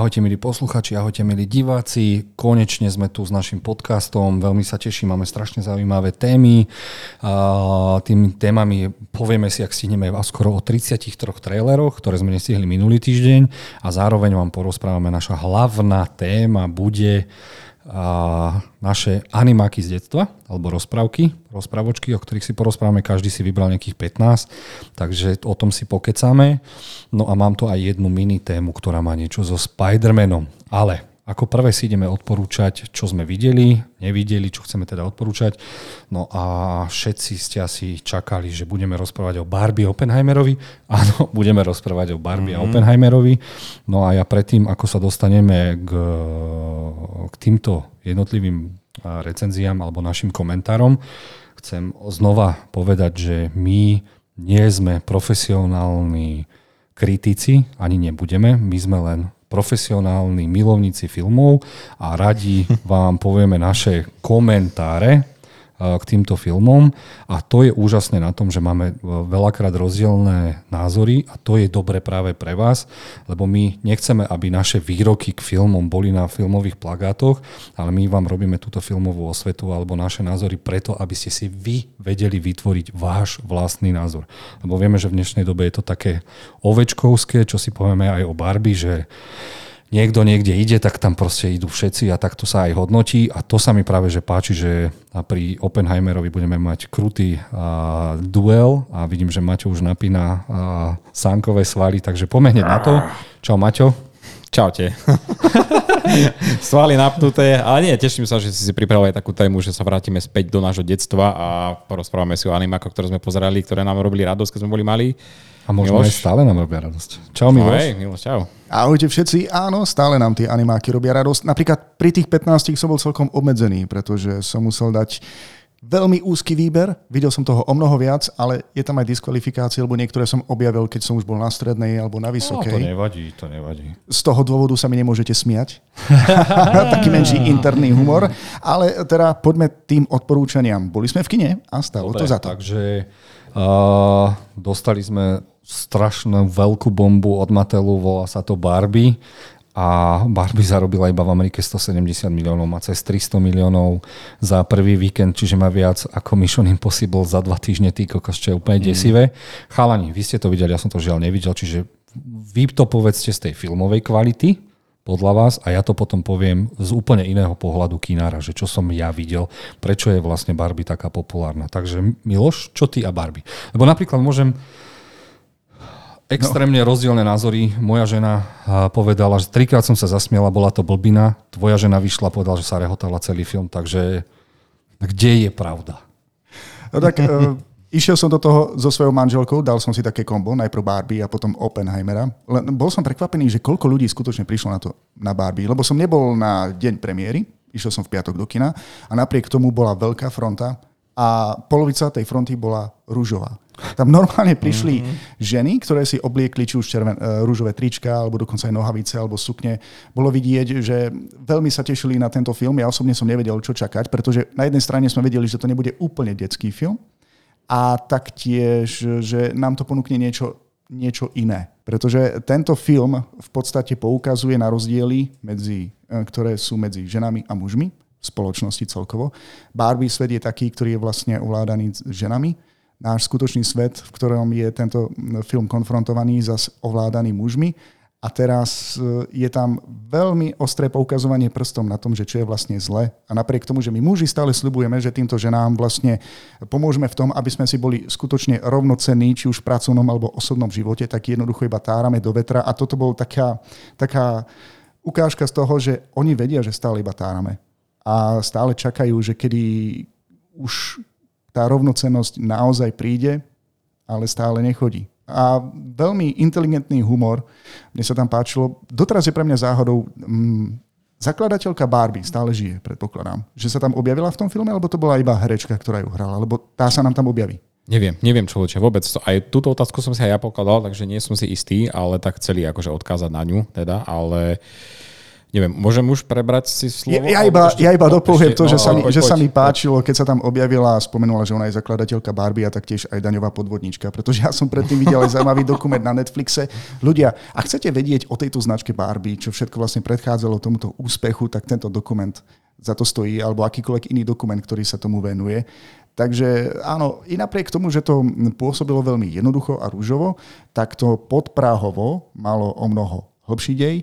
Ahojte milí posluchači, ahojte milí diváci. Konečne sme tu s našim podcastom. Veľmi sa teším, máme strašne zaujímavé témy. A tými témami povieme si, ak stihneme skoro o 33 traileroch, ktoré sme nestihli minulý týždeň a zároveň vám porozprávame, naša hlavná téma bude a naše animáky z detstva, alebo rozprávky, rozprávočky, o ktorých si porozprávame, každý si vybral nejakých 15, takže o tom si pokecáme. No a mám tu aj jednu mini tému, ktorá má niečo so Spider-Manom. Ale ako prvé si ideme odporúčať, čo sme videli, nevideli, čo chceme teda odporúčať. No a všetci ste asi čakali, že budeme rozprávať o Barbie Oppenheimerovi. Áno, budeme rozprávať o Barbie mm-hmm. a mhm. Oppenheimerovi. No a ja predtým, ako sa dostaneme k, k týmto jednotlivým recenziám alebo našim komentárom, chcem znova povedať, že my nie sme profesionálni kritici, ani nebudeme. My sme len profesionálni milovníci filmov a radi vám povieme naše komentáre k týmto filmom a to je úžasné na tom, že máme e, veľakrát rozdielne názory a to je dobre práve pre vás, lebo my nechceme, aby naše výroky k filmom boli na filmových plagátoch, ale my vám robíme túto filmovú osvetu alebo naše názory preto, aby ste si vy vedeli vytvoriť váš vlastný názor. Lebo vieme, že v dnešnej dobe je to také ovečkovské, čo si povieme aj o Barbie, že niekto niekde ide, tak tam proste idú všetci a takto sa aj hodnotí a to sa mi práve že páči, že pri Oppenheimerovi budeme mať krutý a, duel a vidím, že Maťo už napína a, sánkové svaly, takže pomehne na to. Čau Maťo. Čaute. Svaly napnuté, ale nie, teším sa, že si si pripravil aj takú tému, že sa vrátime späť do nášho detstva a porozprávame si o animákoch, ktoré sme pozerali, ktoré nám robili radosť, keď sme boli malí. A možno Miloš? aj stále nám robia radosť. Čau Miloš. Ahoj, Miloš, čau. Ahojte všetci, áno, stále nám tie animáky robia radosť. Napríklad pri tých 15 som bol celkom obmedzený, pretože som musel dať veľmi úzky výber, videl som toho o mnoho viac, ale je tam aj diskvalifikácie, lebo niektoré som objavil, keď som už bol na strednej alebo na vysokej. No, to nevadí, to nevadí. Z toho dôvodu sa mi nemôžete smiať. Taký menší interný humor. Ale teda poďme tým odporúčaniam. Boli sme v kine a stalo Dobre, to za to. Takže uh, dostali sme strašnú veľkú bombu od Matelu, volá sa to Barbie a Barbie zarobila iba v Amerike 170 miliónov, má cez 300 miliónov za prvý víkend, čiže má viac ako Mission Impossible za dva týždne, tý kokos, čo je úplne mm. desivé. Chalani, vy ste to videli, ja som to žiaľ nevidel, čiže vy to povedzte z tej filmovej kvality, podľa vás a ja to potom poviem z úplne iného pohľadu kinára, že čo som ja videl, prečo je vlastne Barbie taká populárna. Takže Miloš, čo ty a Barbie? Lebo napríklad môžem extrémne no. rozdielne názory. Moja žena povedala, že trikrát som sa zasmiela, bola to blbina. Tvoja žena vyšla a povedala, že sa rehotala celý film, takže kde je pravda? No tak uh, išiel som do toho so svojou manželkou, dal som si také kombo, najprv Barbie a potom Oppenheimera. Len bol som prekvapený, že koľko ľudí skutočne prišlo na to na Barbie, lebo som nebol na deň premiéry, išiel som v piatok do kina a napriek tomu bola veľká fronta a polovica tej fronty bola rúžová. Tam normálne prišli mm-hmm. ženy, ktoré si obliekli či už červen, uh, rúžové trička, alebo dokonca aj nohavice, alebo sukne. Bolo vidieť, že veľmi sa tešili na tento film. Ja osobne som nevedel, čo čakať, pretože na jednej strane sme vedeli, že to nebude úplne detský film a taktiež, že nám to ponúkne niečo, niečo iné. Pretože tento film v podstate poukazuje na rozdiely, medzi, e, ktoré sú medzi ženami a mužmi spoločnosti celkovo. Barbie svet je taký, ktorý je vlastne ovládaný ženami náš skutočný svet, v ktorom je tento film konfrontovaný, zas ovládaný mužmi. A teraz e, je tam veľmi ostré poukazovanie prstom na tom, že čo je vlastne zle. A napriek tomu, že my muži stále slibujeme, že týmto ženám vlastne pomôžeme v tom, aby sme si boli skutočne rovnocenní, či už v pracovnom alebo osobnom živote, tak jednoducho iba tárame do vetra. A toto bol taká, taká ukážka z toho, že oni vedia, že stále iba tárame. A stále čakajú, že kedy už tá rovnocenosť naozaj príde, ale stále nechodí. A veľmi inteligentný humor, mne sa tam páčilo, doteraz je pre mňa záhodou, mm, zakladateľka Barbie stále žije, predpokladám. Že sa tam objavila v tom filme, alebo to bola iba herečka, ktorá ju hrala, alebo tá sa nám tam objaví? Neviem, neviem človeče, vôbec. Aj túto otázku som si aj ja pokladal, takže nie som si istý, ale tak chceli akože odkázať na ňu, teda, ale Neviem, môžem už prebrať si slovo? Ja, ja iba, ešte, ja iba no, dopoviem to, že, no, sa mi, poď, že sa mi páčilo, keď sa tam objavila a spomenula, že ona je zakladateľka Barbie a taktiež aj daňová podvodnička, pretože ja som predtým videl aj zaujímavý dokument na Netflixe. Ľudia, ak chcete vedieť o tejto značke Barbie, čo všetko vlastne predchádzalo tomuto úspechu, tak tento dokument za to stojí, alebo akýkoľvek iný dokument, ktorý sa tomu venuje. Takže áno, i napriek tomu, že to pôsobilo veľmi jednoducho a rúžovo, tak to podpráhovo malo o mnoho hlbší dej.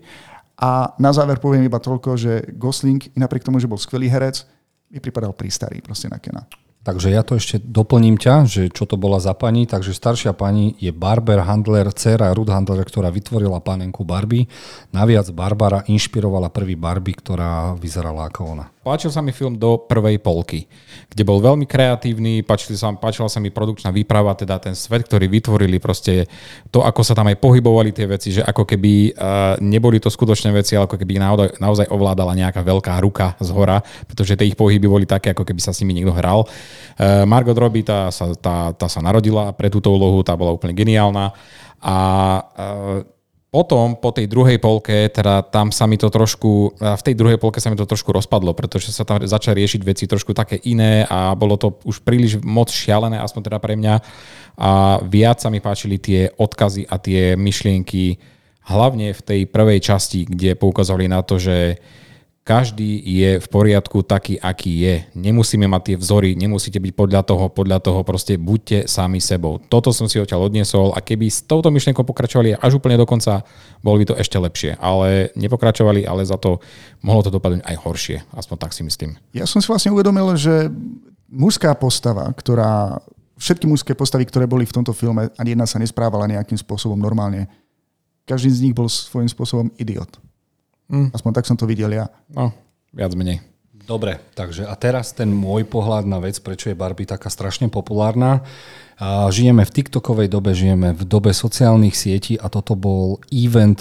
A na záver poviem iba toľko, že Gosling, napriek tomu, že bol skvelý herec, mi pripadal prístarý proste na Kena. Takže ja to ešte doplním ťa, že čo to bola za pani. Takže staršia pani je Barber Handler, dcera Ruth Handler, ktorá vytvorila panenku Barbie. Naviac Barbara inšpirovala prvý Barbie, ktorá vyzerala ako ona. Páčil sa mi film do prvej polky, kde bol veľmi kreatívny, páčila sa, páčila sa mi produkčná výprava, teda ten svet, ktorý vytvorili, proste to, ako sa tam aj pohybovali tie veci, že ako keby uh, neboli to skutočné veci, ale ako keby naozaj, naozaj ovládala nejaká veľká ruka z hora, pretože tie ich pohyby boli také, ako keby sa s nimi niekto hral. Uh, Margot Robbie, tá sa, tá, tá sa narodila pre túto úlohu, tá bola úplne geniálna. A uh, potom, po tej druhej polke, teda tam sa mi to trošku, v tej druhej polke sa mi to trošku rozpadlo, pretože sa tam začali riešiť veci trošku také iné a bolo to už príliš moc šialené, aspoň teda pre mňa. A viac sa mi páčili tie odkazy a tie myšlienky, hlavne v tej prvej časti, kde poukazovali na to, že každý je v poriadku taký, aký je. Nemusíme mať tie vzory, nemusíte byť podľa toho, podľa toho, proste buďte sami sebou. Toto som si odtiaľ odniesol a keby s touto myšlienkou pokračovali až úplne do konca, bolo by to ešte lepšie. Ale nepokračovali, ale za to mohlo to dopadnúť aj horšie. Aspoň tak si myslím. Ja som si vlastne uvedomil, že mužská postava, ktorá všetky mužské postavy, ktoré boli v tomto filme, ani jedna sa nesprávala nejakým spôsobom normálne. Každý z nich bol svojím spôsobom idiot. Mm. Aspoň tak som to videl ja. No, viac menej. Dobre, takže a teraz ten môj pohľad na vec, prečo je Barbie taká strašne populárna. Žijeme v TikTokovej dobe, žijeme v dobe sociálnych sietí a toto bol event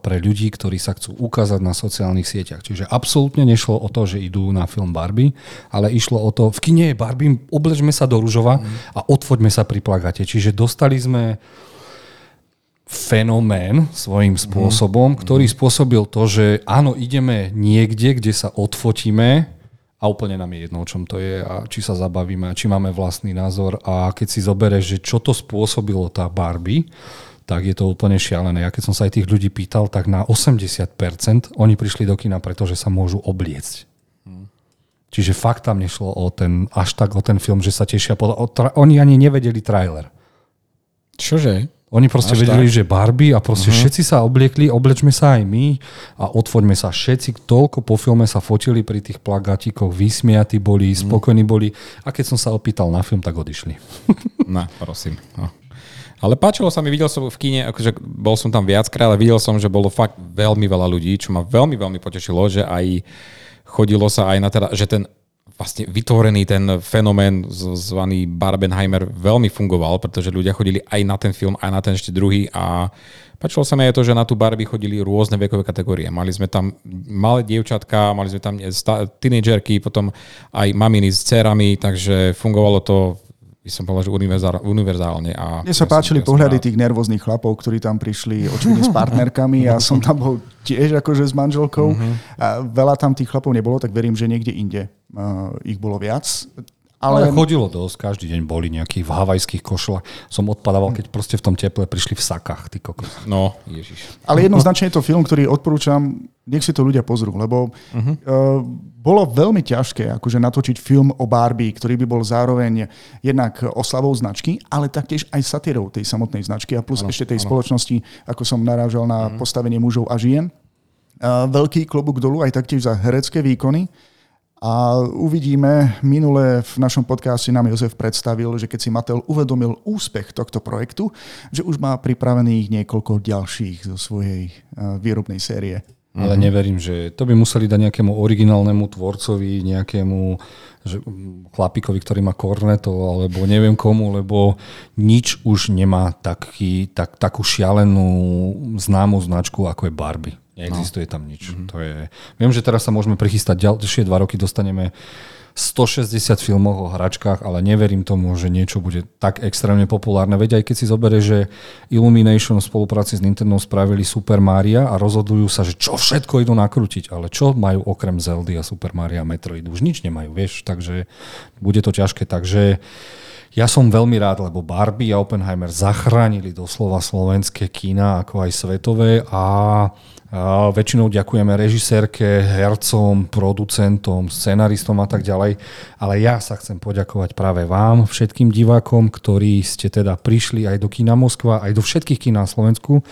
pre ľudí, ktorí sa chcú ukázať na sociálnych sieťach. Čiže absolútne nešlo o to, že idú na film Barbie, ale išlo o to, v kine je Barbie, oblečme sa do ružova a odfoďme sa pri plagate. Čiže dostali sme fenomén svojím spôsobom, ktorý spôsobil to, že áno, ideme niekde, kde sa odfotíme a úplne nám je jedno, o čom to je a či sa zabavíme a či máme vlastný názor a keď si zoberieš, že čo to spôsobilo tá Barbie, tak je to úplne šialené. Ja keď som sa aj tých ľudí pýtal, tak na 80% oni prišli do kina, pretože sa môžu obliecť. Čiže fakt tam nešlo o ten, až tak o ten film, že sa tešia. Podľa, tra- oni ani nevedeli trailer. Čože? Oni proste Až vedeli, tak? že Barbie a proste uh-huh. všetci sa obliekli, oblečme sa aj my a odfoďme sa všetci. Toľko po filme sa fotili pri tých plagátikov, vysmiatí boli, spokojní boli a keď som sa opýtal na film, tak odišli. No, prosím. No. Ale páčilo sa mi, videl som v kine, akože bol som tam viackrát, ale videl som, že bolo fakt veľmi veľa ľudí, čo ma veľmi, veľmi potešilo, že aj chodilo sa aj na teda, že ten vlastne vytvorený ten fenomén zvaný Barbenheimer veľmi fungoval, pretože ľudia chodili aj na ten film, aj na ten ešte druhý a páčilo sa mi aj to, že na tú Barbie chodili rôzne vekové kategórie. Mali sme tam malé dievčatka, mali sme tam tínedžerky, potom aj maminy s dcerami, takže fungovalo to by som povedal, že univerzál, univerzálne. A Mne sa ja páčili ja pohľady rád. tých nervóznych chlapov, ktorí tam prišli očividne s partnerkami a som tam bol tiež akože s manželkou. A veľa tam tých chlapov nebolo, tak verím, že niekde inde ich bolo viac. Ale, Ale, chodilo dosť, každý deň boli nejakí v havajských košlách. Som odpadával, keď proste v tom teple prišli v sakách, ty kokos. No, ježiš. ale jednoznačne je to film, ktorý odporúčam, nech si to ľudia pozrú, lebo uh-huh. uh, bolo veľmi ťažké akože natočiť film o Barbie, ktorý by bol zároveň jednak oslavou značky, ale taktiež aj satírou tej samotnej značky a plus ano, ešte tej ano. spoločnosti, ako som narážal na uh-huh. postavenie mužov a žien. Uh, veľký klobúk dolu aj taktiež za herecké výkony. A uvidíme, minule v našom podcaste nám Jozef predstavil, že keď si Mattel uvedomil úspech tohto projektu, že už má pripravených niekoľko ďalších zo svojej eh, výrobnej série. Ale neverím, že to by museli dať nejakému originálnemu tvorcovi, nejakému že, mm, chlapikovi, ktorý má korneto, alebo neviem komu, lebo nič už nemá taký, tak, takú šialenú známu značku, ako je Barbie. Neexistuje tam nič. Mm-hmm. To je... Viem, že teraz sa môžeme prichystať ďalšie dva roky, dostaneme 160 filmoch o hračkách, ale neverím tomu, že niečo bude tak extrémne populárne. Veď aj keď si zoberie, že Illumination v spolupráci s Nintendo spravili Super Mario a rozhodujú sa, že čo všetko idú nakrútiť, ale čo majú okrem Zeldy a Super Mario a Metroid? Už nič nemajú, vieš, takže bude to ťažké. Takže ja som veľmi rád, lebo Barbie a Oppenheimer zachránili doslova slovenské kína, ako aj svetové a a väčšinou ďakujeme režisérke, hercom, producentom, scenaristom a tak ďalej. Ale ja sa chcem poďakovať práve vám, všetkým divákom, ktorí ste teda prišli aj do kina Moskva, aj do všetkých kín na Slovensku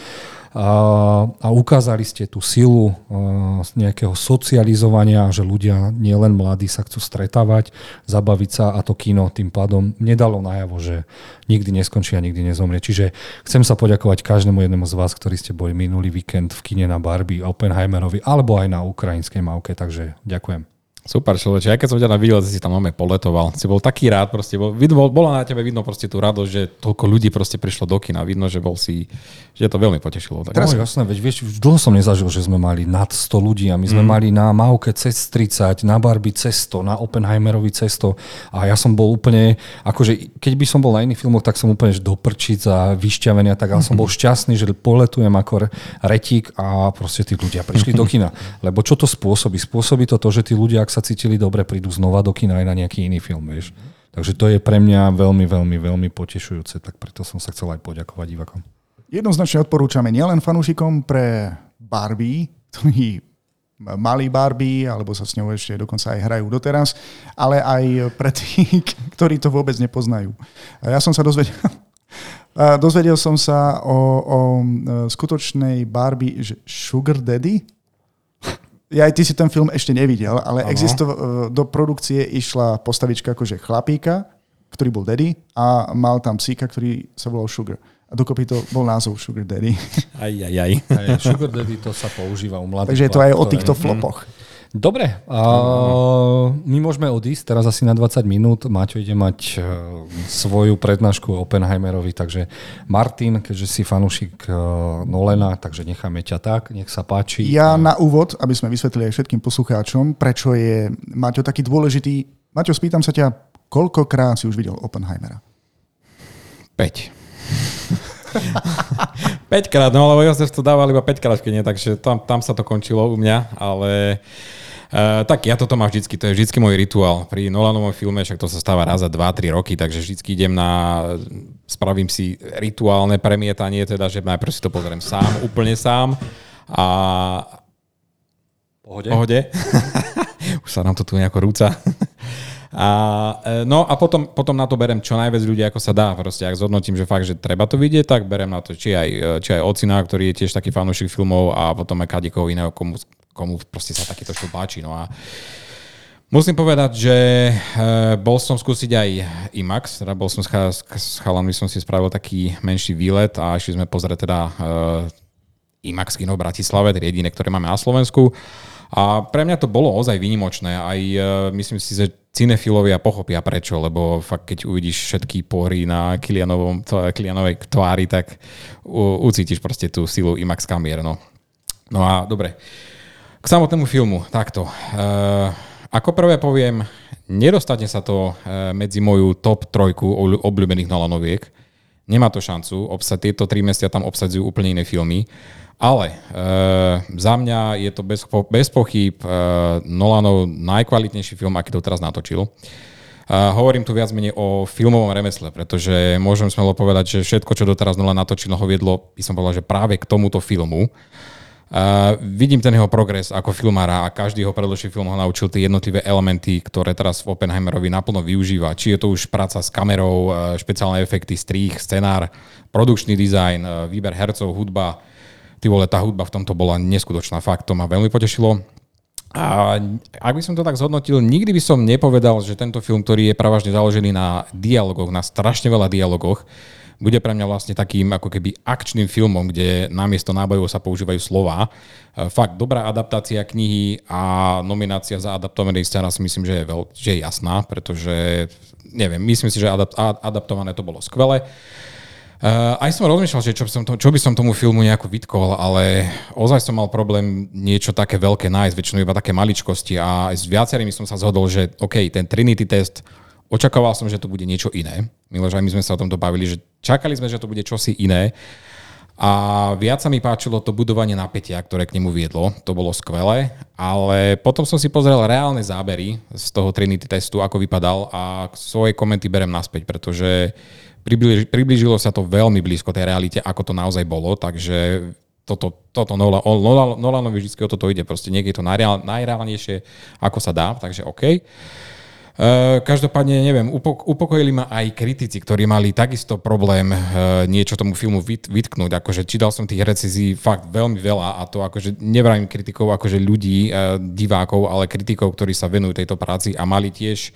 a, ukázali ste tú silu nejakého socializovania, že ľudia, nielen mladí, sa chcú stretávať, zabaviť sa a to kino tým pádom nedalo najavo, že nikdy neskončí a nikdy nezomrie. Čiže chcem sa poďakovať každému jednému z vás, ktorí ste boli minulý víkend v kine na Barbie, Oppenheimerovi alebo aj na ukrajinskej mavke, takže ďakujem. Super človeče, aj keď som ťa na videl, si tam máme poletoval. Si bol taký rád, proste, bol, vidno, bolo na tebe vidno proste tú radosť, že toľko ľudí proste prišlo do kina. Vidno, že bol si, že to veľmi potešilo. Tak. Teraz, no, jasné, veď vieš, dlho som nezažil, že sme mali nad 100 ľudí a my sme mm. mali na Mauke cez 30, na Barbie cesto, na Oppenheimerovi cesto a ja som bol úplne, akože keď by som bol na iných filmoch, tak som úplne že doprčiť a vyšťavený a tak, ale som bol šťastný, že poletujem ako retík a proste tí ľudia prišli do kina. Lebo čo to spôsobí? Spôsobí to to, že tí ľudia, ak sa cítili dobre, prídu znova do kina aj na nejaký iný film, vieš. Takže to je pre mňa veľmi, veľmi, veľmi potešujúce, tak preto som sa chcel aj poďakovať divakom. Jednoznačne odporúčame nielen fanúšikom pre Barbie, ktorí mali Barbie, alebo sa s ňou ešte dokonca aj hrajú doteraz, ale aj pre tých, ktorí to vôbec nepoznajú. Ja som sa dozvedel, dozvedel som sa o, o e, skutočnej Barbie, Sugar Daddy, ja aj ty si ten film ešte nevidel, ale existo, e, do produkcie išla postavička akože chlapíka, ktorý bol daddy a mal tam psíka, ktorý sa volal Sugar. A dokopy to bol názov Sugar Daddy. Aj, aj, aj. aj Sugar Daddy to sa používa u mladých. Takže je to aj o týchto flopoch. Dobre, uh, my môžeme odísť teraz asi na 20 minút. Maťo ide mať uh, svoju prednášku Oppenheimerovi, takže Martin, keďže si fanúšik uh, Nolena, takže necháme ťa tak, nech sa páči. Ja na úvod, aby sme vysvetlili aj všetkým poslucháčom, prečo je Maťo taký dôležitý. Maťo, spýtam sa ťa, koľkokrát si už videl Oppenheimera? 5. 5 krát, no lebo Jozef to dával iba 5 krát v kine, takže tam, tam sa to končilo u mňa, ale Uh, tak ja toto mám vždycky, to je vždycky môj rituál. Pri Nolanovom filme, však to sa stáva raz za 2-3 roky, takže vždycky idem na, spravím si rituálne premietanie, teda, že najprv si to pozriem sám, úplne sám a Pohode. Pohode. Už sa nám to tu nejako rúca. A, e, no a potom, potom na to berem čo najviac ľudí, ako sa dá. Proste, ak zhodnotím, že fakt, že treba to vidieť, tak berem na to či aj, e, či aj Ocina, ktorý je tiež taký fanúšik filmov a potom aj kadikoho iného, komu, komu proste sa takýto film páči. No a Musím povedať, že e, bol som skúsiť aj IMAX, teda bol som s, chalanmi, som si spravil taký menší výlet a išli sme pozrieť teda IMAX kino v Bratislave, tedy jediné, ktoré máme na Slovensku. A pre mňa to bolo ozaj výnimočné. Aj myslím si, že cinefilovia pochopia prečo, lebo fakt keď uvidíš všetky pory na Kilianovom, Kilianovej tvári, tak u, ucítiš proste tú silu IMAX kamier. No. no a dobre. K samotnému filmu, takto. Uh, ako prvé poviem, nedostane sa to uh, medzi moju top trojku obľúbených Nolanoviek. Nemá to šancu. Obsa, tieto tri mesta tam obsadzujú úplne iné filmy. Ale e, za mňa je to bez, bez pochyb e, Nolanov najkvalitnejší film, aký to teraz natočil. E, hovorím tu viac menej o filmovom remesle, pretože môžem smelo povedať, že všetko, čo doteraz Nolan natočil, ho viedlo, by som povedal, že práve k tomuto filmu. Vidím ten jeho progres ako filmára a každý jeho predložší film ho naučil tie jednotlivé elementy, ktoré teraz v Oppenheimerovi naplno využíva. Či je to už práca s kamerou, uh, špeciálne efekty, strých, scenár, produkčný dizajn, uh, výber hercov, hudba, ty vole, tá hudba v tomto bola neskutočná. Fakt, to ma veľmi potešilo. A ak by som to tak zhodnotil, nikdy by som nepovedal, že tento film, ktorý je pravažne založený na dialogoch, na strašne veľa dialogoch, bude pre mňa vlastne takým ako keby akčným filmom, kde namiesto nábojov sa používajú slova. E, fakt, dobrá adaptácia knihy a nominácia za adaptovaný scenár si myslím, že je, veľ, že je jasná, pretože neviem, myslím si, že adapt, adaptované to bolo skvelé. Uh, aj som rozmýšľal, že čo by, som to, čo by som tomu filmu nejako vytkol, ale ozaj som mal problém niečo také veľké nájsť, väčšinou iba také maličkosti a s viacerými som sa zhodol, že OK, ten Trinity test, očakával som, že to bude niečo iné. Miloš, aj my sme sa o tomto bavili, že čakali sme, že to bude čosi iné. A viac sa mi páčilo to budovanie napätia, ktoré k nemu viedlo. To bolo skvelé, ale potom som si pozrel reálne zábery z toho Trinity testu, ako vypadal a svoje komenty berem naspäť, pretože priblížilo sa to veľmi blízko tej realite, ako to naozaj bolo, takže toto, toto Nolan, Nolanovi vždy o toto ide, proste niekde je to najreál, najreálnejšie, ako sa dá, takže OK. Uh, každopádne, neviem, upokojili ma aj kritici, ktorí mali takisto problém uh, niečo tomu filmu vyt, vytknúť. Akože čítal som tých recenzí fakt veľmi veľa a to akože nevrajím kritikov akože ľudí, uh, divákov, ale kritikov, ktorí sa venujú tejto práci a mali tiež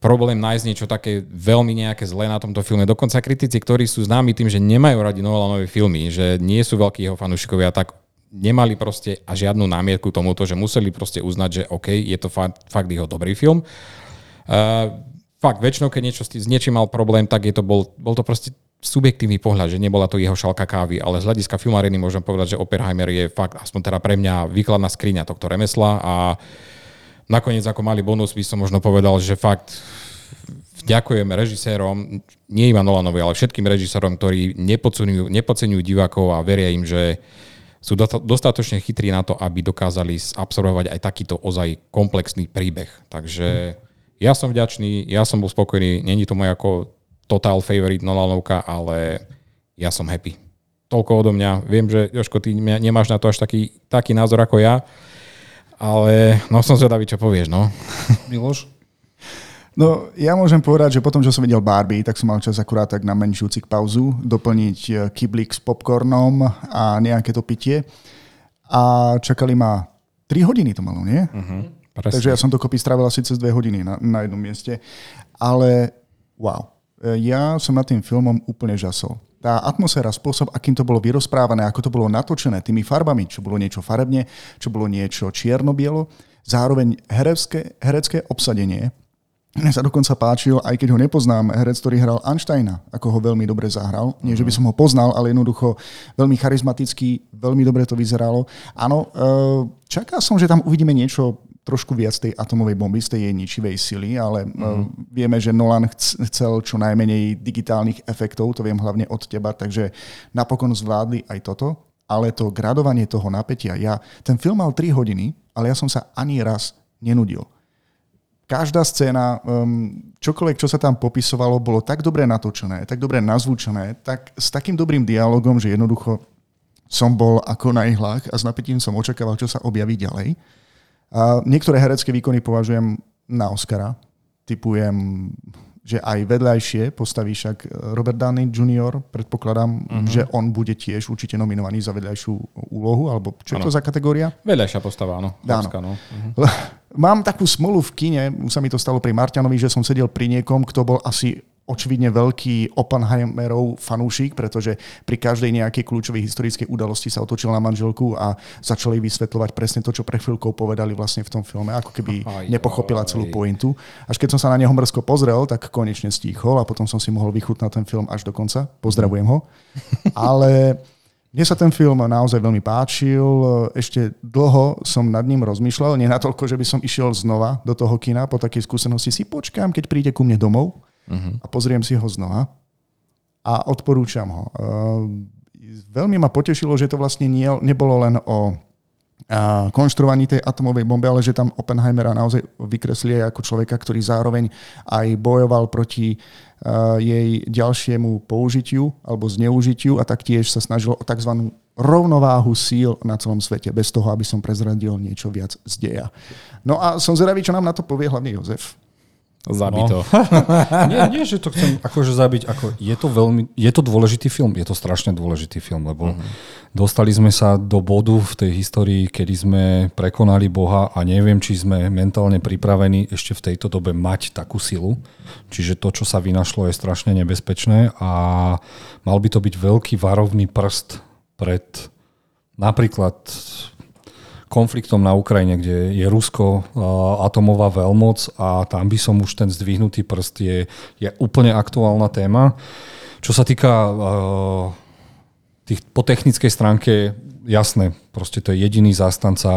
problém nájsť niečo také veľmi nejaké zlé na tomto filme. Dokonca kritici, ktorí sú známi tým, že nemajú radi Nolanové filmy, že nie sú veľkí jeho fanúšikovia, tak nemali proste a žiadnu námietku tomuto, že museli proste uznať, že OK, je to fakt, fakt jeho dobrý film. Uh, fakt, väčšinou, keď niečo s niečím mal problém, tak je to bol, bol to proste subjektívny pohľad, že nebola to jeho šalka kávy, ale z hľadiska filmariny môžem povedať, že Oppenheimer je fakt, aspoň teda pre mňa, výkladná skriňa tohto remesla a nakoniec ako malý bonus by som možno povedal, že fakt ďakujeme režisérom, nie iba Nolanovi, ale všetkým režisérom, ktorí nepodceňujú, nepodceňujú divákov a veria im, že sú dostatočne chytrí na to, aby dokázali absorbovať aj takýto ozaj komplexný príbeh. Takže ja som vďačný, ja som bol spokojný, není to môj ako total favorite Nolanovka, ale ja som happy. Toľko odo mňa. Viem, že Joško, ty nemáš na to až taký, taký názor ako ja, ale no som zvedavý, čo povieš, no. Miloš? No, ja môžem povedať, že potom, čo som videl Barbie, tak som mal čas akurát tak na menšiu cik pauzu, doplniť e, kyblik s popcornom a nejaké to pitie. A čakali ma 3 hodiny to malo, nie? Uh-huh, Takže ja som dokopy strávil asi cez 2 hodiny na, na jednom mieste. Ale wow, e, ja som nad tým filmom úplne žasol tá atmosféra, spôsob, akým to bolo vyrozprávané, ako to bolo natočené tými farbami, čo bolo niečo farebne, čo bolo niečo čierno-bielo, zároveň herecké, herecké obsadenie. Mne sa dokonca páčil, aj keď ho nepoznám, herec, ktorý hral Einsteina, ako ho veľmi dobre zahral. Nie, že by som ho poznal, ale jednoducho veľmi charizmatický, veľmi dobre to vyzeralo. Áno, e, čakal som, že tam uvidíme niečo trošku viac tej atomovej bomby, z tej jej ničivej sily, ale mm. vieme, že Nolan chcel čo najmenej digitálnych efektov, to viem hlavne od teba, takže napokon zvládli aj toto, ale to gradovanie toho napätia, ja, ten film mal 3 hodiny, ale ja som sa ani raz nenudil. Každá scéna, um, čokoľvek, čo sa tam popisovalo, bolo tak dobre natočené, tak dobre nazvučené, tak s takým dobrým dialogom, že jednoducho som bol ako na ihlách a s napätím som očakával, čo sa objaví ďalej. A niektoré herecké výkony považujem na Oscara. Typujem, že aj vedľajšie postaví však Robert Downey Jr. Predpokladám, uh-huh. že on bude tiež určite nominovaný za vedľajšiu úlohu, alebo čo ano. je to za kategória? Vedľajšia postava, áno. áno. no. Uh-huh. Mám takú smolu v kine, už sa mi to stalo pri Marťanovi, že som sedel pri niekom, kto bol asi očividne veľký Oppenheimerov fanúšik, pretože pri každej nejakej kľúčovej historickej udalosti sa otočil na manželku a začali vysvetľovať presne to, čo pre chvíľkou povedali vlastne v tom filme, ako keby aj, nepochopila celú pointu. Až keď som sa na neho mrzko pozrel, tak konečne stíchol a potom som si mohol vychutnať ten film až do konca. Pozdravujem ho. Ale mne sa ten film naozaj veľmi páčil. Ešte dlho som nad ním rozmýšľal, nie natoľko, že by som išiel znova do toho kina. Po takej skúsenosti si počkám, keď príde ku mne domov uh-huh. a pozriem si ho znova a odporúčam ho. Uh, veľmi ma potešilo, že to vlastne nie, nebolo len o konštruovaní tej atomovej bomby, ale že tam Oppenheimera naozaj vykreslí aj ako človeka, ktorý zároveň aj bojoval proti uh, jej ďalšiemu použitiu alebo zneužitiu a taktiež sa snažil o tzv. rovnováhu síl na celom svete, bez toho, aby som prezradil niečo viac z deja. No a som zvedavý, čo nám na to povie hlavne Jozef. Zabito. No. nie, nie, že to chcem akože zabiť. Ako, je, to veľmi, je to dôležitý film, je to strašne dôležitý film, lebo uh-huh. dostali sme sa do bodu v tej histórii, kedy sme prekonali Boha a neviem, či sme mentálne pripravení ešte v tejto dobe mať takú silu. Čiže to, čo sa vynašlo, je strašne nebezpečné a mal by to byť veľký varovný prst pred napríklad konfliktom na Ukrajine, kde je Rusko atomová veľmoc a tam by som už ten zdvihnutý prst je, je úplne aktuálna téma. Čo sa týka tých, po technickej stránke, jasné, proste to je jediný zástanca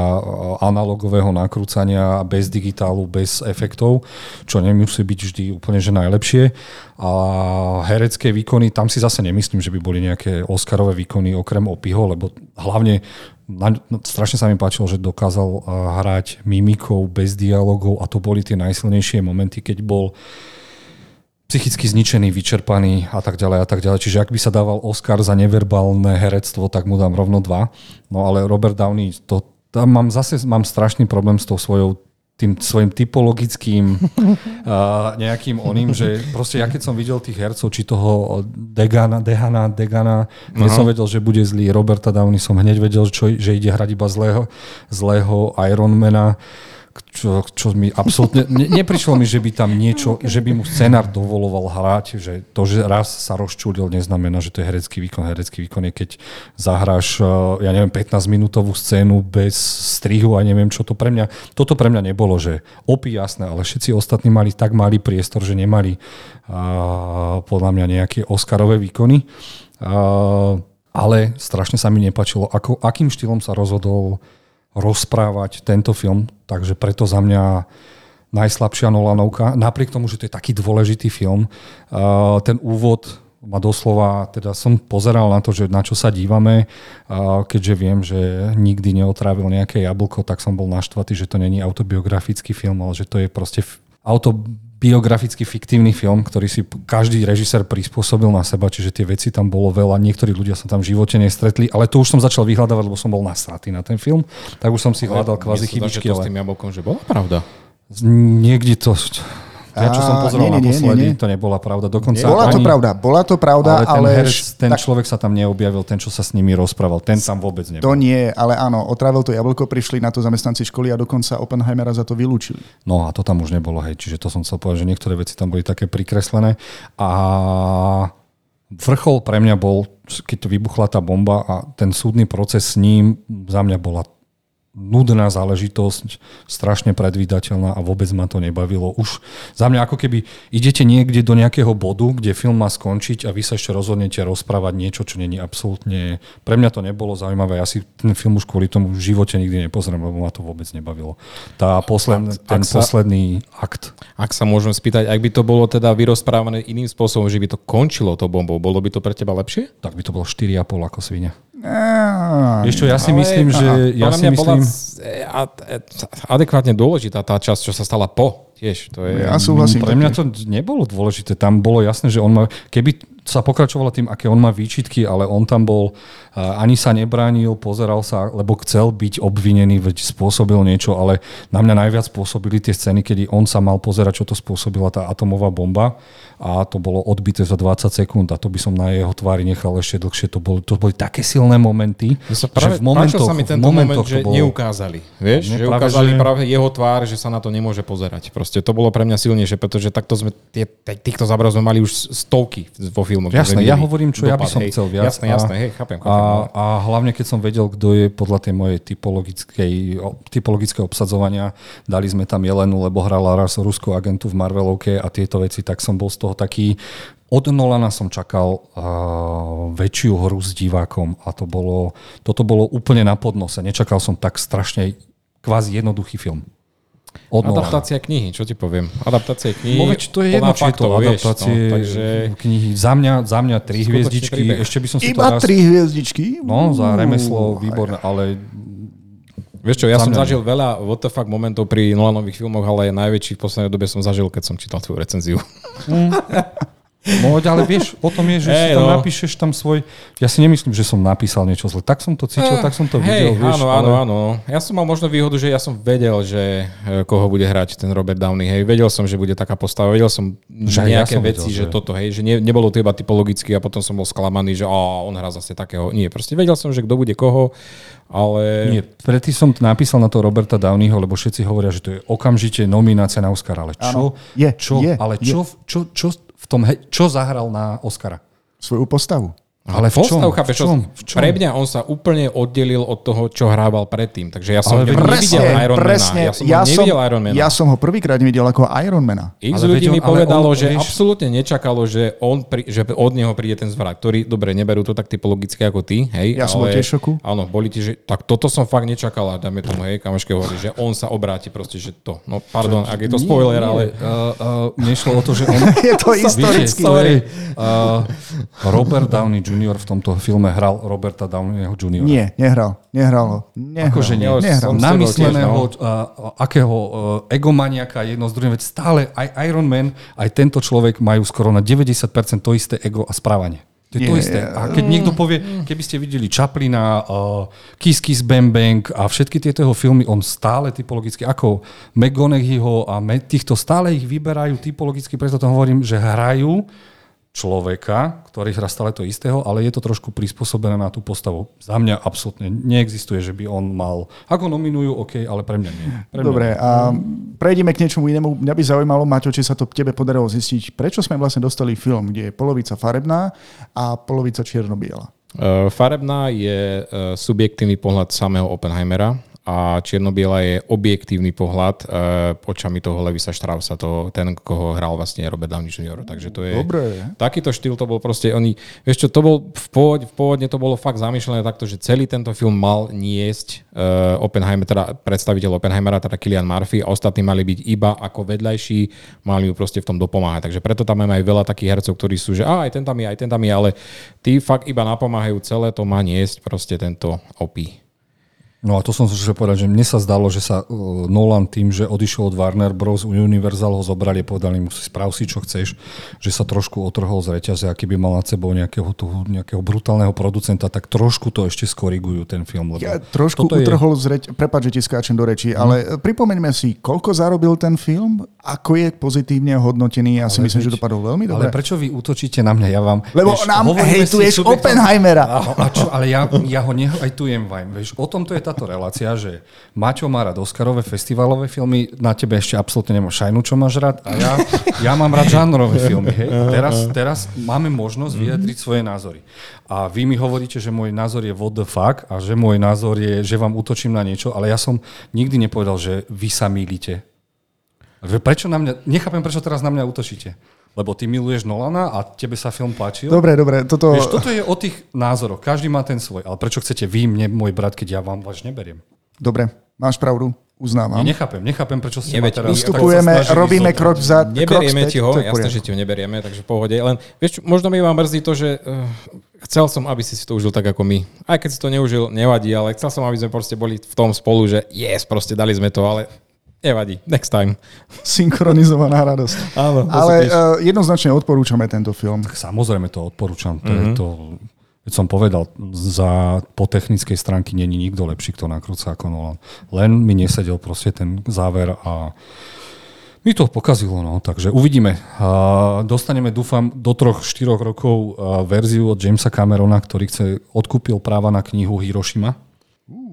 analogového nakrúcania bez digitálu, bez efektov, čo nemusí byť vždy úplne že najlepšie. A herecké výkony, tam si zase nemyslím, že by boli nejaké Oscarové výkony okrem Opiho, lebo hlavne na, no, strašne sa mi páčilo, že dokázal uh, hrať mimikou bez dialogov a to boli tie najsilnejšie momenty, keď bol psychicky zničený, vyčerpaný a tak ďalej a tak ďalej. Čiže ak by sa dával Oscar za neverbálne herectvo, tak mu dám rovno dva. No ale Robert Downey, to, tam mám zase mám strašný problém s tou svojou tým svojim typologickým uh, nejakým oným, že proste ja keď som videl tých hercov, či toho Degana, Dehana, Degana, uh-huh. som vedel, že bude zlý Roberta Downey, som hneď vedel, čo, že ide hrať iba zlého, zlého Ironmana. Uh, čo, čo mi absolútne... Ne, neprišlo mi, že by tam niečo, že by mu scenár dovoloval hrať, že to, že raz sa rozčúdil, neznamená, že to je herecký výkon. Herecký výkon je, keď zahráš, eh, ja neviem, 15-minútovú scénu bez strihu a neviem, čo to pre mňa... Toto pre mňa nebolo, že opí jasné, ale všetci ostatní mali tak malý priestor, že nemali uh, podľa mňa nejaké Oscarové výkony. Uh, ale strašne sa mi nepačilo, ako, akým štýlom sa rozhodol rozprávať tento film, takže preto za mňa najslabšia Nolanovka, napriek tomu, že to je taký dôležitý film. Ten úvod ma doslova, teda som pozeral na to, že na čo sa dívame, keďže viem, že nikdy neotrávil nejaké jablko, tak som bol naštvatý, že to není autobiografický film, ale že to je proste auto, biograficky fiktívny film, ktorý si každý režisér prispôsobil na seba, čiže tie veci tam bolo veľa, niektorí ľudia sa tam v živote nestretli, ale to už som začal vyhľadávať, lebo som bol nasratý na ten film, tak už som si hľadal kvázi chybičky. Ale... s tým jablkom, že bola pravda. Niekde to, ja, čo som pozeral nie, nie, naposledy, nie, nie. to nebola pravda. Dokonca bola to pravda, bola to pravda, ale... Ten, ale herec, ten tak... človek sa tam neobjavil, ten, čo sa s nimi rozprával, ten tam vôbec nebol. To nie, ale áno, otrávil to jablko, prišli na to zamestnanci školy a dokonca Oppenheimera za to vylúčili. No a to tam už nebolo, hej, čiže to som chcel povedať, že niektoré veci tam boli také prikreslené a vrchol pre mňa bol, keď to vybuchla tá bomba a ten súdny proces s ním za mňa bola nudná záležitosť, strašne predvídateľná a vôbec ma to nebavilo. Už za mňa ako keby idete niekde do nejakého bodu, kde film má skončiť a vy sa ešte rozhodnete rozprávať niečo, čo není absolútne... Pre mňa to nebolo zaujímavé. Ja si ten film už kvôli tomu v živote nikdy nepozriem, lebo ma to vôbec nebavilo. Tá posled, ak, ten ak sa, posledný akt. Ak sa môžem spýtať, ak by to bolo teda vyrozprávané iným spôsobom, že by to končilo to bombou, bolo by to pre teba lepšie? Tak by to bolo 4,5 ako svine. Vieš čo, ja si ale, myslím, že... Ja si myslím... Bola adekvátne dôležitá tá časť, čo sa stala po. Tiež, to je... Ja súhlasím. Pre mňa to nebolo dôležité. Tam bolo jasné, že on má... Keby sa pokračovalo tým, aké on má výčitky, ale on tam bol, ani sa nebránil, pozeral sa, lebo chcel byť obvinený, veď spôsobil niečo, ale na mňa najviac spôsobili tie scény, kedy on sa mal pozerať, čo to spôsobila tá atomová bomba a to bolo odbité za 20 sekúnd a to by som na jeho tvári nechal ešte dlhšie. To, bol, to boli také silné momenty, sa práve, že v momentoch, sa mi tento momentoch moment, že bolo, neukázali. Vieš, že práve, ukázali že... práve jeho tvár, že sa na to nemôže pozerať. Proste to bolo pre mňa silnejšie, pretože takto sme, tie, týchto záberov sme mali už stovky vo filmoch. Jasné, ja hovorím, čo dopad, ja by som hej, chcel viac. Jasné, jasné, hej, chápem. chápem a, no. a hlavne, keď som vedel, kto je podľa tej mojej typologickej, typologické obsadzovania, dali sme tam Jelenu, lebo hrala raz ruskú agentu v Marvelovke a tieto veci, tak som bol z toho taký, od Nolana som čakal uh, väčšiu hru s divákom a to bolo, toto bolo úplne na podnose. Nečakal som tak strašne kvázi jednoduchý film. Od Adaptácia knihy, čo ti poviem. Adaptácia knihy. No, to je jedno, či je to adaptácie vieš, no, takže... knihy. Za mňa, za mňa tri hviezdičky. Príbeh. Ešte by som si Iba to raz... tri hviezdičky? No, za remeslo výborné, ale Vieš čo, ja som zažil veľa what the fuck momentov pri Nolanových filmoch, ale najväčší v poslednej dobe som zažil, keď som čítal tvoju recenziu. Mm. No, ale vieš, o tom je, že hey, si tam no. napíšeš tam svoj... Ja si nemyslím, že som napísal niečo zle. Tak som to cítil, eh, tak som to hey, videl. Vieš, áno, ale... áno, áno. Ja som mal možno výhodu, že ja som vedel, že eh, koho bude hrať ten Robert Downey. Hej, vedel som, že bude taká postava. Vedel som že nejaké ja som veci, vedel, že... že toto, hej, že ne, nebolo to iba typologicky a potom som bol sklamaný, že ó, on hrá zase takého. Nie, proste vedel som, že kto bude koho, ale... Nie, predtým som napísal na to Roberta Downeyho, lebo všetci hovoria, že to je okamžite nominácia na Oscar. Ale čo? Áno, je, čo? Je, ale čo, je. čo, čo, čo v tom, čo zahral na Oscara? Svoju postavu. Ale v čom? Postav, chápeš, V čom? V čom? Pre mňa on sa úplne oddelil od toho, čo hrával predtým. Takže ja som Ale ho nevidel Ironmana. presne. Ja som ho nevidel Ironmana. ja som ho prvýkrát nevidel ako Ironmana. X Ale ľudí mi povedalo, on, že vieš- absolútne nečakalo, že, on pri, že od neho príde ten zvrat, ktorý, dobre, neberú to tak typologicky ako ty, hej, Ja som bol ale, tiež v šoku. Áno, boli ti, že tak toto som fakt nečakala, dáme tomu, hej, kamoške hovorí, že on sa obráti proste, že to, no pardon, ak je to spoiler, ale Uh, uh, nešlo o to, že on... Je to historicky. Robert Downey Jr. v tomto filme hral Roberta Downeyho Jr. Nie, nehral. Nehral ho. Nehral. Akože nie. Nehral. Namysleného, uh, akého uh, egomaniaka jedno z druhým, veď stále aj Iron Man, aj tento človek majú skoro na 90% to isté ego a správanie. To je to isté. A keď niekto povie, keby ste videli Chaplina, uh, Kiss Kiss Bang Bang a všetky tieto jeho filmy, on stále typologicky, ako McGonaghyho a Me- týchto stále ich vyberajú typologicky, preto to hovorím, že hrajú človeka, ktorý hrá stále to istého, ale je to trošku prispôsobené na tú postavu. Za mňa absolútne neexistuje, že by on mal... Ako nominujú, OK, ale pre mňa nie. Pre mňa Dobre, nie. a prejdeme k niečomu inému. Mňa by zaujímalo, Maťo, či sa to tebe podarilo zistiť, prečo sme vlastne dostali film, kde je polovica farebná a polovica čierno-biela. uh, farebná je uh, subjektívny pohľad samého Oppenheimera a čierno-biela je objektívny pohľad uh, očami toho Levisa Straussa, toho, ten, koho hral vlastne Robert Downey Jr. Takže to je... Dobre. Takýto štýl to bol proste, oni, vieš čo, to bol v pôvodne, v pôvodne to bolo fakt zamýšľané takto, že celý tento film mal niesť uh, Oppenheimer, teda predstaviteľ Oppenheimera, teda Killian Murphy a ostatní mali byť iba ako vedľajší, mali mu proste v tom dopomáhať. Takže preto tam máme aj veľa takých hercov, ktorí sú, že a, aj ten tam je, aj ten tam je, ale tí fakt iba napomáhajú celé to má niesť proste tento opí. No a to som chcel povedať, že mne sa zdalo, že sa uh, Nolan tým, že odišiel od Warner Bros. Universal ho zobrali a povedali mu si sprav si, čo chceš, že sa trošku otrhol z reťaze, aký by mal nad sebou nejakého, toho, nejakého brutálneho producenta, tak trošku to ešte skorigujú ten film. Lebo Ja trošku toto je- utrhol zreť, prepáč, že ti skáčem do rečí, ale pripomeňme si, koľko zarobil ten film, ako je pozitívne hodnotený. Ja si myslím, že dopadol veľmi Ale dobre. prečo vy útočíte na mňa? Ja vám, Lebo nám hovoríme si hejtuješ Oppenheimera. No, a čo, ale ja, ja ho nehajtujem vám. Vieš, o tomto je táto relácia, že Maťo má rád Oscarové festivalové filmy, na tebe ešte absolútne nemá šajnu, čo máš rád a ja, ja mám rád žánrové filmy. Hej? Teraz, teraz máme možnosť vyjadriť svoje názory. A vy mi hovoríte, že môj názor je what the fuck a že môj názor je, že vám útočím na niečo, ale ja som nikdy nepovedal, že vy sa mýlite. Prečo na mňa, nechápem, prečo teraz na mňa útočíte. Lebo ty miluješ Nolana a tebe sa film páčil. Dobre, dobre, toto... Vieš, toto je o tých názoroch. Každý má ten svoj. Ale prečo chcete vy mne, môj brat, keď ja vám váš neberiem? Dobre, máš pravdu, uznávam. Ja nechápem, nechápem, prečo ste Neveď, ma teraz... Ustupujeme, tak robíme zobrať. krok krok Neberieme späť, ti ho, jasné, že ti ho neberieme, takže pohode. Len vieš, možno mi vám mrzí to, že uh, chcel som, aby si si to užil tak ako my. Aj keď si to neužil, nevadí, ale chcel som, aby sme proste boli v tom spolu, že yes, proste dali sme to, ale nevadí, next time. Synchronizovaná radosť. Áno, Ale uh, jednoznačne odporúčame tento film. Samozrejme to odporúčam. To je to... Keď som povedal, za, po technickej stránke není nikto lepší, kto nakrúca ako Nolan. Len mi nesedel proste ten záver a mi to pokazilo, no, takže uvidíme. A dostaneme, dúfam, do troch, štyroch rokov a verziu od Jamesa Camerona, ktorý chce, odkúpil práva na knihu Hiroshima.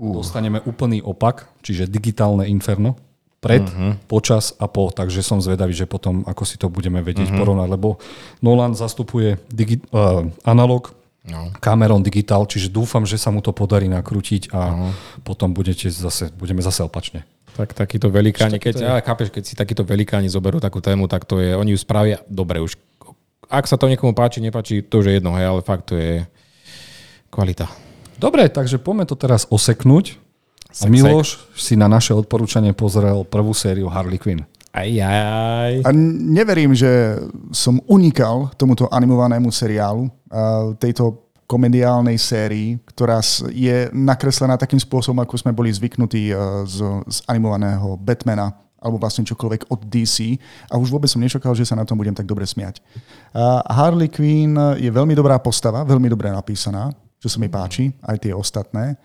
Dostaneme úplný opak, čiže digitálne inferno. Pred, uh-huh. počas a po. Takže som zvedavý, že potom, ako si to budeme vedieť uh-huh. porovnať, lebo Nolan zastupuje digi- uh, analog, No. Cameron Digital, čiže dúfam, že sa mu to podarí nakrútiť a uh-huh. potom budete zase, budeme zase opačne. Tak takíto velikáni, keď, ale chápeš, keď si takíto velikáni zoberú takú tému, tak to je, oni ju spravia dobre už. Ak sa to niekomu páči, nepáči, to už je jedno, hej, ale fakt to je kvalita. Dobre, takže poďme to teraz oseknúť. A Miloš si na naše odporúčanie pozrel prvú sériu Harley Quinn. Aj, aj. A neverím, že som unikal tomuto animovanému seriálu, tejto komediálnej sérii, ktorá je nakreslená takým spôsobom, ako sme boli zvyknutí a, z, z animovaného Batmana alebo vlastne čokoľvek od DC a už vôbec som nečakal, že sa na tom budem tak dobre smiať. Harley Quinn je veľmi dobrá postava, veľmi dobre napísaná, čo sa mi páči, aj tie ostatné.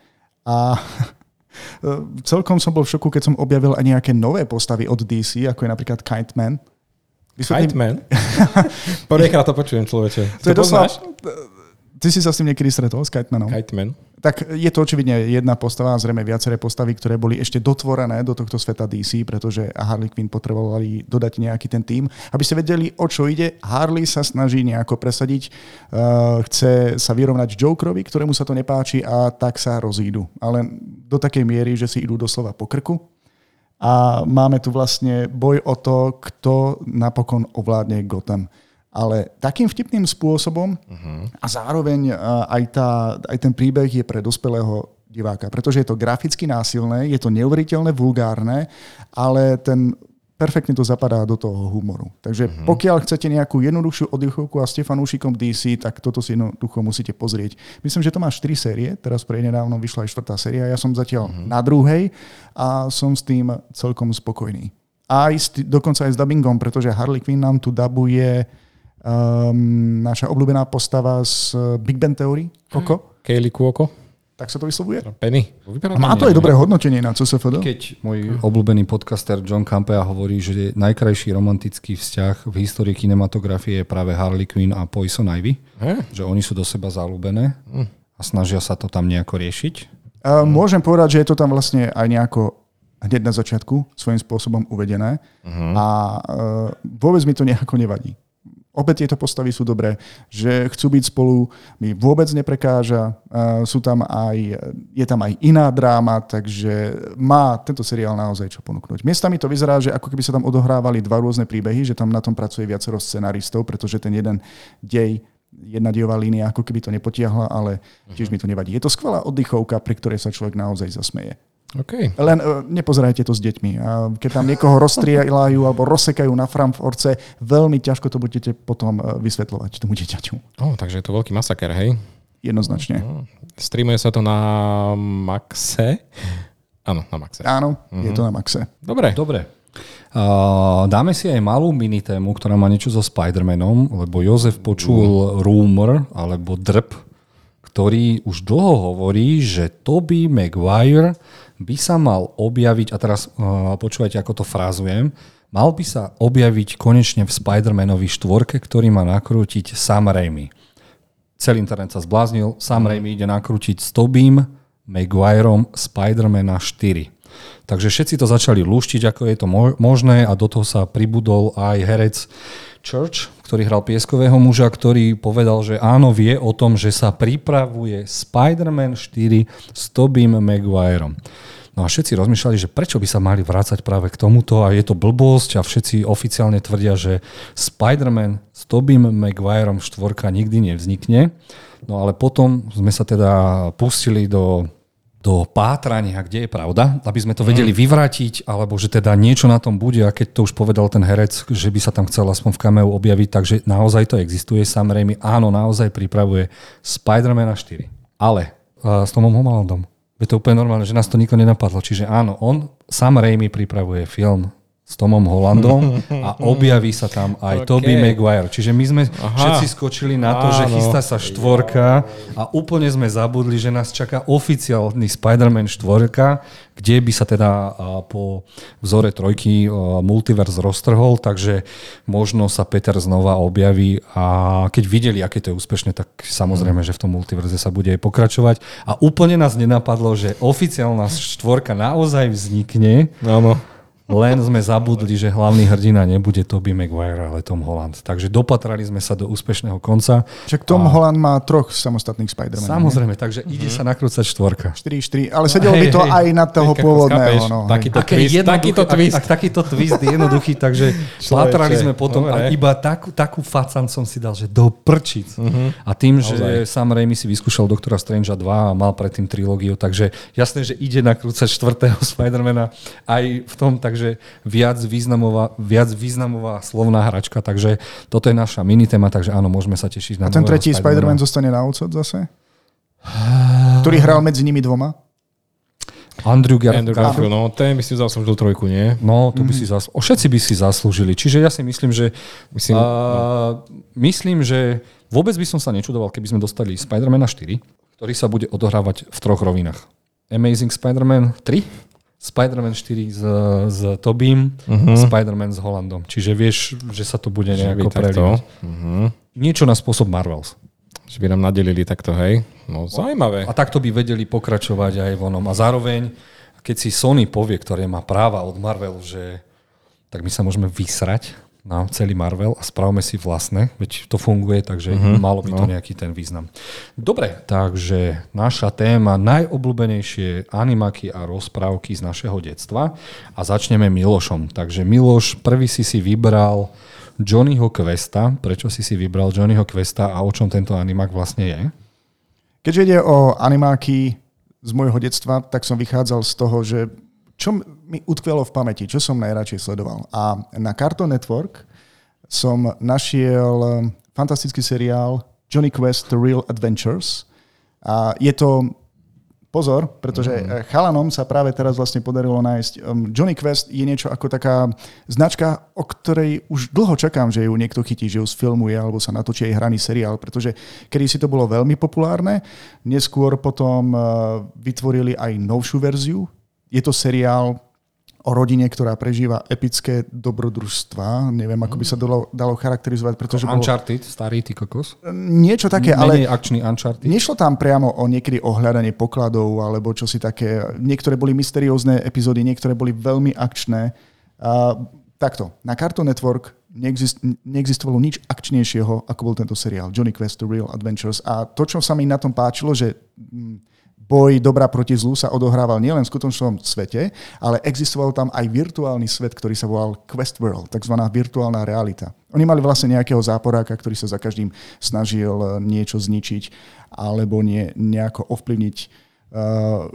A celkom som bol v šoku, keď som objavil aj nejaké nové postavy od DC, ako je napríklad Kite Man. Vysvetlím- Kite Man? Prvýkrát to počujem, človeče. To je doslova... Ty si sa s tým niekedy stretol, s Kitemanom? Kite Man. Tak je to očividne jedna postava, zrejme viaceré postavy, ktoré boli ešte dotvorené do tohto sveta DC, pretože Harley Quinn potrebovali dodať nejaký ten tým. Aby ste vedeli, o čo ide, Harley sa snaží nejako presadiť, uh, chce sa vyrovnať Jokerovi, ktorému sa to nepáči a tak sa rozídu. Ale do takej miery, že si idú doslova po krku. A máme tu vlastne boj o to, kto napokon ovládne Gotham ale takým vtipným spôsobom uh-huh. a zároveň aj, tá, aj ten príbeh je pre dospelého diváka, pretože je to graficky násilné, je to neuveriteľné, vulgárne, ale ten perfektne to zapadá do toho humoru. Takže uh-huh. pokiaľ chcete nejakú jednoduchšiu oddychovku a ste fanúšikom DC, tak toto si jednoducho musíte pozrieť. Myslím, že to má 4 série, teraz pre nedávno vyšla aj štvrtá séria, ja som zatiaľ uh-huh. na druhej a som s tým celkom spokojný. Aj s, dokonca aj s dubbingom, pretože Harley Quinn nám tu dabuje um, naša obľúbená postava z eh, Big Bang Theory, Koko. Kaylee Kuoko. Tak sa to vyslovuje? Penny. A má to aj dobré hodnotenie na CSFD. Keď môj obľúbený podcaster John Campea hovorí, že najkrajší romantický vzťah v histórii kinematografie je práve Harley Quinn a Poison Ivy. He? Že oni sú do seba zalúbené hm. a snažia sa to tam nejako riešiť. Uh, môžem povedať, že je to tam vlastne aj nejako hneď na začiatku svojím spôsobom uvedené uh-huh. a uh, vôbec mi to nejako nevadí. Obe tieto postavy sú dobré, že chcú byť spolu, mi vôbec neprekáža. Sú tam aj, je tam aj iná dráma, takže má tento seriál naozaj čo ponúknuť. Miestami to vyzerá, že ako keby sa tam odohrávali dva rôzne príbehy, že tam na tom pracuje viacero scenaristov, pretože ten jeden dej jedna diová línia ako keby to nepotiahla, ale tiež mi to nevadí. Je to skvelá oddychovka, pri ktorej sa človek naozaj zasmeje. Okay. Len uh, nepozerajte to s deťmi. A keď tam niekoho rozstrieľajú alebo rozsekajú na Frankfurtce, veľmi ťažko to budete potom uh, vysvetľovať tomu dieťaťu. Oh, takže je to veľký masaker, hej? Jednoznačne. Uh, streamuje sa to na Maxe? Áno, na Maxe. Áno, uh-huh. je to na Maxe. Dobre. Dobre. Uh, dáme si aj malú minitému, ktorá má niečo so Spider-Manom, lebo Jozef počul uh. rumor alebo drp, ktorý už dlho hovorí, že Toby Maguire by sa mal objaviť, a teraz uh, počúvajte, ako to frázujem, mal by sa objaviť konečne v Spider-Manovi štvorke, ktorý má nakrútiť Sam Raimi. Celý internet sa zbláznil, Sam mm. Raimi ide nakrútiť s Tobím Maguireom Spider-Mana 4. Takže všetci to začali lúštiť, ako je to možné a do toho sa pribudol aj herec Church, ktorý hral pieskového muža, ktorý povedal, že áno, vie o tom, že sa pripravuje Spider-Man 4 s Tobím Maguireom. No a všetci rozmýšľali, že prečo by sa mali vrácať práve k tomuto a je to blbosť a všetci oficiálne tvrdia, že Spider-Man s Tobím Maguireom štvorka nikdy nevznikne. No ale potom sme sa teda pustili do do pátrania, kde je pravda, aby sme to vedeli mm. vyvrátiť, alebo že teda niečo na tom bude a keď to už povedal ten herec, že by sa tam chcel aspoň v kameu objaviť, takže naozaj to existuje. Samozrejme, áno, naozaj pripravuje Spider-Man 4. Ale uh, s Tomom Homalandom. Je to úplne normálne, že nás to nikto nenapadlo. Čiže áno, on, Sam Raimi pripravuje film s Tomom Hollandom a objaví sa tam aj okay. Toby Maguire. Čiže my sme Aha. všetci skočili na to, Áno. že chystá sa štvorka a úplne sme zabudli, že nás čaká oficiálny Spider-Man štvorka, kde by sa teda po vzore trojky multiverse roztrhol, takže možno sa Peter znova objaví a keď videli, aké to je úspešné, tak samozrejme, že v tom multiverze sa bude aj pokračovať. A úplne nás nenapadlo, že oficiálna štvorka naozaj vznikne. Áno len sme zabudli, že hlavný hrdina nebude Toby Maguire, ale Tom Holland. Takže dopatrali sme sa do úspešného konca. Však Tom a... Holland má troch samostatných Spider-Man. Samozrejme, ne? takže mm-hmm. ide sa nakrúcať štvorka. 4-4, ale sedelo by to hej, aj na toho hej, pôvodného. No, takýto, twist, takýto twist. Ak, ak, takýto twist je jednoduchý, takže pátrali sme potom Dobre. a iba takú, takú facan som si dal, že do prčic. Mm-hmm. A tým, že Naozaj. Sam Raimi si vyskúšal Doktora Strange 2 a mal predtým trilógiu, takže jasné, že ide nakrúcať štvrtého Spidermana aj v tom, tak takže viac významová, viac významová slovná hračka, takže toto je naša minitéma, takže áno, môžeme sa tešiť na A ten tretí Spider-Man zostane na odsud zase? Ktorý hral medzi nimi dvoma? Andrew, Gar- Andrew Garfield, no ten by si zaslúžil trojku, nie? No, to by mm. si zasl- o, všetci by si zaslúžili. Čiže ja si myslím, že myslím, uh, myslím, že vôbec by som sa nečudoval, keby sme dostali Spider-Man 4, ktorý sa bude odohrávať v troch rovinách. Amazing Spider-Man 3, Spider-Man 4 s, s Tobím, uh-huh. Spider-Man s Hollandom. Čiže vieš, že sa to bude nejako prelievať. Uh-huh. Niečo na spôsob Marvels. Že by nám nadelili takto, hej? No zaujímavé. A takto by vedeli pokračovať aj vonom. A zároveň, keď si Sony povie, ktoré má práva od Marvelu, že tak my sa môžeme vysrať na celý Marvel a spravme si vlastné, veď to funguje, takže uh-huh, malo by to no. nejaký ten význam. Dobre, takže naša téma najobľúbenejšie animaky a rozprávky z našeho detstva a začneme Milošom. Takže Miloš, prvý si si vybral Johnnyho Questa. Prečo si si vybral Johnnyho Questa a o čom tento animák vlastne je? Keďže ide o animáky z môjho detstva, tak som vychádzal z toho, že čo mi utkvelo v pamäti, čo som najradšej sledoval. A na Cartoon Network som našiel fantastický seriál Johnny Quest The Real Adventures. A je to pozor, pretože mm. chalanom sa práve teraz vlastne podarilo nájsť. Um, Johnny Quest je niečo ako taká značka, o ktorej už dlho čakám, že ju niekto chytí, že ju sfilmuje alebo sa natočí aj hraný seriál, pretože kedy si to bolo veľmi populárne, neskôr potom vytvorili aj novšiu verziu, je to seriál o rodine, ktorá prežíva epické dobrodružstva. Neviem, ako by sa dalo, dalo charakterizovať. Pretože Uncharted, bolo... starý ty kokos? Niečo také, ale... akčný Uncharted? Nešlo tam priamo o niekedy ohľadanie pokladov, alebo čo si také... Niektoré boli mysteriózne epizódy, niektoré boli veľmi akčné. A, takto, na Cartoon Network neexist, neexistovalo nič akčnejšieho, ako bol tento seriál Johnny Quest The Real Adventures. A to, čo sa mi na tom páčilo, že mm, boj dobra proti zlu sa odohrával nielen v skutočnom svete, ale existoval tam aj virtuálny svet, ktorý sa volal Quest World, tzv. virtuálna realita. Oni mali vlastne nejakého záporáka, ktorý sa za každým snažil niečo zničiť alebo nie, nejako ovplyvniť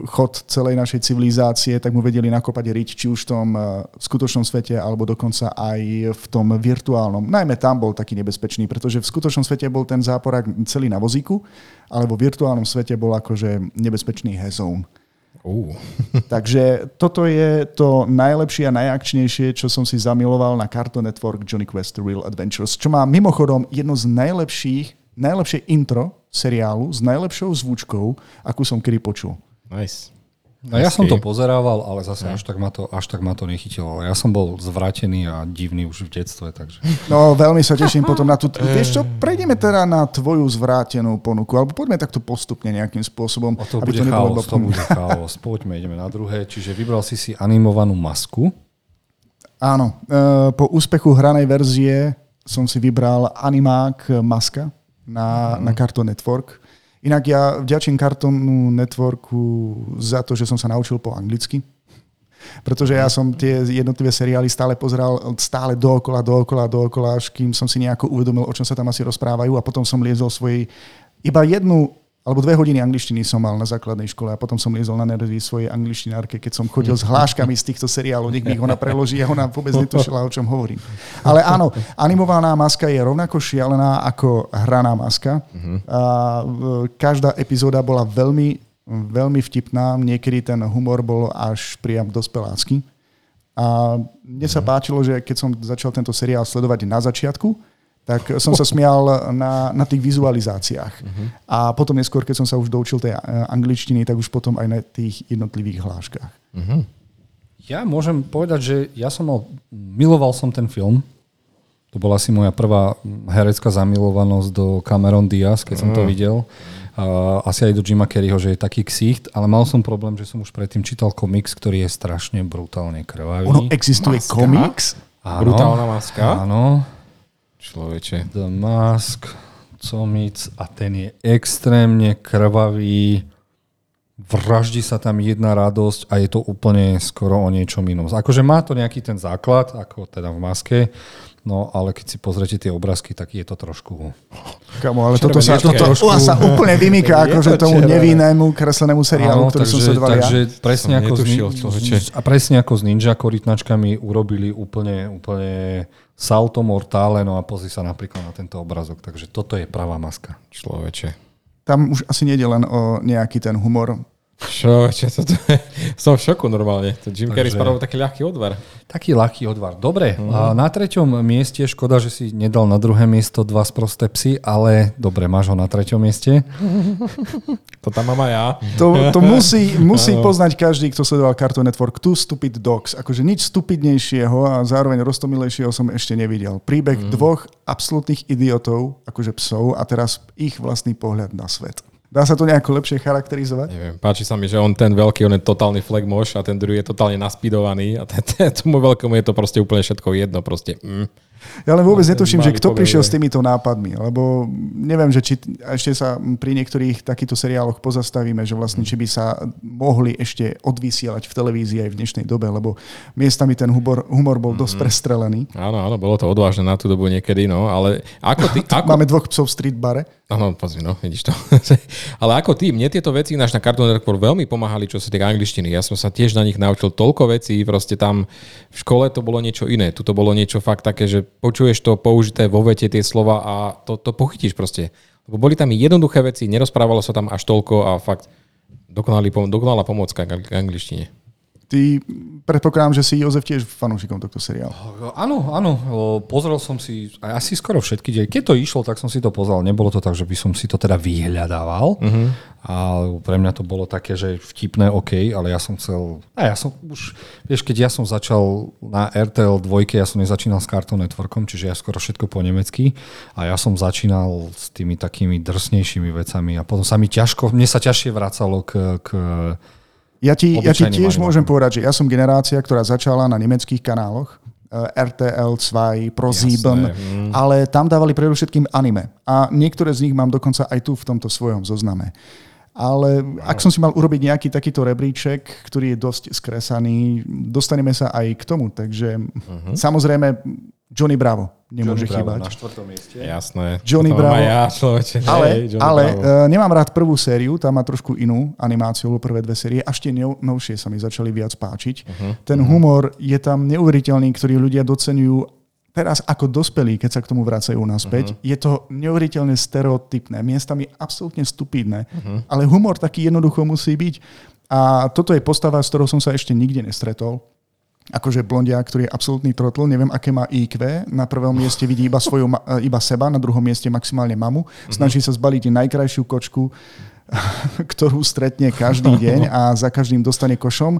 chod celej našej civilizácie, tak mu vedeli nakopať riť, či už v tom uh, skutočnom svete, alebo dokonca aj v tom virtuálnom. Najmä tam bol taký nebezpečný, pretože v skutočnom svete bol ten záporák celý na vozíku, ale vo virtuálnom svete bol akože nebezpečný hezón. Uh. Takže toto je to najlepšie a najakčnejšie, čo som si zamiloval na Cartoon Network Johnny Quest Real Adventures, čo má mimochodom jedno z najlepších najlepšie intro seriálu s najlepšou zvučkou, akú som kedy počul. Nice. No ja som to pozerával, ale zase až tak, ma to, až tak ma to nechytilo. Ja som bol zvrátený a divný už v detstve, takže... No, veľmi sa teším potom na tú... Vieš čo, prejdeme teda na tvoju zvrátenú ponuku, alebo poďme takto postupne nejakým spôsobom. O to bude to chaos, to bude chaos. Poďme, ideme na druhé. Čiže vybral si si animovanú masku. Áno, e, po úspechu hranej verzie som si vybral animák Maska na, mm. na Cartoon Network. Inak ja vďačím Cartoonu Networku za to, že som sa naučil po anglicky. Pretože ja som tie jednotlivé seriály stále pozeral stále dookola, dookola, dookola, až kým som si nejako uvedomil, o čom sa tam asi rozprávajú a potom som liezol svojej iba jednu alebo dve hodiny angličtiny som mal na základnej škole a potom som liezol na nervy svojej angličtinárke, keď som chodil s hláškami z týchto seriálov, nech mi ich ona preloží a ona vôbec netušila, o čom hovorím. Ale áno, animovaná maska je rovnako šialená ako hraná maska. A každá epizóda bola veľmi, veľmi vtipná, niekedy ten humor bol až priam dospelácky. A mne sa páčilo, že keď som začal tento seriál sledovať na začiatku, tak som sa smial na, na tých vizualizáciách. Uh-huh. A potom neskôr, keď som sa už doučil tej eh, angličtiny, tak už potom aj na tých jednotlivých hláškach. Uh-huh. Ja môžem povedať, že ja som mal, miloval som ten film. To bola asi moja prvá herecká zamilovanosť do Cameron Diaz, keď som to videl. Uh, asi aj do Jima Kerryho, že je taký ksicht, ale mal som problém, že som už predtým čítal komiks, ktorý je strašne brutálne krvavý. Ono existuje maska? komiks? Áno, Brutálna maska? Áno. Človeče. The Mask, Comic a ten je extrémne krvavý. Vraždí sa tam jedna radosť a je to úplne skoro o niečom inom. Akože má to nejaký ten základ, ako teda v maske, No, ale keď si pozrete tie obrázky, tak je to trošku... Kamo, ale toto sa, toto trošku... sa úplne vymýka akože tomu nevinnému kreslenému seriálu, ktorý takže, som sledoval takže ja. Presne ako, z, a presne ako s ninja korytnačkami urobili úplne, úplne salto mortále, no a pozri sa napríklad na tento obrazok. Takže toto je pravá maska. Človeče. Tam už asi nejde len o nejaký ten humor. Čo, čo to, to je? Som v šoku normálne. To Jim Carrey spravil taký ľahký odvar. Taký ľahký odvar. Dobre, Mhm. a na treťom mieste, škoda, že si nedal na druhé miesto dva sprosté psy, ale dobre, máš ho na treťom mieste. To tam mám aj ja. To, to musí, musí poznať každý, kto sledoval Cartoon Network. Two Stupid Dogs. Akože nič stupidnejšieho a zároveň roztomilejšieho som ešte nevidel. Príbeh Mhm. dvoch absolútnych idiotov, akože psov, a teraz ich vlastný pohľad na svet. Dá sa to nejako lepšie charakterizovať? Neviem, páči sa mi, že on ten veľký, on je totálny flagmoš a ten druhý je totálne naspidovaný a ten, ten, tomu veľkému je to proste úplne všetko jedno. Proste, mm. Ja len vôbec No, netuším, že kto prišiel s týmito nápadmi, lebo neviem, že či ešte sa pri niektorých takýchto seriáloch pozastavíme, že vlastne či by sa mohli ešte odvysielať v televízii aj v dnešnej dobe, lebo miestami ten humor, humor bol dosť Mhm. prestrelený. Áno, áno, bolo to odvážne na tú dobu niekedy, no, ale ako ty... Ako, Máme dvoch psov v street bare. Áno, pozri, no, vidíš to. Ale ako ty, mne tieto veci náš na Cartoon Network veľmi pomáhali, čo sa týka angličtiny. Ja som sa tiež na nich naučil toľko vecí, proste tam v škole to bolo niečo iné. Tu to bolo niečo fakt také, že počuješ to použité vo vete tie slova a to, to pochytíš proste. Lebo boli tam jednoduché veci, nerozprávalo sa tam až toľko a fakt dokonalý, dokonalá pomocka k angličtine. Ty predpokladám, že si Jozef tiež fanúšikom tohto seriálu. Áno, áno, pozrel som si asi skoro všetky diely. Keď to išlo, tak som si to pozrel. Nebolo to tak, že by som si to teda vyhľadával. Uh-huh. A pre mňa to bolo také, že vtipné, OK, ale ja som chcel... A ja som už... Vieš, keď ja som začal na RTL 2, ja som nezačínal s Cartoon Networkom, čiže ja skoro všetko po nemecky. A ja som začínal s tými takými drsnejšími vecami a potom sa mi ťažko... Mne sa ťažšie vracalo k, k Ja ti, ja ti tiež môžem povedať, že ja som generácia, ktorá začala na nemeckých kanáloch, RTL 2, ProSieben, mm. ale tam dávali predovšetkým anime. A niektoré z nich mám dokonca aj tu v tomto svojom zozname. Ale ak som si mal urobiť nejaký takýto rebríček, ktorý je dosť skresaný, dostaneme sa aj k tomu. Takže uh-huh. samozrejme Johnny Bravo nemôže Johnny Bravo chýbať. na štvrtom mieste. Jasné. Johnny Bravo. Ja, človeče. Ale, Hej, ale Bravo. uh, nemám rád prvú sériu, tam má trošku inú animáciu, lebo prvé dve série, až tie nov- novšie sa mi začali viac páčiť. Uh-huh. Ten humor je tam neuveriteľný, ktorý ľudia docenujú teraz ako dospelí, keď sa k tomu vracajú naspäť. Uh-huh. Je to neuveriteľne stereotypné, miestami absolútne stupidné, uh-huh. ale humor taký jednoducho musí byť. A toto je postava, s ktorou som sa ešte nikde nestretol akože blondiak, ktorý je absolútny trotl, neviem, aké má IQ, na prvom mieste vidí iba, svoju, e, iba seba, na druhom mieste maximálne mamu, snaží sa zbaliť najkrajšiu kočku, ktorú stretne každý deň a za každým dostane košom.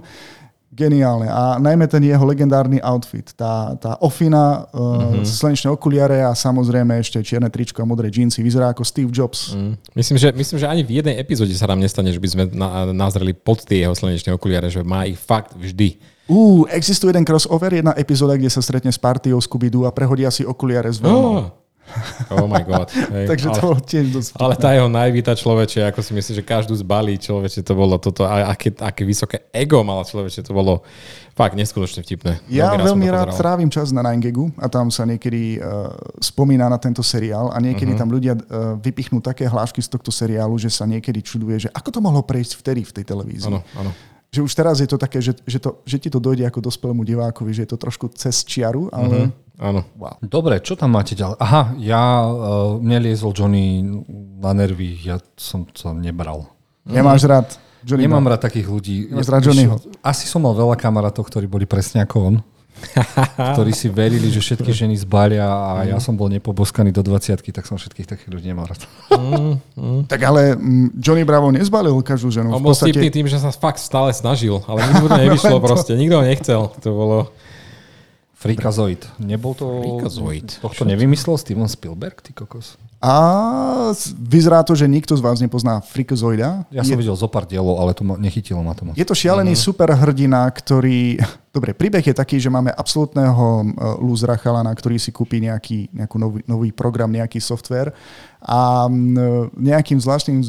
Geniálne. A najmä ten jeho legendárny outfit. Tá, tá ofina, uh, slnečné okuliare a samozrejme ešte čierne tričko a modré džínsy. Vyzerá ako Steve Jobs. Mm. Myslím, že, myslím, že ani v jednej epizóde sa nám nestane, že by sme na, nazreli pod tie jeho slnečné okuliare, že má ich fakt vždy. Ú, existuje jeden crossover, jedna epizóda, kde sa stretne s partiou Scooby-Doo a prehodia si okuliare s veľmi. Oh, oh my god. Hej, Takže ale, to bolo tiež dosť ale tá jeho najvíta človeče, ako si myslím, že každú zbalí človeče, to bolo toto, a aké, aké vysoké ego mala človeče, to bolo fakt neskutočne vtipné. Ja veľmi to rád pozeral. trávim čas na 9 a tam sa niekedy uh, spomína na tento seriál a niekedy uh-huh. tam ľudia uh, vypichnú také hlášky z tohto seriálu, že sa niekedy čuduje, že ako to mohlo prejsť vtedy v tej televízii. Áno, áno. Že už teraz je to také, že, že, to, že ti to dojde ako dospelému divákovi, že je to trošku cez čiaru, ale uh-huh. Áno. wow. Dobre, čo tam máte ďalej? Aha, ja, uh, mne liezol Johnny na nervy, ja som to nebral. Nemáš rád Johnny Nemám rád takých ľudí. Nemáš rád Johnnyho? Asi som mal veľa kamarátov, ktorí boli presne ako on. ktorí si verili, že všetky ženy zbalia a ja som bol nepoboskaný do 20 tak som všetkých takých ľudí nemal rád. Tak ale mm, Johnny Bravo nezbalil každú ženu. On bol podstate, tým, že sa fakt stále snažil, ale nikto to nevyšlo proste, nikto ho nechcel. To bolo... Freakazoid. Nebol to... Freakazoid. Tohto nevymyslel Steven Spielberg, ty kokos? A vyzerá to, že nikto z vás nepozná Freakazoida. Ja som videl zo pár dielov, ale to ma, nechytilo ma to moc. Je to šialený uh-huh. superhrdina, ktorý... Dobre, príbeh je taký, že máme absolútneho lúzra chalana, ktorý si kúpi nejaký, nejaký nový, nový program, nejaký software a nejakým zvláštnym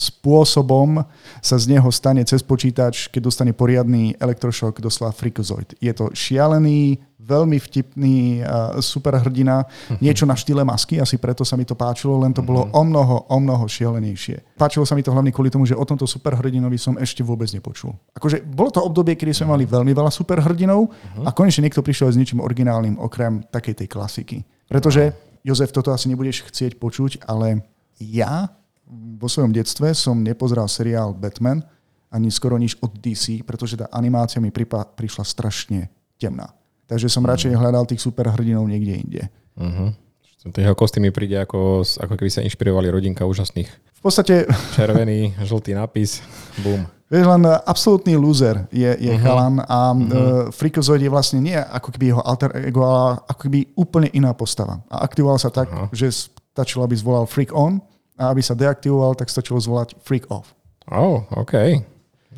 spôsobom sa z neho stane cez počítač, keď dostane poriadny elektrošok, doslova Freakazoid. Je to šialený, veľmi vtipný uh, superhrdina, niečo na štýle masky, asi preto sa mi to páčilo, len to bolo o mnoho, o mnoho šialenejšie. Páčilo sa mi to hlavne kvôli tomu, že o tomto superhrdinovi som ešte vôbec nepočul. Akože bolo to obdobie, kedy sme mali veľmi veľa superhrdinov a konečne niekto prišiel s niečím originálnym, okrem takej tej klasiky. Pretože, Jozef, toto asi nebudeš chcieť počuť, ale ja vo svojom detstve som nepozeral seriál Batman, ani skoro nič od DC, pretože tá animácia mi pripa- prišla strašne temná. Takže som radšej hľadal tých superhrdinov niekde inde. Uh-huh. Tie jeho kostýmy príde ako, ako keby sa inšpirovali rodinka úžasných. V podstate, Červený, žltý nápis, bum. vieš, len uh, absolútny loser je, je uh-huh. chalan a uh, Freakazoid je vlastne nie ako keby jeho alter ego, ale ako keby úplne iná postava. A aktivoval sa tak, Aha. že stačilo, aby zvolal Freak on a aby sa deaktivoval, tak stačilo zvolať Freak off. Oh, OK.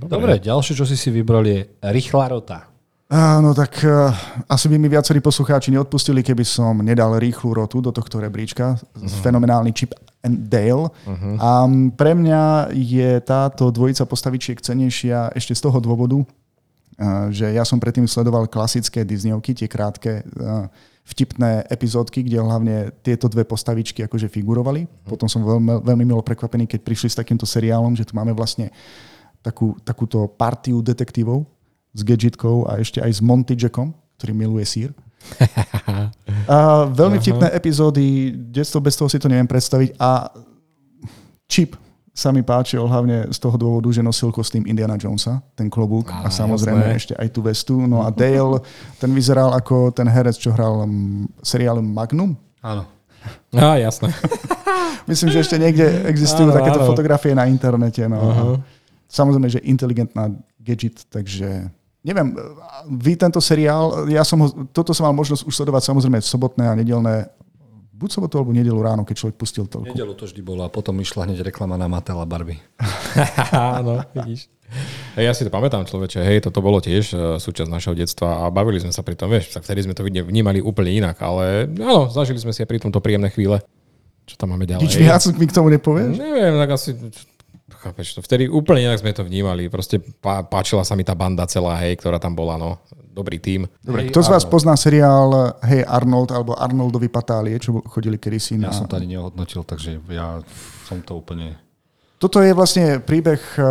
Dobre, ďalšie, čo si si vybral, je rýchla rota. Áno, tak uh, asi by mi viacerí poslucháči neodpustili, keby som nedal rýchlu rotu do tohto rebríčka. Uh-huh. Fenomenálny Chip and Dale. Uh-huh. A pre mňa je táto dvojica postavičiek cenejšia ešte z toho dôvodu, uh, že ja som predtým sledoval klasické Disneyovky, tie krátke uh, vtipné epizódky, kde hlavne tieto dve postavičky akože figurovali. Uh-huh. Potom som veľmi, veľmi milo prekvapený, keď prišli s takýmto seriálom, že tu máme vlastne takú, takúto partiu detektívov, s Gadgetkou a ešte aj s Monty Jackom, ktorý miluje sír. a veľmi vtipné epizódy, detstvo bez toho si to neviem predstaviť a Chip sa mi páčil hlavne z toho dôvodu, že nosil kostým Indiana Jonesa, ten klobúk a, a samozrejme jasné. ešte aj tú vestu. No a Dale, ten vyzeral ako ten herec, čo hral mm, seriál Magnum. Áno. Á, jasné. Myslím, že ešte niekde existujú Áno, takéto áno. fotografie na internete. No. Aha. Samozrejme, že inteligentná gadget, takže neviem, vy tento seriál, ja som ho, toto som mal možnosť už sledovať samozrejme v sobotné a nedelné, buď sobotu alebo nedelu ráno, keď človek pustil toľko. Nedelu to vždy bolo a potom išla hneď reklama na Mattel a Barbie. Áno, vidíš. Hej, ja si to pamätám, človeče, hej, toto bolo tiež uh, súčasť našeho detstva a bavili sme sa pri tom, vieš, tak vtedy sme to vnímali úplne inak, ale áno, zažili sme si aj pri tomto príjemné chvíle. Čo tam máme ďalej? Nič viac mi k tomu nepovieš? Neviem, tak asi... Chápeš to, vtedy úplne inak sme to vnímali. Proste pá, páčila sa mi tá banda celá, hej, ktorá tam bola, no. Dobrý tím. Dobre, Hej, kto z vás Arnold. pozná seriál Hey Arnold alebo Arnoldovi patálie, čo chodili kedysi na... Ja som to ani nehodnotil, takže ja som to úplne... Toto je vlastne príbeh eh,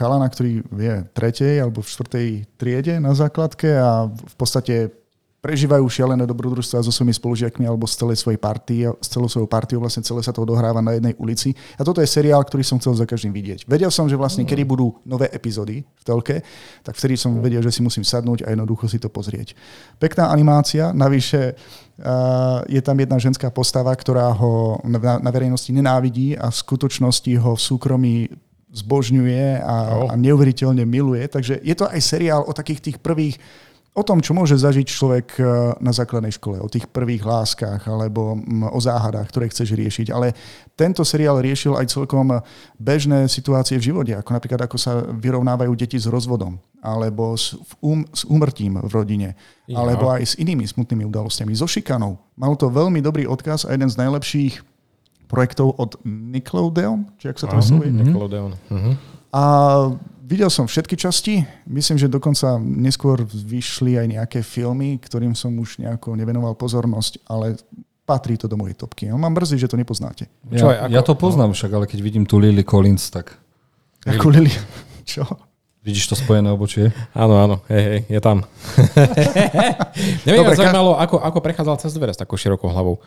chalana, ktorý je tretej alebo v štvrtej triede na základke a v podstate prežívajú šialené dobrodružstva so svojimi spolužiakmi alebo z celej svojej party, s celou svojou partiou, vlastne celé sa to odohráva na jednej ulici. A toto je seriál, ktorý som chcel za každým vidieť. Vedel som, že vlastne kedy budú nové epizódy v telke, tak vtedy som vedel, že si musím sadnúť a jednoducho si to pozrieť. Pekná animácia, navyše uh, je tam jedna ženská postava, ktorá ho na, na verejnosti nenávidí a v skutočnosti ho v súkromí zbožňuje a, Oh. a neuveriteľne miluje. Takže je to aj seriál o takých tých prvých o tom, čo môže zažiť človek eh, na základnej škole, o tých prvých láskach alebo mm, o záhadách, ktoré chceš riešiť. Ale tento seriál riešil aj celkom bežné situácie v živote, ako napríklad ako sa vyrovnávajú deti s rozvodom alebo s, um, s úmrtím v rodine, Ja. alebo aj s inými smutnými udalosťami, so šikanou. Mal to veľmi dobrý odkaz a jeden z najlepších projektov od Nickelodeon, či ak sa to vyslovuje. Nickelodeon. Uh-huh. A videl som všetky časti, myslím, že dokonca neskôr vyšli aj nejaké filmy, ktorým som už nejako nevenoval pozornosť, ale patrí to do mojej topky. No, mám mrzí, že to nepoznáte. Čo Ja, aj ako- ja to poznám však, ale keď vidím tu Lily Collins, tak Ako Lili. Čo? vidíš to spojené obočie? Áno, áno, hej, hej, je tam. Neviem, Dobre, Dobre, zaujímalo, ako, ako prechádzal cez dvere s takou širokou hlavou.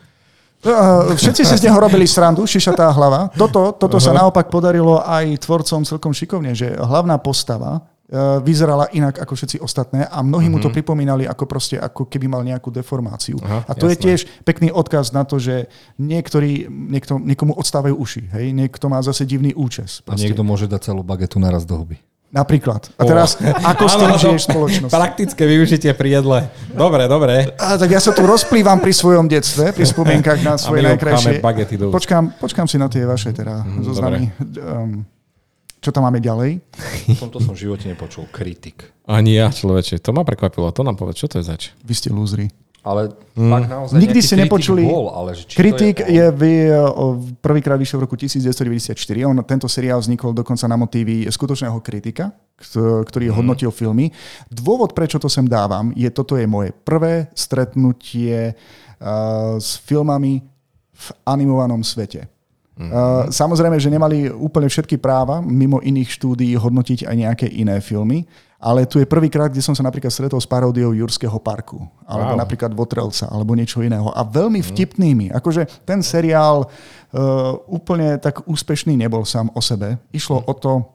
Uh, Všetci si z neho robili srandu, šišatá hlava. Toto, toto sa naopak podarilo aj tvorcom celkom šikovne, že hlavná postava uh, vyzerala inak ako všetci ostatné a mnohí mu to pripomínali ako proste, ako keby mal nejakú deformáciu. Aha, a to je jasné. tiež pekný odkaz na to, že niektorí, niekto, niekomu odstávajú uši, hej? niekto má zase divný účes. A proste. niekto môže dať celú bagetu naraz do huby. Napríklad. A teraz, ako s tým žiješ spoločnosť? Praktické využitie pri jedle. Dobre, dobre. A, tak ja sa tu rozplývam pri svojom detstve, pri spomienkach na svoje najkrajšie. Počkám, počkám si na tie vaše teda Mhm, zoznamy. Um, čo tam máme ďalej? V tomto som v živote nepočul. Kritik. Ani ja, človeče. To ma prekvapilo. To nám povedz, čo to je zač? Vy ste lúzri. Ale fakt naozaj Nikdy ste kritik nepočuli- Bol, ale že Kritik je, vy, o, prvýkrát vyšiel v roku 1994. On, tento seriál vznikol dokonca na motívy skutočného kritika, kto- ktorý Mhm. hodnotil filmy. Dôvod, prečo to sem dávam, je toto je moje prvé stretnutie uh, s filmami v animovanom svete. Uh, samozrejme, že nemali úplne všetky práva mimo iných štúdií hodnotiť aj nejaké iné filmy, ale tu je prvýkrát, kde som sa napríklad stretol s paródiou Jurského parku, alebo Wow. napríklad Votrelca, alebo niečo iného. A veľmi vtipnými. Akože ten seriál uh, úplne tak úspešný nebol sám o sebe. Išlo o to,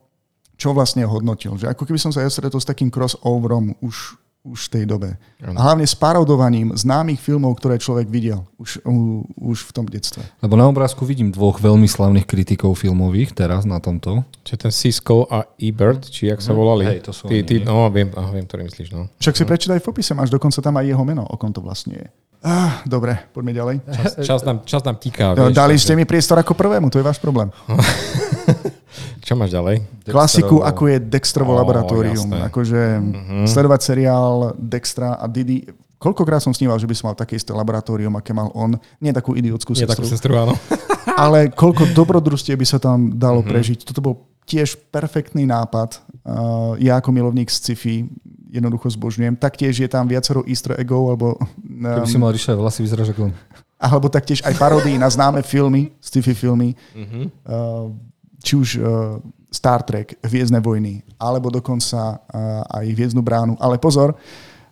čo vlastne hodnotil. Že ako keby som sa ja stretol s takým crossoverom už, už v tej dobe. A hlavne s parodovaním známych filmov, ktoré človek videl už, u, už v tom detstve. Lebo na obrázku vidím dvoch veľmi slavných kritikov filmových teraz na tomto. Čiže ten Cisco a Ebert, či jak sa volali? Hej, to sú ty, ty, no, viem, aha, viem, ktorý myslíš, no. Však si prečítaj v popise, máš dokonca tam aj jeho meno, o kom to vlastne je. Ah, dobre, poďme ďalej. Čas, čas, nám, čas nám tíka. No, vieš, Dali takže- ste mi priestor ako prvému, to je váš problém. Čo máš ďalej? Klasiku, Dexterovo. ako je Dextrovo Ó, laboratórium. jasné. Akože sledovať seriál Dextra a Didi. Koľkokrát som sníval, že by som mal také isté laboratórium, aké mal on. Nie takú idiotskú Nie takú sestru, sestru, áno. ale koľko dobrodružstiev by sa tam dalo prežiť. Toto bol tiež perfektný nápad. Uh, ja ako milovník sci-fi jednoducho zbožňujem. Taktiež je tam viacero easter eggov, alebo, Keby si um, mal ríšať vlasy, vyzeráš ako... alebo taktiež aj paródií na známe filmy, sci-fi filmy. Uh, či už uh, Star Trek, Hviezdne vojny, alebo dokonca uh, aj Hviezdnu bránu. Ale pozor,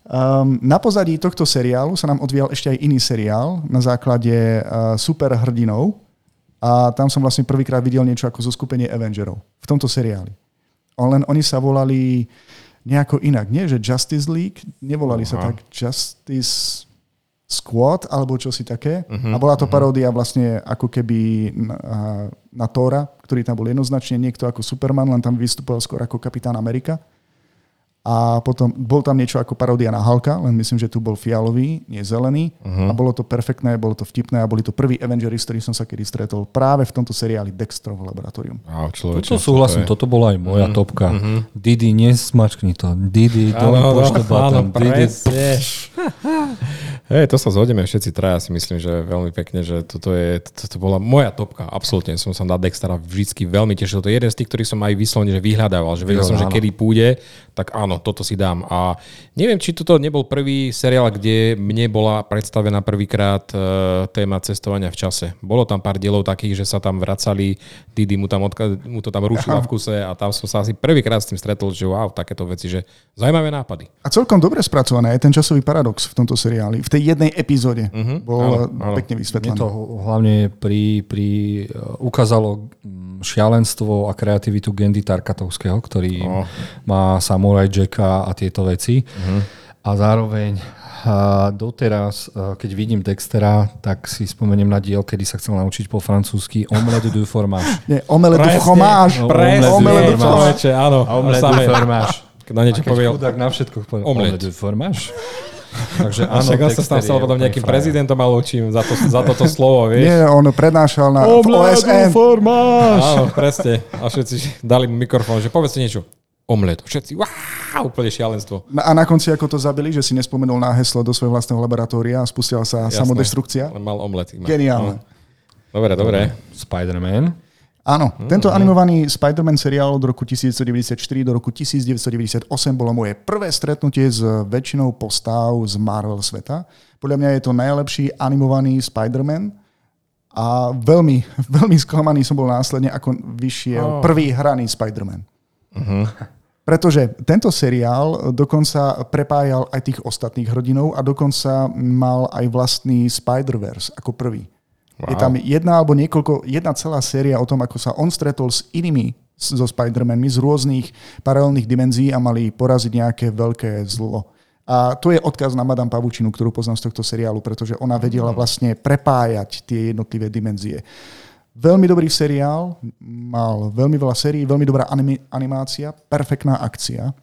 um, na pozadí tohto seriálu sa nám odvíjal ešte aj iný seriál na základe uh, superhrdinov a tam som vlastne prvýkrát videl niečo ako zo skupenie Avengerov v tomto seriáli. O, Len oni sa volali nejako inak. Nie, že Justice League, nevolali sa Aha. tak Justice Squad alebo čosi také. Uh-huh, a bola to paródia vlastne ako keby na, na Tóra, ktorý tam bol jednoznačne niekto ako Superman, len tam vystupoval skôr ako Kapitán Amerika. A potom bol tam niečo ako paródia na Halka, len myslím, že tu bol fialový, nie zelený. Uh-huh. A bolo to perfektné, bolo to vtipné a boli to prví Avengers, ktorí som sa kedy stretol práve v tomto seriáli Dextrovo laboratórium. Človeče, Toto súhlasím, toto toto bola aj moja topka. Didi, nesmačkni to. Didi, don't push the button. Didi. Hej, to sa zhodneme všetci traja, si myslím, že veľmi pekne, že toto, je, toto bola moja topka, absolútne. Som sa na Dextera vždycky veľmi tešil. To je jeden z tých, ktorý som aj vyslovene že vyhľadával, že vedel Jo, som, že kedy pôjde, tak áno, toto si dám. A neviem, či toto nebol prvý seriál, kde mne bola predstavená prvýkrát e, téma cestovania v čase. Bolo tam pár dielov takých, že sa tam vracali, Didi mu, tam odka- mu to tam rušila v kuse a tam som sa asi prvýkrát s tým stretol, že wow, takéto veci, že zaujímavé nápady. A celkom dobre spracované je ten časový paradox v tomto seriáli. V tej jednej epizóde uh-huh. bol Áno, áno, pekne Mne vysvetlený. to hlavne pri, pri, uh, ukázalo šialenstvo a kreativitu Gendy Tarkatovského, ktorý No. má Samurai Jacka a tieto veci. A zároveň a doteraz, keď vidím Dextera, tak si spomeniem na diel, kedy sa chcel naučiť po francúzsky omelette du fromage. Nie, omelette du fromage. No, presne, omelette du fromage. áno. Omelette du fromage. Na niečo povie, chudák na všetko povie Omelette. du fromage. Takže a áno, však on sa tam stal potom nejakým frajer. prezidentom a učím za, to, za toto slovo, vieš. Nie, on prednášal na v OSN. Áno, presne. A všetci dali mu mikrofón, že povedzte niečo. Omlet. Všetci, wow, úplne šialenstvo. Na- A na konci, ako to zabili, že si nespomenul na heslo do svojho vlastného laboratória a spustila sa Jasné. samodeštrukcia. Len mal omlet. iba. Geniálne. No. Dobre, dobre. Spider-Man. Áno, tento animovaný Spider-Man seriál od roku 1994 do roku 1998 bolo moje prvé stretnutie s väčšinou postav z Marvel sveta. Podľa mňa je to najlepší animovaný Spider-Man a veľmi, veľmi sklamaný som bol následne, ako vyšiel Oh. prvý hraný Spider-Man. Pretože tento seriál dokonca prepájal aj tých ostatných hrdinov a dokonca mal aj vlastný Spider-Verse ako prvý. Wow. Je tam jedna alebo niekoľko, jedna celá séria o tom, ako sa on stretol s inými so Spider-Manmi z rôznych paralelných dimenzií a mali poraziť nejaké veľké zlo. A to je odkaz na Madame Pavučinu, ktorú poznám z tohto seriálu, pretože ona vedela vlastne prepájať tie jednotlivé dimenzie. Veľmi dobrý seriál, mal veľmi veľa sérií, veľmi dobrá animácia, perfektná akcia.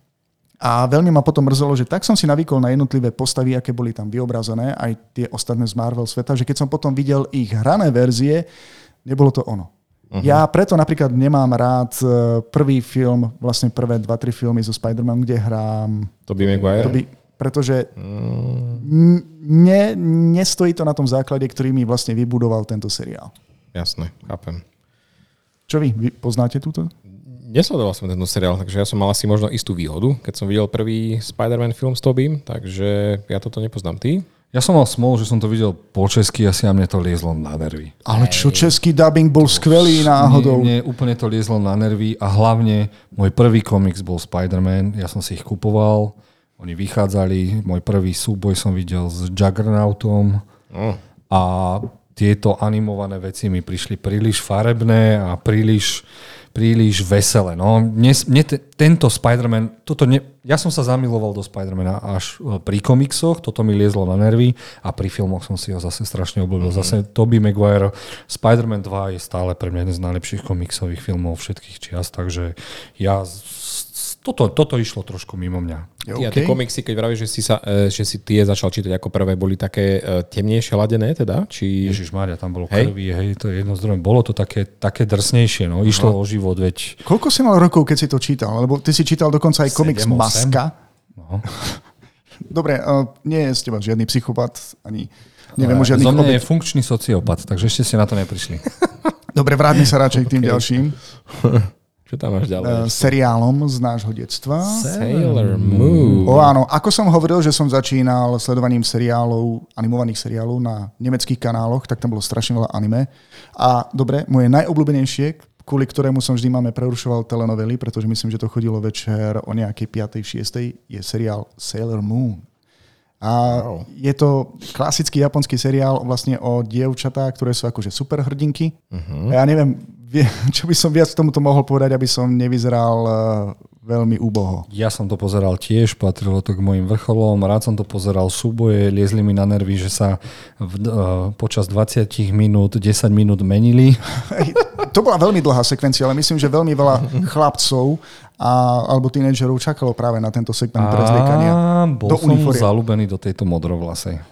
A veľmi ma potom mrzelo, že tak som si navykol na jednotlivé postavy, aké boli tam vyobrazené, aj tie ostatné z Marvel sveta, že keď som potom videl ich hrané verzie, nebolo to ono. Uh-huh. Ja preto napríklad nemám rád e, prvý film, vlastne prvé dva, tri filmy zo Spider-Man, kde hrám To by Maguire. Toby, pretože n- ne, nestojí to na tom základe, ktorý mi vlastne vybudoval tento seriál. Jasné, chápem. Čo vy, vy poznáte túto? Nesledoval som tento seriál, takže ja som mal asi možno istú výhodu, keď som videl prvý Spider-Man film s Tobím, takže ja toto nepoznám. Ty? Ja som mal smol, že som to videl po česky, asi a mne to liezlo na nervy. Ale čo, český dubbing bol skvelý náhodou. Mne, mne úplne to liezlo na nervy a hlavne môj prvý komiks bol Spider-Man, ja som si ich kupoval, oni vychádzali, môj prvý súboj som videl s Juggernautom No. a tieto animované veci mi prišli príliš farebné a príliš, príliš veselé. No, mne, mne te, tento Spider-Man, toto ne, ja som sa zamiloval do Spider-Mana až e, pri komiksoch, toto mi liezlo na nervy a pri filmoch som si ho zase strašne obľúbil. Mm-hmm. Zase Tobey Maguire, Spider-Man 2 je stále pre mňa jeden z najlepších komiksových filmov všetkých čias, takže ja toto, toto išlo trošku mimo mňa. Okay. A tie komiksy, keď vravíš, že si, sa, e, že si tie začal čítať ako prvé, boli také e, temnejšie ladené teda? Či... Ježiš Mária, tam bolo hej. krvi, hej, to je jedno zdrojom. Bolo to také, také drsnejšie, no. Išlo no. o život, veď... Koľko si mal rokov, keď si to čítal? Lebo ty si čítal dokonca aj komiks 7, Maska. No. Dobre, uh, nie je z teba žiadny psychopat, ani neviem o žiadnych... Zo mňa je funkčný sociopat, takže ešte ste na to neprišli. Dobre, vráťme sa radšej k tým okay. ďalším. Čo tam máš ďalej? Uh, seriálom z nášho detstva. Sailor Moon. O áno, ako som hovoril, že som začínal sledovaním seriálov, animovaných seriálov na nemeckých kanáloch, tak tam bolo strašne veľa anime. A dobre, moje najobľúbenejšie, kvôli ktorému som vždy máme prerušoval telenovely, pretože myslím, že to chodilo večer o nejakej 5. 6. je seriál Sailor Moon. A wow. je to klasický japonský seriál vlastne o dievčatá, ktoré sú akože superhrdinky. Uh-huh. Ja neviem, čo by som viac k tomuto mohol povedať, aby som nevyzeral uh, veľmi úboho. Ja som to pozeral tiež, patrilo to k mojim vrcholom, rád som to pozeral súboje, liezli mi na nervy, že sa v, uh, počas 20 minút, 10 minút menili. to bola veľmi dlhá sekvencia, ale myslím, že veľmi veľa chlapcov a, alebo tínedžerov čakalo práve na tento segment prezliekania. Bol do som zalúbený do tejto modrovlasej.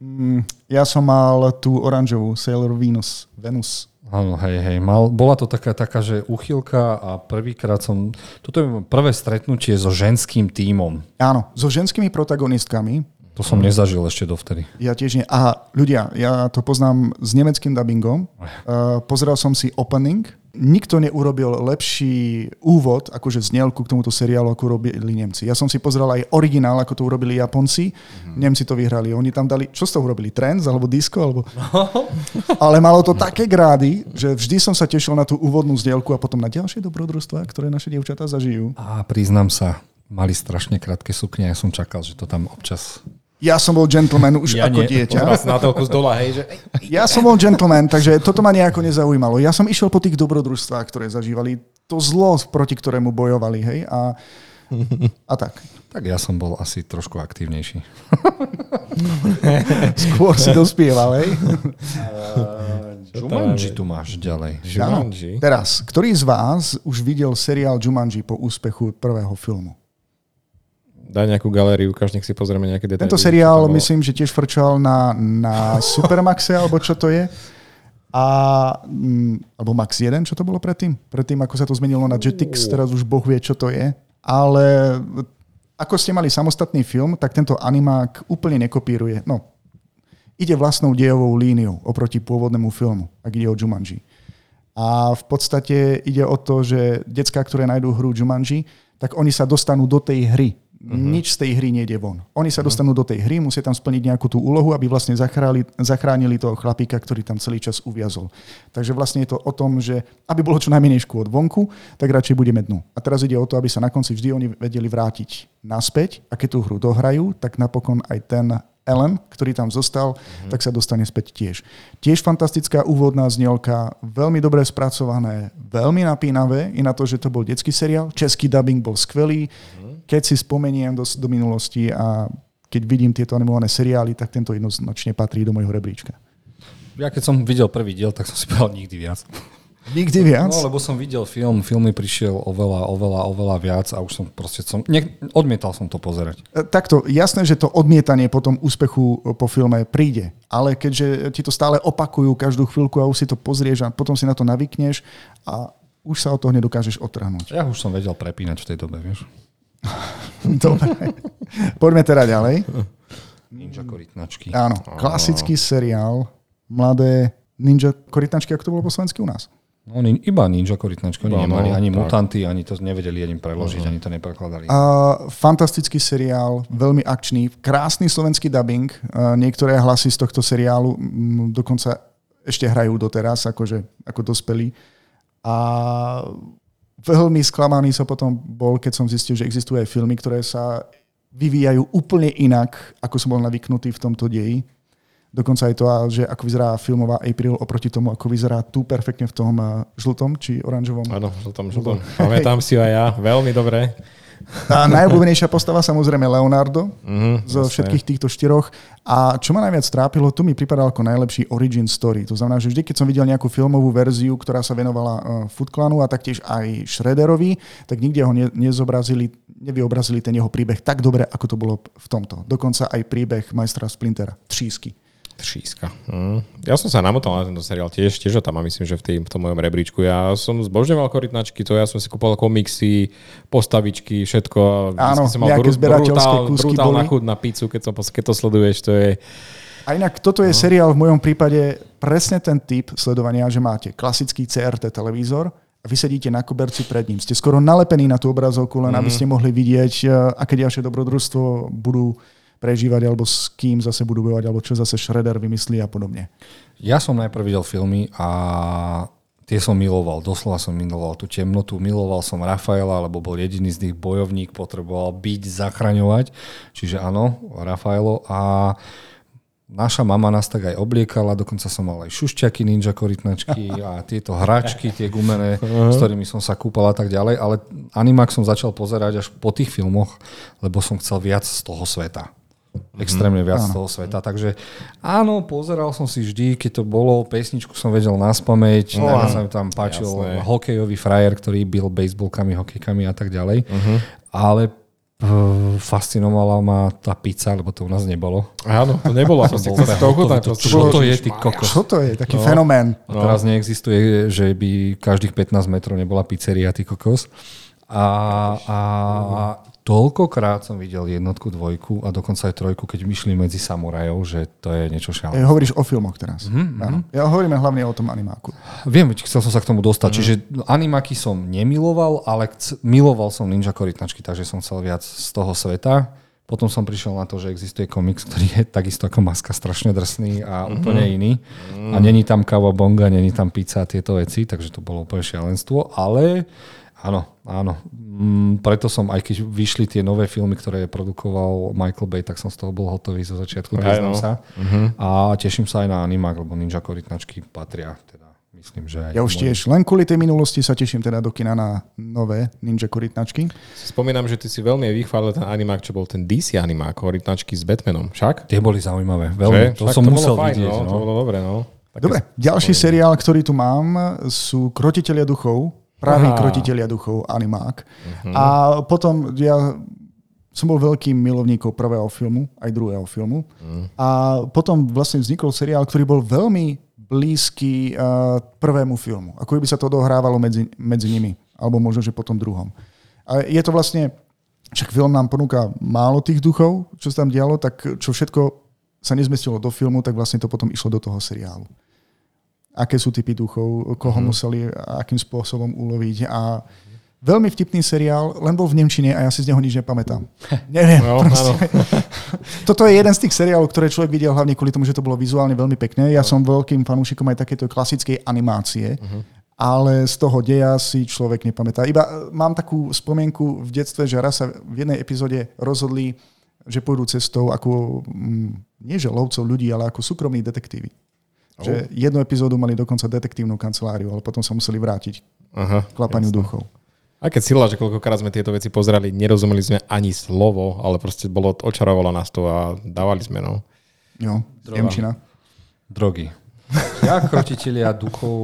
Mm, ja som mal tú oranžovú Sailor Venus. Venus. Áno, hej, hej. Mal, bola to taká, taká, že uchylka a prvýkrát som... Toto je prvé stretnutie so ženským tímom. Áno, so ženskými protagonistkami. To som hmm. nezažil ešte dovtedy. Ja tiež nie. A ľudia, ja to poznám s nemeckým dubbingom. Uh, pozeral som si opening nikto neurobil lepší úvod, akože znielku k tomuto seriálu, ako robili Nemci. Ja som si pozrel aj originál, ako to urobili Japonci. Mm-hmm. Nemci to vyhrali. Oni tam dali, čo toho urobili? Trends alebo disco? Alebo... Ale malo to také grády, že vždy som sa tešil na tú úvodnú znielku a potom na ďalšie dobrodružstva, ktoré naše dievčatá zažijú. A priznám sa, mali strašne krátke sukne. Ja som čakal, že to tam občas ja som bol gentleman už ja ako nie. dieťa. na to kus dola, hej, že... Ja som bol gentleman, takže toto ma nejako nezaujímalo. Ja som išiel po tých dobrodružstvách, ktoré zažívali to zlo, proti ktorému bojovali, hej, a, a tak. Tak ja som bol asi trošku aktívnejší. Skôr si dospieval, hej? Jumanji tu máš ďalej. Jumanji. Teraz, ktorý z vás už videl seriál Jumanji po úspechu prvého filmu? Daj nejakú galériu, nech si pozrieme nejaké detaily. Tento seriál, myslím, že tiež frčal na, na Supermaxe, alebo čo to je. A, mm, alebo Max 1, čo to bolo predtým? Predtým, ako sa to zmenilo na Jetix, teraz už Boh vie, čo to je. Ale ako ste mali samostatný film, tak tento animák úplne nekopíruje. No, ide vlastnou dejovou líniou oproti pôvodnému filmu, ak ide o Jumanji. A v podstate ide o to, že decka, ktoré nájdú hru Jumanji, tak oni sa dostanú do tej hry. Uh-huh. Nič z tej hry nejde von. Oni sa uh-huh. dostanú do tej hry, musia tam splniť nejakú tú úlohu, aby vlastne zachránili, zachránili toho chlapíka, ktorý tam celý čas uviazol. Takže vlastne je to o tom, že aby bolo čo najmenej škôd vonku, tak radšej budeme dnu. A teraz ide o to, aby sa na konci vždy oni vedeli vrátiť naspäť a keď tú hru dohrajú, tak napokon aj ten Ellen, ktorý tam zostal, mm-hmm. tak sa dostane späť tiež. Tiež fantastická úvodná znielka, veľmi dobre spracované, veľmi napínavé, i na to, že to bol detský seriál. Český dubbing bol skvelý. Mm-hmm. Keď si spomeniem do, do minulosti a keď vidím tieto animované seriály, tak tento jednoznačne patrí do môjho rebríčka. Ja keď som videl prvý diel, tak som si povedal nikdy viac. Nikdy viac? No, lebo som videl film, film mi prišiel oveľa, oveľa, oveľa viac a už som proste, som, ne, odmietal som to pozerať. E, takto, jasné, že to odmietanie po tom úspechu e, po filme príde, ale keďže ti to stále opakujú každú chvíľku a už si to pozrieš a potom si na to navykneš a už sa od toho nedokážeš otrhnúť. Ja už som vedel prepínať v tej dobe, vieš. Dobre. Poďme teda ďalej. Ninja korytnačky. Áno, klasický seriál, mladé ninja korytnačky, ako to bolo po slovensky u nás. No, iba ninja korytnačko, oni nemali ani tak. mutanty, ani to nevedeli ani preložiť, uh-huh. ani to neprekladali. Uh, fantastický seriál, veľmi akčný, krásny slovenský dubbing. Uh, niektoré hlasy z tohto seriálu m, dokonca ešte hrajú doteraz, akože, ako dospelí. A veľmi sklamaný som potom bol, keď som zistil, že existujú aj filmy, ktoré sa vyvíjajú úplne inak, ako som bol navyknutý v tomto deji. Dokonca aj to, že ako vyzerá filmová April oproti tomu, ako vyzerá tu perfektne v tom eh, žltom či oranžovom. Áno, žltom, žltom. Pamätám si aj ja, veľmi dobre. A najobľúbenejšia postava samozrejme Leonardo mm-hmm, zo jasne. všetkých týchto štyroch. A čo ma najviac trápilo, to mi pripadalo ako najlepší origin story. To znamená, že vždy, keď som videl nejakú filmovú verziu, ktorá sa venovala uh, Foot Clanu a taktiež aj Shredderovi, tak nikde ho ne- nezobrazili, nevyobrazili ten jeho príbeh tak dobre, ako to bolo v tomto. Dokonca aj príbeh majstra Splintera, Třísky. Tříska. Mm. Ja som sa namotal na tento seriál tiež, tiež tam mám, myslím, že v, tým, v tom mojom rebríčku. Ja som zbožňoval korytnačky, to ja som si kupoval komiksy, postavičky, všetko. Áno, som mal zberateľské brutál, brutálna chuť na pizzu, keď, som, keď to sleduješ, to je... A inak toto je no. seriál v mojom prípade presne ten typ sledovania, že máte klasický CRT televízor, a vy sedíte na koberci pred ním. Ste skoro nalepení na tú obrazovku, len mm. aby ste mohli vidieť, eh, aké ďalšie dobrodružstvo budú prežívať, alebo s kým zase budú bojovať, alebo čo zase Shredder vymyslí a podobne. Ja som najprv videl filmy a tie som miloval, doslova som miloval tú temnotu, miloval som Rafaela, lebo bol jediný z nich bojovník, potreboval byť, zachraňovať, čiže áno, Rafaelo. A naša mama nás tak aj obliekala, dokonca som mal aj šušťaky, ninja korytnačky a tieto hračky, tie gumené, s ktorými som sa kúpal a tak ďalej, ale Animax som začal pozerať až po tých filmoch, lebo som chcel viac z toho sveta extrémne viac mm, z toho sveta. Takže áno, pozeral som si vždy, keď to bolo, pesničku som vedel na spameť, no, sa mi tam páčil jasné. hokejový frajer, ktorý byl baseballkami, hokejkami a tak ďalej. Uh-huh. Ale fascinovala ma tá pizza, lebo to u nás nebolo. Áno, to nebolo. to bol to, čo to je, ty kokos? Čo to je? Taký no. fenomén. A teraz no. neexistuje, že by každých 15 metrov nebola pizzeria, ty kokos. A, a toľkokrát som videl jednotku, dvojku a dokonca aj trojku, keď myšli medzi samurajov, že to je niečo šialené. Ja, hovoríš o filmoch teraz. Mm-hmm. Ja hovoríme hlavne o tom animáku. Viem, chcel som sa k tomu dostať. Mm. Čiže animáky som nemiloval, ale miloval som Ninja korytnačky, takže som chcel viac z toho sveta. Potom som prišiel na to, že existuje komiks, ktorý je takisto ako maska strašne drsný a mm-hmm. úplne iný. Mm. A není tam bonga, není tam pizza a tieto veci, takže to bolo úplne šialenstvo. Ale Áno, áno. Mm, preto som, aj keď vyšli tie nové filmy, ktoré produkoval Michael Bay, tak som z toho bol hotový zo začiatku, priznám no. sa. Uh-huh. A teším sa aj na Animak, lebo Ninja korytnačky patria teda myslím, že aj Ja už tiež, len kvôli tej minulosti sa teším teda do kina na nové Ninja korytnačky. Spomínam, že ty si veľmi vychválil ten animák, čo bol ten DC animák, korytnačky s Batmanom, však? Tie boli zaujímavé, veľmi. Že? To však som to musel fajn, vidieť. No, no. To bolo dobre, no. Také Dobre, ďalší seriál, ktorý tu mám, sú Krotiteľia duchov Praví Aha. krotiteľia duchov, animák. Uh-huh. A potom ja som bol veľkým milovníkom prvého filmu, aj druhého filmu. Uh-huh. A potom vlastne vznikol seriál, ktorý bol veľmi blízky uh, prvému filmu. Ako by sa to dohrávalo medzi, medzi nimi. Alebo možno, že potom druhom. A je to vlastne, však film nám ponúka málo tých duchov, čo sa tam dialo, tak čo všetko sa nezmestilo do filmu, tak vlastne to potom išlo do toho seriálu aké sú typy duchov, koho uh-huh. museli akým spôsobom uloviť a Veľmi vtipný seriál, len bol v Nemčine a ja si z neho nič nepamätám. Neviem. No, Toto je jeden z tých seriálov, ktoré človek videl hlavne kvôli tomu, že to bolo vizuálne veľmi pekné. Ja no. som veľkým fanúšikom aj takéto klasickej animácie, uh-huh. ale z toho deja si človek nepamätá. Iba e, mám takú spomienku v detstve, že raz sa v jednej epizóde rozhodli, že pôjdu cestou ako, mm, nie že lovcov ľudí, ale ako súkromní detektívy. Oh. Že jednu epizódu mali dokonca detektívnu kanceláriu, ale potom sa museli vrátiť Aha, k klapaniu jasne. duchov. A keď sila, že koľkokrát sme tieto veci pozerali, nerozumeli sme ani slovo, ale proste bolo, očarovalo nás to a dávali sme, no. Jo, Nemčina. Drogy. Ja krotitelia duchov,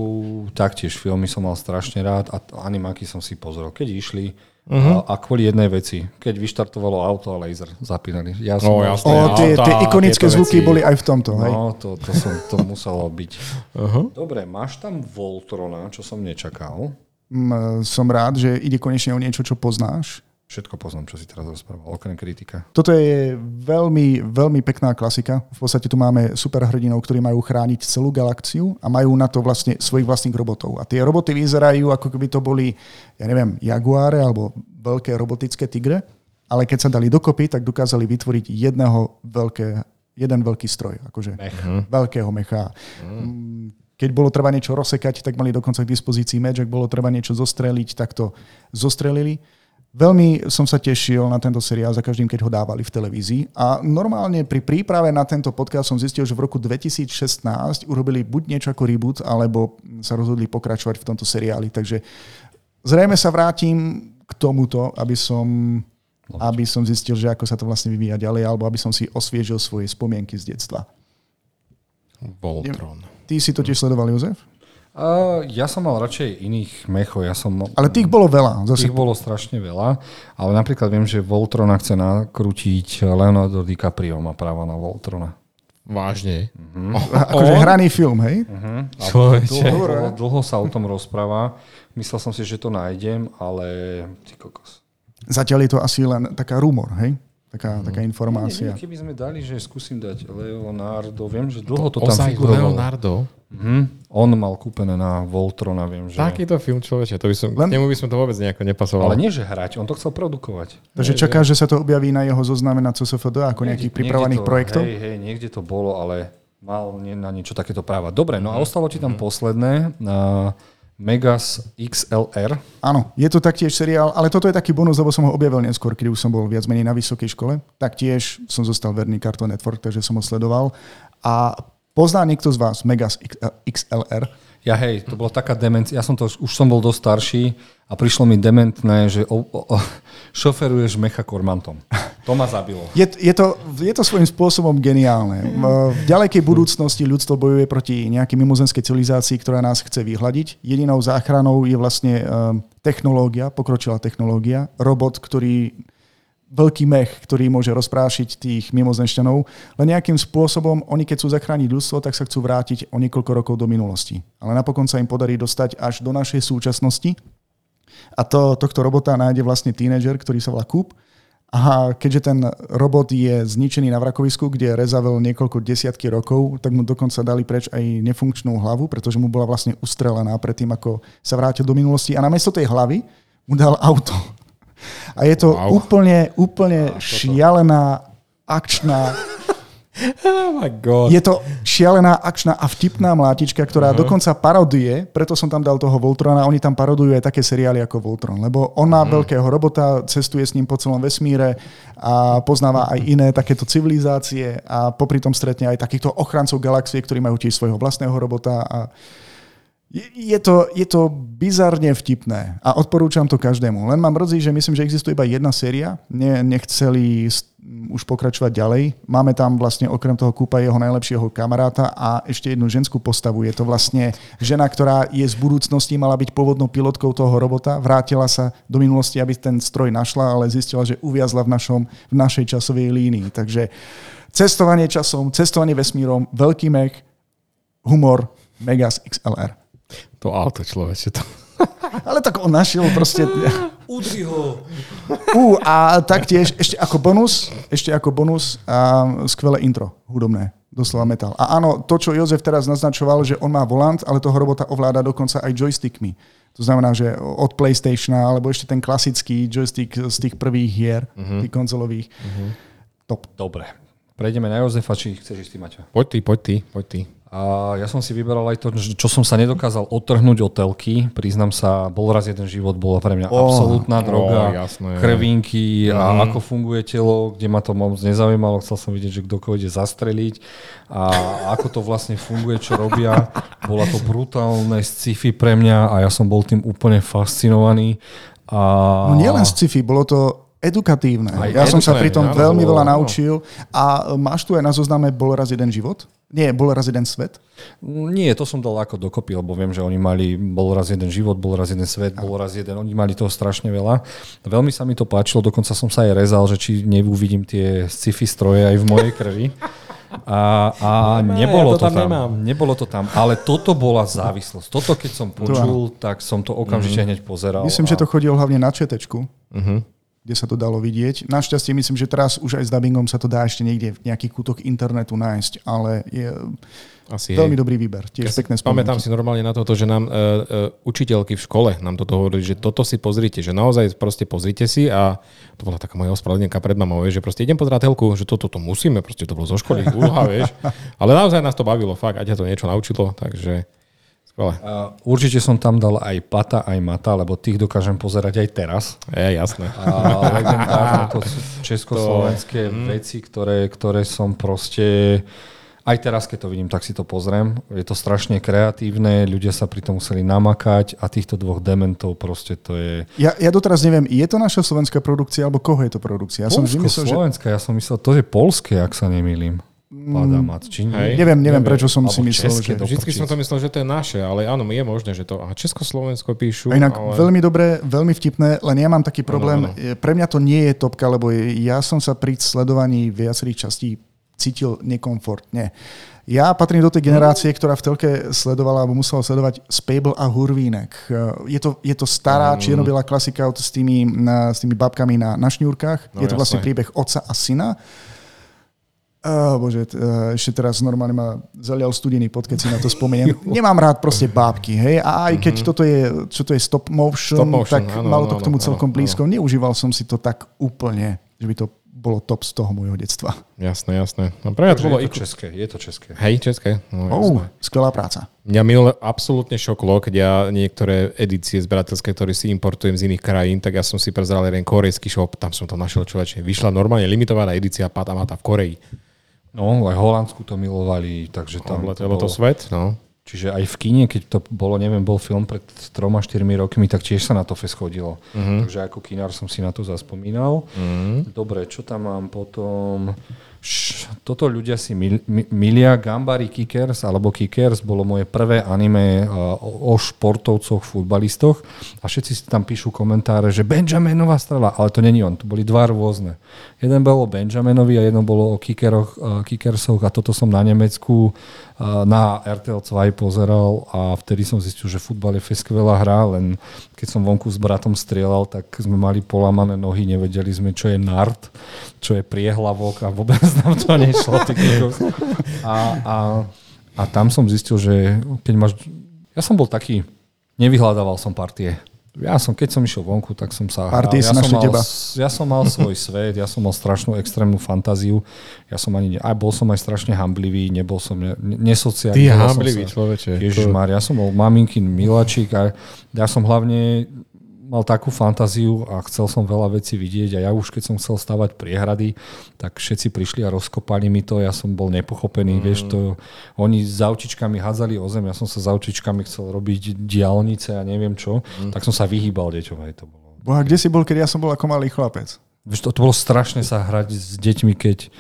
taktiež filmy som mal strašne rád a animáky som si pozrel. Keď išli, Uh-huh. A, a kvôli jednej veci, keď vyštartovalo auto a laser zapínali. Ja som, no, jasné, o, tie, tie ikonické zvuky veci, boli aj v tomto. Hej? No, to, to, som, to muselo byť. Uh-huh. Dobre, máš tam Voltrona, čo som nečakal. Mm, som rád, že ide konečne o niečo, čo poznáš. Všetko poznám, čo si teraz rozprával, okrem kritika. Toto je veľmi, veľmi pekná klasika. V podstate tu máme superhrdinov, ktorí majú chrániť celú galaxiu a majú na to vlastne svojich vlastných robotov. A tie roboty vyzerajú, ako keby to boli, ja neviem, jaguáre alebo veľké robotické tigre, ale keď sa dali dokopy, tak dokázali vytvoriť jedného veľké, jeden veľký stroj, akože Mech. veľkého mecha. Mm. Keď bolo treba niečo rozsekať, tak mali dokonca k dispozícii meč, ak bolo treba niečo zostreliť, tak to zostrelili Veľmi som sa tešil na tento seriál za každým, keď ho dávali v televízii. A normálne pri príprave na tento podcast som zistil, že v roku 2016 urobili buď niečo ako reboot, alebo sa rozhodli pokračovať v tomto seriáli. Takže zrejme sa vrátim k tomuto, aby som, aby som zistil, že ako sa to vlastne vyvíja ďalej, alebo aby som si osviežil svoje spomienky z detstva. Voltron. Ty si to tiež sledoval, Jozef? Uh, ja som mal radšej iných mechov. Ja som, Ale tých bolo veľa. Zase... Tých bolo strašne veľa, ale napríklad viem, že Voltrona chce nakrútiť Leonardo DiCaprio má práva na Voltrona. Vážne? Uh-huh. Akože hraný film, hej? Uh-huh. Dlho, dlho sa o tom rozpráva. Myslel som si, že to nájdem, ale ty kokos. Zatiaľ je to asi len taká rumor, hej? Taká, mm. taká informácia. Nie, nie, keby sme dali, že skúsim dať Leonardo, viem, že dlho to O- tam figurovalo. Leonardo? Mhm. On mal kúpené na Voltrona, viem, že... Takýto film človeče, to by som, Len- nemu by som to vôbec nejako nepasoval. Ale nie, že hrať, on to chcel produkovať. Takže čaká, že sa to objaví na jeho zozname na CSFD ako nejakých pripravených niekde to, projektov? Hej, hej, niekde to bolo, ale mal na niečo takéto práva. Dobre, no a ostalo ti tam posledné. Uh, Megas XLR. Áno, je to taktiež seriál, ale toto je taký bonus, lebo som ho objavil neskôr, keď už som bol viac menej na vysokej škole. Taktiež som zostal verný Cartoon Network, takže som ho sledoval. A pozná niekto z vás Megas XLR? Ja hej, to bola taká demencia. Ja som to, už som bol dosť starší a prišlo mi dementné, že o, o, o, šoferuješ mecha kormantom. To ma zabilo. Je, je, to, je to svojím spôsobom geniálne. V ďalekej budúcnosti ľudstvo bojuje proti nejakej mimozenskej civilizácii, ktorá nás chce vyhľadiť. Jedinou záchranou je vlastne um, technológia, pokročilá technológia, robot, ktorý veľký mech, ktorý môže rozprášiť tých mimozenšťanov, len nejakým spôsobom oni, keď chcú zachrániť ľudstvo, tak sa chcú vrátiť o niekoľko rokov do minulosti. Ale napokon sa im podarí dostať až do našej súčasnosti a to, tohto robota nájde vlastne tínedžer, ktorý sa volá Coop. A keďže ten robot je zničený na vrakovisku, kde rezavel niekoľko desiatky rokov, tak mu dokonca dali preč aj nefunkčnú hlavu, pretože mu bola vlastne ustrelená predtým, ako sa vrátil do minulosti. A namiesto tej hlavy mu dal auto. A je to Wow. úplne, úplne šialená akčná Oh my God. je to šialená, akčná a vtipná mlátička, ktorá uh-huh. dokonca paroduje, preto som tam dal toho Voltrona, oni tam parodujú aj také seriály ako Voltron, lebo on má uh-huh. veľkého robota, cestuje s ním po celom vesmíre a poznáva aj iné takéto civilizácie a popri tom stretne aj takýchto ochrancov galaxie, ktorí majú tiež svojho vlastného robota a je to, je to bizarne vtipné a odporúčam to každému. Len mám mrzí, že myslím, že existuje iba jedna séria. Ne, nechceli už pokračovať ďalej. Máme tam vlastne okrem toho kúpa jeho najlepšieho kamaráta a ešte jednu ženskú postavu. Je to vlastne žena, ktorá je z budúcnosti, mala byť pôvodnou pilotkou toho robota, vrátila sa do minulosti, aby ten stroj našla, ale zistila, že uviazla v, našom, v našej časovej línii. Takže cestovanie časom, cestovanie vesmírom, veľký mech, humor, Megas XLR. To auto človeče. To... Ale tak on našiel proste... Udri ho. Ú, a taktiež ešte ako bonus, ešte ako bonus a skvelé intro, hudobné, doslova metal. A áno, to, čo Jozef teraz naznačoval, že on má volant, ale toho robota ovláda dokonca aj joystickmi. To znamená, že od PlayStationa, alebo ešte ten klasický joystick z tých prvých hier, uh-huh. tých konzolových. Uh-huh. Top. Dobre. Prejdeme na Jozefa, či chceš ísť ty, Maťo? Poď ty, poď ty, poď ty. A ja som si vyberal aj to, čo som sa nedokázal odtrhnúť od telky. Priznám sa, bol raz jeden život, bola pre mňa Oh. absolútna droga. Oh, jasné. krvinky a ako funguje telo, kde ma to moc nezaujímalo. Chcel som vidieť, že kto ide zastreliť a ako to vlastne funguje, čo robia. Bola to brutálne sci-fi pre mňa a ja som bol tým úplne fascinovaný. A... No nielen sci-fi, bolo to edukatívne. Aj ja som sa pri tom edukatívne, veľmi veľa naučil. A máš tu aj na zozname Bol raz jeden život? Nie, Bol raz jeden svet? Nie, to som dal ako dokopy, lebo viem, že oni mali, bol raz jeden život, bol raz jeden svet, bol raz jeden, oni mali toho strašne veľa. Veľmi sa mi to páčilo, dokonca som sa aj rezal, že či neuvidím tie sci-fi stroje aj v mojej krvi. A, a Ne, nebolo ja to to tam tam. nemám. Nebolo to tam, ale toto bola závislosť. Toto keď som počul, tak som to okamžite hneď pozeral. Myslím, a... že to chodilo hlavne na četečku. Uh-huh. Kde sa to dalo vidieť. Našťastie myslím, že teraz už aj s dubbingom sa to dá ešte niekde v nejakých kútok internetu nájsť, ale je Asi veľmi hej. dobrý výber. Tiež Ja pekné pamätám spomienky. si normálne na toto, že nám uh, uh, učiteľky v škole nám toto hovorili, že toto si pozrite, že naozaj proste pozrite si a to bola taká moja ospravedlnenka pred mamou, že proste idem pozerať telku, že toto to musíme, proste to bolo zo školy, úloha, vieš. Ale naozaj nás to bavilo, fakt, a ťa to niečo naučilo, takže Skvelé. A určite som tam dal aj Pata, aj Mata, lebo tých dokážem pozerať aj teraz. Je, jasné. A to sú československé veci, ktoré, ktoré som proste... Aj teraz, keď to vidím, tak si to pozriem. Je to strašne kreatívne, ľudia sa pri tom museli namakať a týchto dvoch dementov proste to je... Ja, ja doteraz neviem, je to naša slovenská produkcia, alebo koho je to produkcia? Ja som vždy myslel, že... Ja som myslel, to je polské, ak sa nemýlim. Padamat, či nie? Hej. Neviem, neviem, prečo som si myslel, české že... Vždycky som to myslel, že to je naše, ale áno, je možné, že to... A Československo píšu, A inak ale... veľmi dobré, veľmi vtipné, len ja mám taký problém. áno. e, Pre mňa to nie je topka, lebo ja som sa pri sledovaní viacerých častí cítil nekomfortne. Ja patrím do tej generácie, ktorá v telke sledovala alebo musela sledovať Spable a Hurvínek. Je to, je to stará čierno-biela klasika od- s tými, s tými babkami na, na šňúrkach. No, je to vlastne jasné. príbeh otca a syna. Oh, bože, ešte teraz normálne ma zalial studený pod, keď si na to spomeniem. Nemám rád proste bábky, hej, a aj keď toto je, čo to je stop motion, Stop motion, tak áno, malo áno, to k tomu áno, celkom áno, blízko. Neužíval som si to tak úplne, že by to bolo top z toho môjho detstva. Jasné, jasné. No pre mňa to bolo... je to iku- české, je to české. Hej, české. No, Oh, jasné. skvelá práca. Mňa minule absolútne šoklo, keď ja niektoré edície zberateľské, ktoré si importujem z iných krajín, tak ja som si prezeral jeden korejský shop, tam som to našiel človeče. Vyšla normálne limitovaná edícia Patamata v Koreji. No, aj Holandsku to milovali, takže tam to Letelo to bolo. svet, no. Čiže aj v kine, keď to bolo, neviem, bol film pred troma, štyrmi rokmi, tak tiež sa na to fest chodilo. Uh-huh. Takže ako kinár som si na to zaspomínal. Uh-huh. Dobre, čo tam mám potom? Š, toto ľudia si mil, mi, milia. Gambari Kickers alebo Kickers bolo moje prvé anime o, o športovcoch, futbalistoch a všetci si tam píšu komentáre, že Benjaminová strela, ale to není on, to boli dva rôzne. Jeden bol o Benjaminovi a jedno bolo o kickeroch, uh, kickersoch a toto som na Nemecku uh, na RTL 2 pozeral a vtedy som zistil, že futbal je skvelá hra, len keď som vonku s bratom strieľal, tak sme mali polamané nohy, nevedeli sme, čo je nart, čo je priehlavok a vôbec nám to nešlo. A, a, a tam som zistil, že keď máš... Ja som bol taký, nevyhľadával som partie. Ja som, keď som išiel vonku, tak som sa. Partie Ja som, mal, teba. ja som mal svoj svet, ja som mal strašnú extrémnu fantáziu. Ja som ani, aj bol som aj strašne hamblivý, nebol som ne, nesociálny. Ty hamblivý človeče. Ježiš To- ja som bol maminkin miláčik a ja som hlavne mal takú fantáziu a chcel som veľa vecí vidieť a ja už keď som chcel stavať priehrady, tak všetci prišli a rozkopali mi to, ja som bol nepochopený, mm. vieš to, oni s aučičkami hádzali o zem, ja som sa s aučičkami chcel robiť diálnice a neviem čo, mm. tak som sa vyhýbal deťom, aj to bolo. Boha, kde si bol, keď ja som bol ako malý chlapec? Vieš, to, to bolo strašné sa hrať s deťmi, keď,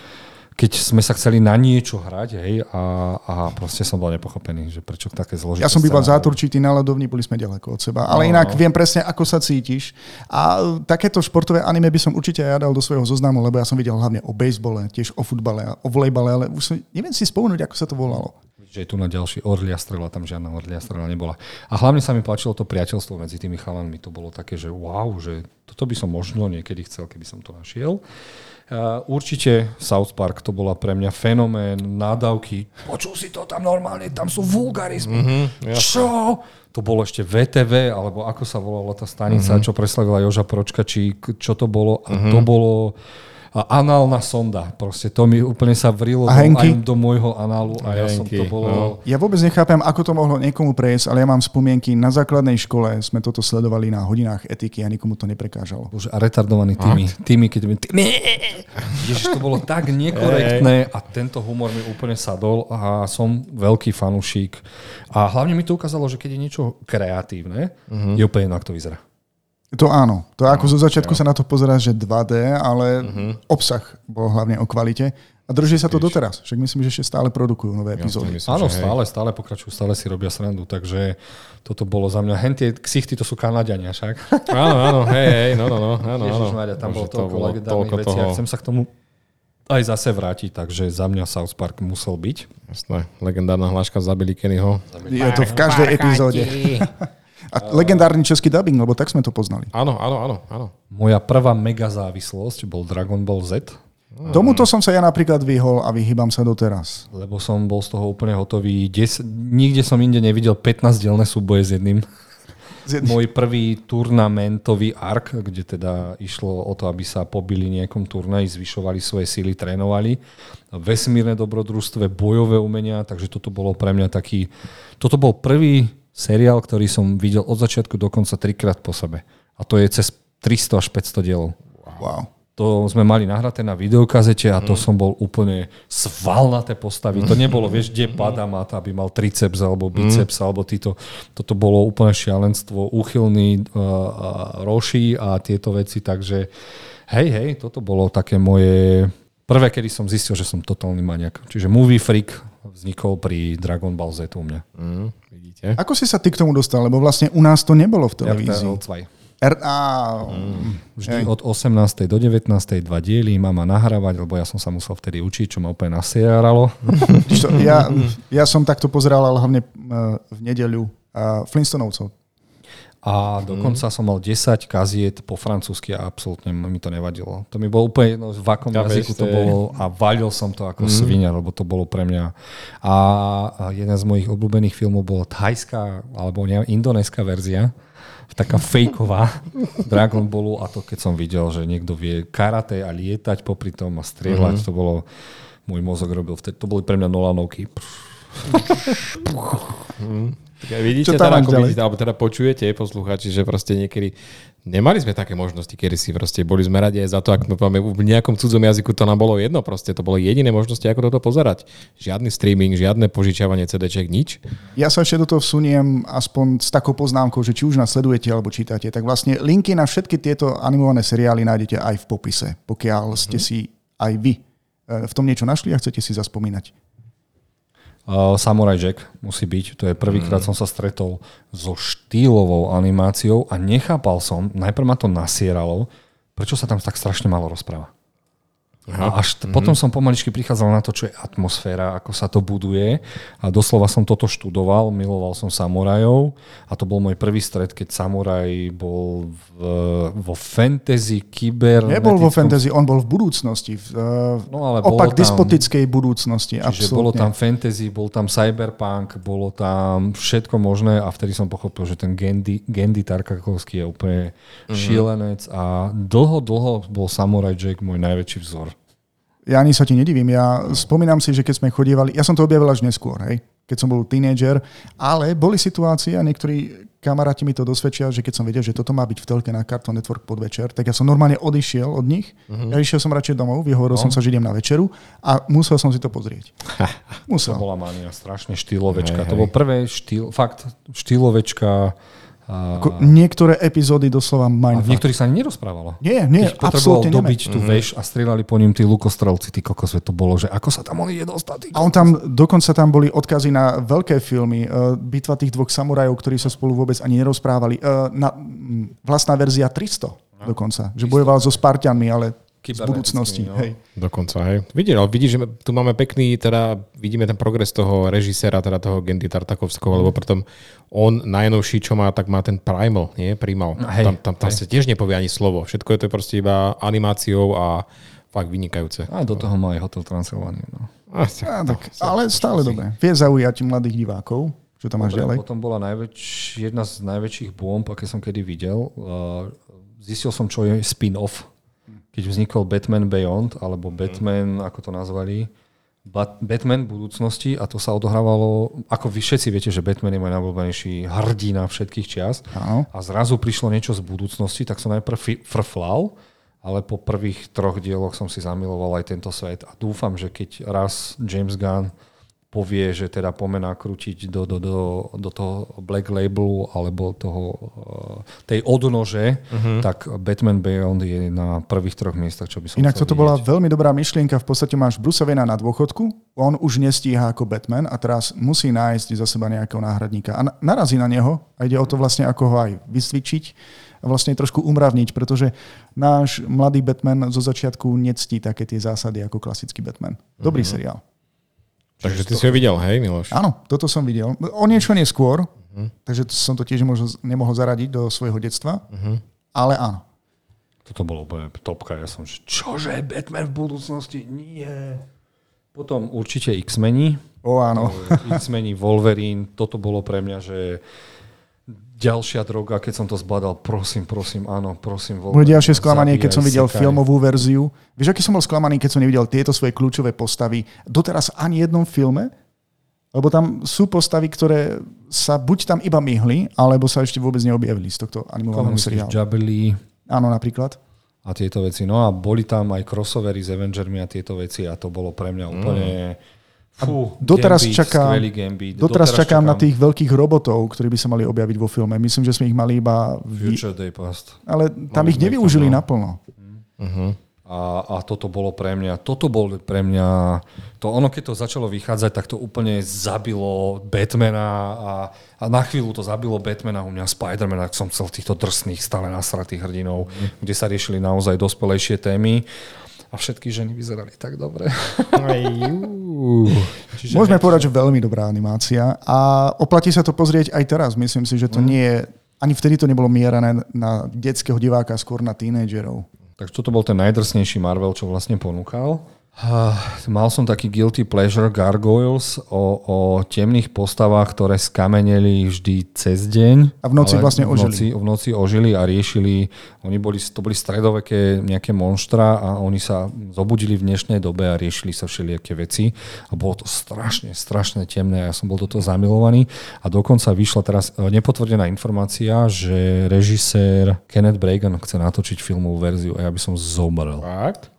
keď sme sa chceli na niečo hrať, hej, a, a proste som bol nepochopený, že prečo také zložité. Ja som býval záturčitý na ľadovni, boli sme ďaleko od seba. Ale No, inak no. viem presne, ako sa cítiš. A takéto športové anime by som určite ja dal do svojho zoznamu, lebo ja som videl hlavne o bejsbole, tiež o futbale, o volejbale, ale už som, neviem si spomenúť, ako sa to volalo. že je tu na ďalší orlia strela, tam žiadna orlia strela nebola. A hlavne sa mi páčilo to priateľstvo medzi tými chalanmi. To bolo také, že wow, že toto by som možno niekedy chcel, keby som to našiel. Uh, určite South Park to bola pre mňa fenomén, nádavky. Počul si to tam normálne, tam sú vulgarizmy. Mm-hmm, čo? To bolo ešte VTV, alebo ako sa volala tá stanica, mm-hmm. čo preslavila Joža Pročka, či čo to bolo. A mm-hmm. to bolo análna sonda. Proste to mi úplne sa vrilo A do, Henky? aj do môjho análu a ja som to Henky, bolo... no. Ja vôbec nechápem, ako to mohlo niekomu prejsť, ale ja mám spomienky. Na základnej škole sme toto sledovali na hodinách etiky a nikomu to neprekážalo. Bože, a retardovaní tými, tými keď mi... Tý... Ježiš, to bolo tak nekorektné a tento humor mi úplne sadol a som veľký fanúšik. A hlavne mi to ukázalo, že keď je niečo kreatívne, uh-huh. je úplne ako to vyzerá. To áno. To ako zo začiatku sa na to pozerá, že 2D, ale obsah bol hlavne o kvalite. A drží sa to doteraz. Však myslím, že ešte stále produkujú nové epizódy. myslím, Áno, stále, stále pokračujú, stále si robia srandu, takže toto bolo za mňa. Hen tie ksichty, to sú Kanadiania však. Áno, áno, hej, hej, no, no, no, áno, áno. Ježišmarja, tam bolo toľko legendárnych vecí a chcem sa k tomu aj zase vrátiť, takže za mňa South Park musel byť. Jasné, legendárna hláška zabili Kennyho. Je to v každej epizóde. A legendárny český dubbing, lebo tak sme to poznali. Áno, áno, áno, áno. Moja prvá mega závislosť bol Dragon Ball Z, Tomuto som sa ja napríklad vyhol a vyhýbam sa doteraz. lebo som bol z toho úplne hotový. Des, nikde som inde nevidel 15-dielne súboje s jedným. Z jedných- Môj prvý turnamentový ark, kde teda išlo o to, aby sa pobili nejakom turnaji, zvyšovali svoje síly, trénovali. Vesmírne dobrodružstve, bojové umenia, takže toto bolo pre mňa taký... Toto bol prvý seriál, ktorý som videl od začiatku do konca trikrát po sebe. A to je cez 300 až 500 dielov. Wow. To sme mali nahraté na videokazete a to som bol úplne svalnaté postavy. To nebolo, vieš, kde padá má to, aby mal triceps alebo biceps alebo títo. Toto bolo úplne šialenstvo, úchylný uh, uh, roši a tieto veci, takže hej, hej, toto bolo také moje prvé, kedy som zistil, že som totálny maniak. Čiže Movie Freak vznikol pri Dragon Ball Z u mňa. Mm, vidíte? Ako si sa ty k tomu dostal? Lebo vlastne u nás to nebolo v televízii. RTL 2. R- á, Vždy Hej. od 18. do 19. dva diely, mama nahrávať, lebo ja som sa musel vtedy učiť, čo ma úplne nasieralo. To, ja, ja som takto pozeral, ale hlavne eh, v nedeľu uh, Flintstonovcov. A dokonca som mal 10 kaziet po francúzsky a absolútne mi to nevadilo. To mi bolo úplne jedno, v akom Ja jazyku to bolo a valil som to ako svinia, lebo to bolo pre mňa. A jeden z mojich obľúbených filmov bola thajská alebo neviem, indonéska verzia, taká fejková Dragon Ballu a to keď som videl, že niekto vie karate a lietať popri tom a strieľať, to bolo môj mozog robil vtedy. To boli pre mňa Nolanovky. Tak vidíte, Čo teda, ako vidíte, alebo teda počujete, poslucháči, že proste niekedy nemali sme také možnosti, kedy si proste boli sme radi aj za to, ak sme máme v nejakom cudzom jazyku, to nám bolo jedno proste, to bolo jediné možnosti, ako toto pozerať. Žiadny streaming, žiadne požičiavanie CD-ček, nič. Ja sa ešte do toho vsuniem aspoň s takou poznámkou, že či už nás sledujete alebo čítate, tak vlastne linky na všetky tieto animované seriály nájdete aj v popise, pokiaľ ste si aj vy eh, v tom niečo našli a chcete si zaspomínať. Uh, Samurai Jack musí byť. To je prvýkrát som sa stretol so štýlovou animáciou a nechápal som, najprv ma to nasieralo, prečo sa tam tak strašne málo rozpráva. A až t- potom som pomaličky prichádzal na to, čo je atmosféra, ako sa to buduje a doslova som toto študoval, miloval som samurajov a to bol môj prvý stret, keď samuraj bol v, vo fantasy, kyber... Nebol vo fantasy, on bol v budúcnosti. V, eh, No, ale opak tam- despotickej budúcnosti. Čiže absolútne. bolo tam fantasy, bol tam cyberpunk, bolo tam všetko možné a vtedy som pochopil, že ten Gendy, Gendy Tarkakovský je úplne Mhm. šílenec a dlho, dlho bol Samurai Jack môj najväčší vzor. Ja ani sa ti nedivím. Ja spomínam si, že keď sme chodievali, ja som to objavil až neskôr, hej, keď som bol tínedžer, ale boli situácie a niektorí kamaráti mi to dosvedčia, že keď som vedel, že toto má byť v telke na Cartoon Network podvečer, tak ja som normálne odišiel od nich. Uh-huh. Ja išiel som radšej domov, vyhovoril no. som sa, že idem na večeru a musel som si to pozrieť. To Musel. bola mania, strašne štýlovečka. Hej, to hej. bol prvé štýl, fakt štýlovečka. Ako niektoré epizódy doslova a v mindfuck. niektorých sa ani nerozprávalo. Nie, nie, Keď absolútne dobiť tú veš a strieľali po ním tí lukostrelci, ty kokos, veď to bolo, že ako sa tam on ide dostať. A on tam, dokonca tam boli odkazy na veľké filmy, uh, bitva tých dvoch samurajov, ktorí sa spolu vôbec ani nerozprávali. Uh, na, vlastná verzia 300 dokonca, že bojoval so Spartianmi, ale z budúcnosti. no. Hej. Dokonca, hej. Vidíš, ale vidíš, že tu máme pekný, teda vidíme ten progres toho režiséra, teda toho Gendy Tartakovského, lebo potom on najnovší, čo má, tak má ten Primal, nie? Primal. Hej, tam tam, tam hej. sa tiež nepovie ani slovo. Všetko je to proste iba animáciou a fakt vynikajúce. A do toho má aj Hotel Transylvania. No. A, Á, tak, ale stále dobre. Vie zaujať mladých divákov. Čo tam máš Dobre, ďalej? Potom bola najväč, jedna z najväčších bomb, aké som kedy videl. Uh, Zistil som, čo je spin-off. Keď vznikol Batman Beyond, alebo Batman, ako to nazvali, Bat- Batman budúcnosti a to sa odohrávalo, ako vy všetci viete, že Batman je môj najobľúbenejší hrdina všetkých čias a zrazu prišlo niečo z budúcnosti, tak som najprv fi- frflal, ale po prvých troch dieloch som si zamiloval aj tento svet. A dúfam, že keď raz James Gunn povie, že teda pomená krútiť do, do, do, do toho Black Labelu alebo toho, eh, tej odnože, uh-huh. tak Batman Beyond je na prvých troch miestach, čo by som Inak toto vidieť. bola veľmi dobrá myšlienka. V podstate máš Bruce Wayna na dôchodku, on už nestíha ako Batman a teraz musí nájsť za seba nejakého náhradníka. A na- narazí na neho a ide o to vlastne, ako ho aj vysvičiť a vlastne trošku umravniť, pretože náš mladý Batman zo začiatku nectí také tie zásady ako klasický Batman. Dobrý Mhm. seriál. Takže ty si ho videl, hej, Miloš? Áno, toto som videl. O niečo neskôr, takže to som to tiež nemohol, nemohol zaradiť do svojho detstva, ale áno. Toto bolo úplne topka. Ja som, že čože, Batman v budúcnosti? Nie. Potom určite X-meni. O áno. X-meni, Wolverine. Toto bolo pre mňa, že ďalšia droga, keď som to zbadal, prosím, prosím, áno, prosím. Moje Wolverine, ďalšie sklamanie, keď som videl sekaj. filmovú verziu. Vieš, aký som bol sklamaný, keď som nevidel tieto svoje kľúčové postavy doteraz ani jednom filme? Lebo tam sú postavy, ktoré sa buď tam iba myhli, alebo sa ešte vôbec neobjavili z tohto animovaného seriálu. Jubilee Áno, napríklad. a tieto veci. No a boli tam aj crossovery s Avengermi a tieto veci a to bolo pre mňa úplne... Fú, Doteraz Gambit, čakám, Gambit. doteraz čakám na tých veľkých robotov, ktorí by sa mali objaviť vo filme. Myslím, že sme ich mali iba... V... Future Day Past. Ale tam Mali ich nevyužili tam, no. naplno. A, a toto bolo pre mňa, toto bol pre mňa, to ono keď to začalo vychádzať, tak to úplne zabilo Batmana a, a na chvíľu to zabilo Batmana, u mňa Spidermana, ak som chcel týchto drsných, stále nasratých hrdinov, kde sa riešili naozaj dospelejšie témy a všetky ženy vyzerali tak dobre. Čiže Môžeme povedať, že veľmi dobrá animácia a oplatí sa to pozrieť aj teraz. Myslím si, že to nie je... Ani vtedy to nebolo mierané na detského diváka, skôr na tínedžerov. Takže toto bol ten najdrsnejší Marvel, čo vlastne ponúkal. Ah, Mal som taký guilty pleasure Gargoyles o, o temných postavách, ktoré skameneli vždy cez deň. A v noci vlastne v noci, ožili. v noci ožili a riešili, oni boli, to boli stredoveké nejaké monštra a oni sa zobudili v dnešnej dobe a riešili sa všelijaké veci. A bolo to strašne, strašne temné ja som bol do toho zamilovaný. A dokonca vyšla teraz e, nepotvrdená informácia, že režisér Kenneth Bragan chce natočiť filmovú verziu a ja by som zomrel. Fakt?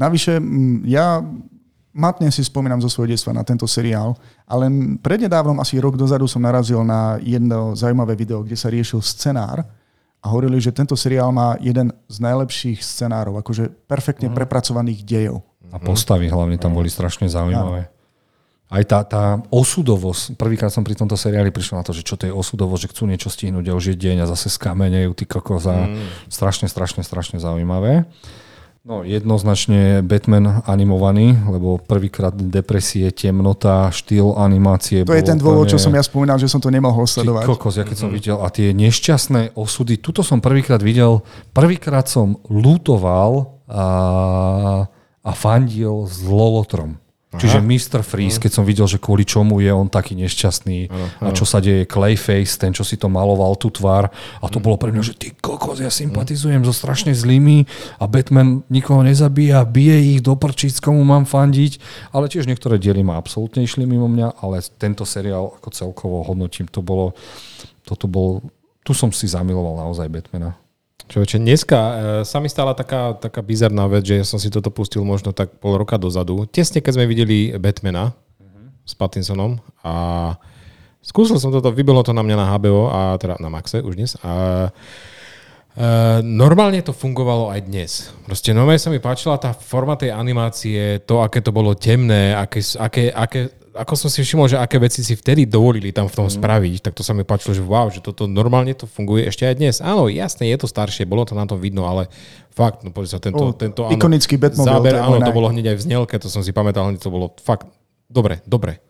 Navyše, mm, ja matne si spomínam zo svojho detstva na tento seriál, ale prednedávnom, asi rok dozadu som narazil na jedno zaujímavé video, kde sa riešil scenár a hovorili, že tento seriál má jeden z najlepších scenárov, akože perfektne prepracovaných dejov. A postavy hlavne tam boli strašne zaujímavé. Aj tá, tá osudovosť, prvýkrát som pri tomto seriáli prišiel na to, že čo to je osudovosť, že chcú niečo stihnúť a už je deň a zase skamenejú, ty kokos a strašne, strašne, strašne zaujímavé. No jednoznačne Batman animovaný, lebo prvýkrát depresie, temnota, štýl animácie. To je ten dôvod, čo som ja spomínal, že som to nemohol sledovať. kokos, ja keď som videl a tie nešťastné osudy, tuto som prvýkrát videl, prvýkrát som lutoval a, a fandil s Lolotrom. Čiže Mr. Freeze, keď som videl, že kvôli čomu je on taký nešťastný a čo sa deje Clayface, ten, čo si to maloval, tú tvár. A to bolo pre mňa, že ty kokos, ja sympatizujem so strašne zlými a Batman nikoho nezabíja, bije ich do prčíc, komu mám fandiť. Ale tiež niektoré diely ma absolútne išli mimo mňa, ale tento seriál ako celkovo hodnotím, to bolo, toto bol, tu som si zamiloval naozaj Batmana. Človeče, dneska e, sa mi stala taká, taká bizarná vec, že ja som si toto pustil možno tak pol roka dozadu. Tesne, keď sme videli Batmana s Pattinsonom a skúsil som toto, vybilo to na mňa na HBO, a teda na Maxe už dnes. A Uh, normálne to fungovalo aj dnes. Proste normálne sa mi páčila tá forma tej animácie, to, aké to bolo temné, aké, aké, aké, ako som si všimol, že aké veci si vtedy dovolili tam v tom spraviť, tak to sa mi páčilo, že wow, že toto normálne to funguje ešte aj dnes. Áno, jasné, je to staršie, bolo to na to vidno, ale fakt, no pozri sa, O, tento, tento áno, ikonický Batmobil, záber, to áno, to bolo hneď aj v znelke, to som si pamätal, hneď to bolo fakt, dobre, dobre.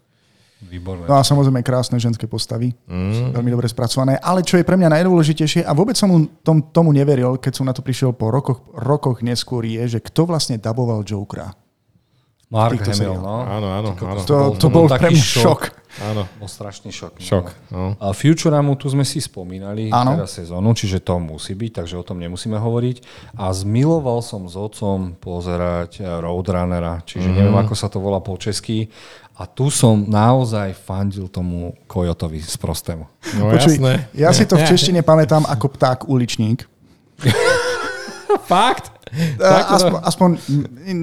Výborné. No a samozrejme krásne ženské postavy, mm. veľmi dobre spracované. Ale čo je pre mňa najdôležitejšie, a vôbec som tom, tomu neveril, keď som na to prišiel po rokoch, rokoch neskôr, je, že kto vlastne daboval Jokera. Mark týchto Hamill, no. Áno, áno, áno. To, bol- to to bol bol pre taký mňa šok. šok. Áno, Bol strašný šok. no. šok. No. A Futuramu tu sme si spomínali Áno. teraz sezónu, čiže to musí byť, takže o tom nemusíme hovoriť. A zmiloval som s otcom pozerať eh, Roadrunnera, čiže neviem, ako sa to volá po česky. A tu som naozaj fandil tomu Kojotovi z prostému. No Počuj, jasné. ja si to v češtine pamätám ako pták uličník. Fakt? A, aspoň, aspoň in,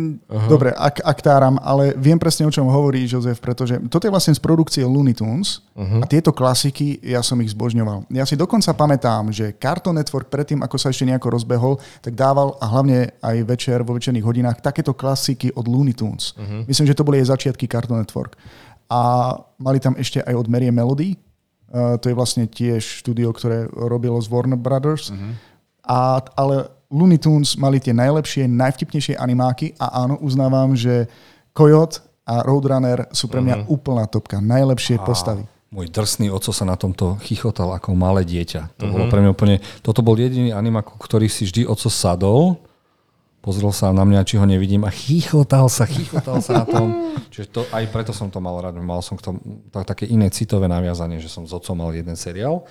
dobre, ak, ak táram, ale viem presne, o čom hovorí Jozef, pretože toto je vlastne z produkcie Looney Tunes uh-huh. a tieto klasiky, ja som ich zbožňoval. Ja si dokonca pamätám, že Cartoon Network predtým, ako sa ešte nejako rozbehol, tak dával a hlavne aj večer, vo večerných hodinách, takéto klasiky od Looney Tunes. Uh-huh. Myslím, že to boli jej začiatky Cartoon Network. A mali tam ešte aj od Marie Melody, Uh, to je vlastne tiež štúdio, ktoré robilo z Warner Brothers. Uh-huh. A, ale Looney Tunes mali tie najlepšie, najvtipnejšie animáky a áno, uznávam, že Coyote a Roadrunner sú pre mňa uh-huh. úplná topka. Najlepšie a... postavy. Môj drsný oco sa na tomto chichotal ako malé dieťa. To bolo pre mňa úplne... Toto bol jediný animák, ktorý si vždy oco sadol, pozrel sa na mňa, či ho nevidím a chichotal sa, chichotal sa na tom. Čiže to, aj preto som to mal rád, mal som k tomu také iné citové naviazanie, že som s otcom mal jeden seriál.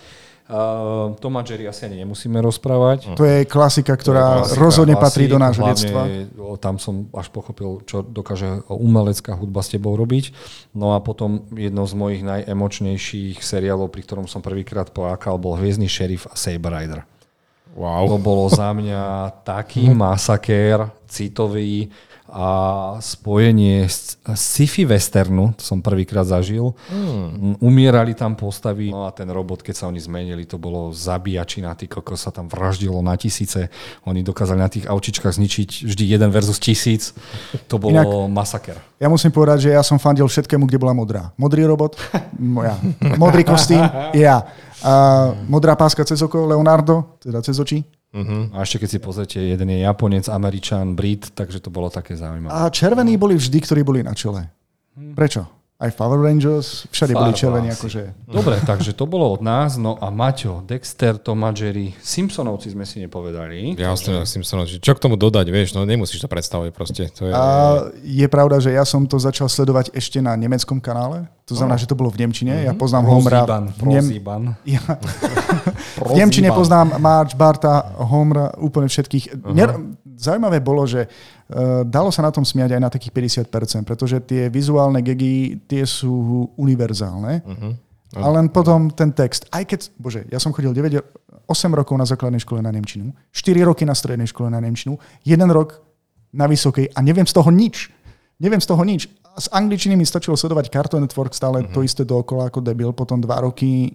Uh, Tom a Jerry asi ani nemusíme rozprávať. To je klasika, ktorá klasika, rozhodne klasik, patrí do nášho detstva. Tam som až pochopil, čo dokáže umelecká hudba s tebou robiť. No a potom jedno z mojich najemočnejších seriálov, pri ktorom som prvýkrát plakal, bol Hviezdny šerif a Saber Rider. Wow. To bolo za mňa taký masakér citový, a spojenie sci-fi westernu, to som prvýkrát zažil. Hmm. Umierali tam postavy, no a ten robot, keď sa oni zmenili, to bolo zabíjačina, ty koko sa tam vraždilo na tisíce. Oni dokázali na tých aučičkách zničiť vždy jeden versus tisíc. To bolo Inak, masaker. Ja musím povedať, že ja som fandil všetkému, kde bola modrá. Modrý robot, moja. Modrý kostým, ja. A modrá páska cez oko, Leonardo, teda cez oči, Uh-huh. A ešte keď si pozrite, jeden je Japonec, Američan, Brit, takže to bolo také zaujímavé. A červení boli vždy, ktorí boli na čele. Prečo? Aj Power Rangers, všade Farba boli červení. Akože... Dobre, takže to bolo od nás. No a Maťo, Dexter, Tom a Jerry, Simpsonovci sme si nepovedali. Jasne, takže... Simpsonovci. Čo k tomu dodať, vieš, no nemusíš to predstavovať proste. To je... A je pravda, že ja som to začal sledovať ešte na nemeckom kanále. To znamená, no. že to bolo v Nemčine. Mm-hmm. Ja mhm. poznám Homera. V, Nem... ja... v Nemčine poznám March, Barta, Homera, úplne všetkých. Uh-huh. Zaujímavé bolo, že Eh, dalo sa na tom smiať aj na takých 50%, pretože tie vizuálne gegy, tie sú univerzálne. Uh-huh. A len potom ten text. Aj keď, bože, ja som chodil 9, 8 rokov na základnej škole na Nemčinu, 4 roky na strednej škole na Nemčinu, 1 rok na vysokej a neviem z toho nič. Neviem z toho nič. Z angličtiny mi stačilo sledovať Cartoon Network, stále uh-huh. to isté dookola ako debil, potom 2 roky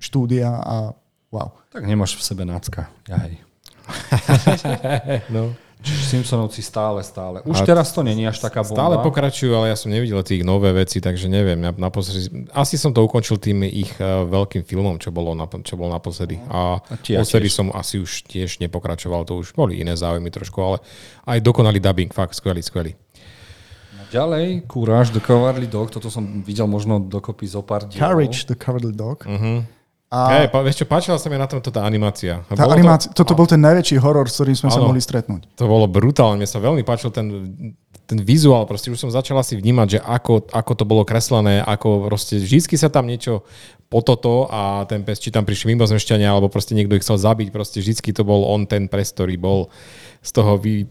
štúdia a wow. Tak nemáš v sebe nácka. Ja hej. no. Čiže Simpsonovci stále, stále. Už a teraz to není až taká bomba. Stále pokračujú, ale ja som nevidel tých nové veci, takže neviem. Ja naposledy, asi som to ukončil tým ich uh, veľkým filmom, čo bolo, na, čo bol naposledy. A, a odtedy som asi už tiež nepokračoval, to už boli iné záujmy trošku, ale aj dokonalý dubbing, fakt skvelý, skvelý. Ďalej, Courage, The Cowardly Dog, toto som videl možno dokopy zo pár dielov. Courage, The Cowardly Dog. Uh-huh. A... Hey, vieš čo, páčila sa mi na tomto tá animácia. Tá animácia to... Toto bol ten najväčší horor, s ktorým sme ano, sa mohli stretnúť. To bolo brutálne, mne sa veľmi páčil ten, ten vizuál, proste už som začala si vnímať, že ako, ako to bolo kreslené, ako proste vždy sa tam niečo po toto a ten pes, či tam prišli mimozemšťania, alebo proste niekto ich chcel zabiť, proste vždy to bol on ten pes, ktorý bol z toho vy,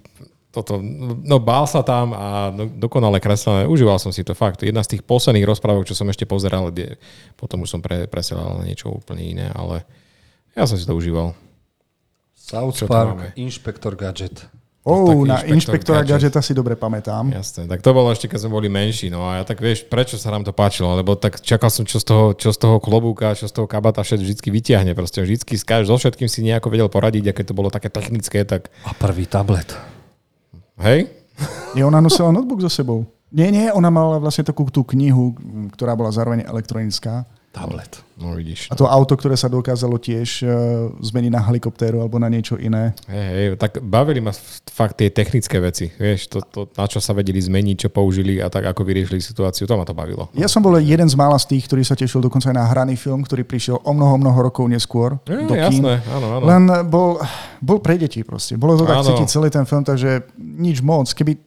toto, no bál sa tam a no, dokonale kreslené. Užíval som si to fakt. Jedna z tých posledných rozprávok, čo som ešte pozeral, kde, potom už som pre, presielal na niečo úplne iné, ale ja som si to užíval. South Park, Inšpektor Gadget. Oh, na inšpektora gadget. gadgeta si dobre pamätám. Jasné, tak to bolo ešte, keď sme boli menší. No a ja tak vieš, prečo sa nám to páčilo? Lebo tak čakal som, čo z toho, čo z toho klobúka, čo z toho kabata všetko vždy vyťahne. Proste vždy so všetkým si nejako vedel poradiť, aké to bolo také technické. Tak... A prvý tablet. Hej? Nie, ona nosila notebook so sebou. Nie, nie, ona mala vlastne takú tú knihu, ktorá bola zároveň elektronická. Tablet. No vidíš. A to auto, ktoré sa dokázalo tiež uh, zmeniť na helikoptéru alebo na niečo iné. Hej, hej, tak bavili ma fakt tie technické veci. Vieš, to, to, na čo sa vedeli zmeniť, čo použili a tak ako vyriešili situáciu, to ma to bavilo. Ja som bol jeden z mála z tých, ktorý sa tešil dokonca aj na hraný film, ktorý prišiel o mnoho, mnoho rokov neskôr. Je, do jasné, áno, áno. Len bol, bol pre deti proste. Bolo to tak cítiť celý ten film, takže nič moc. Keby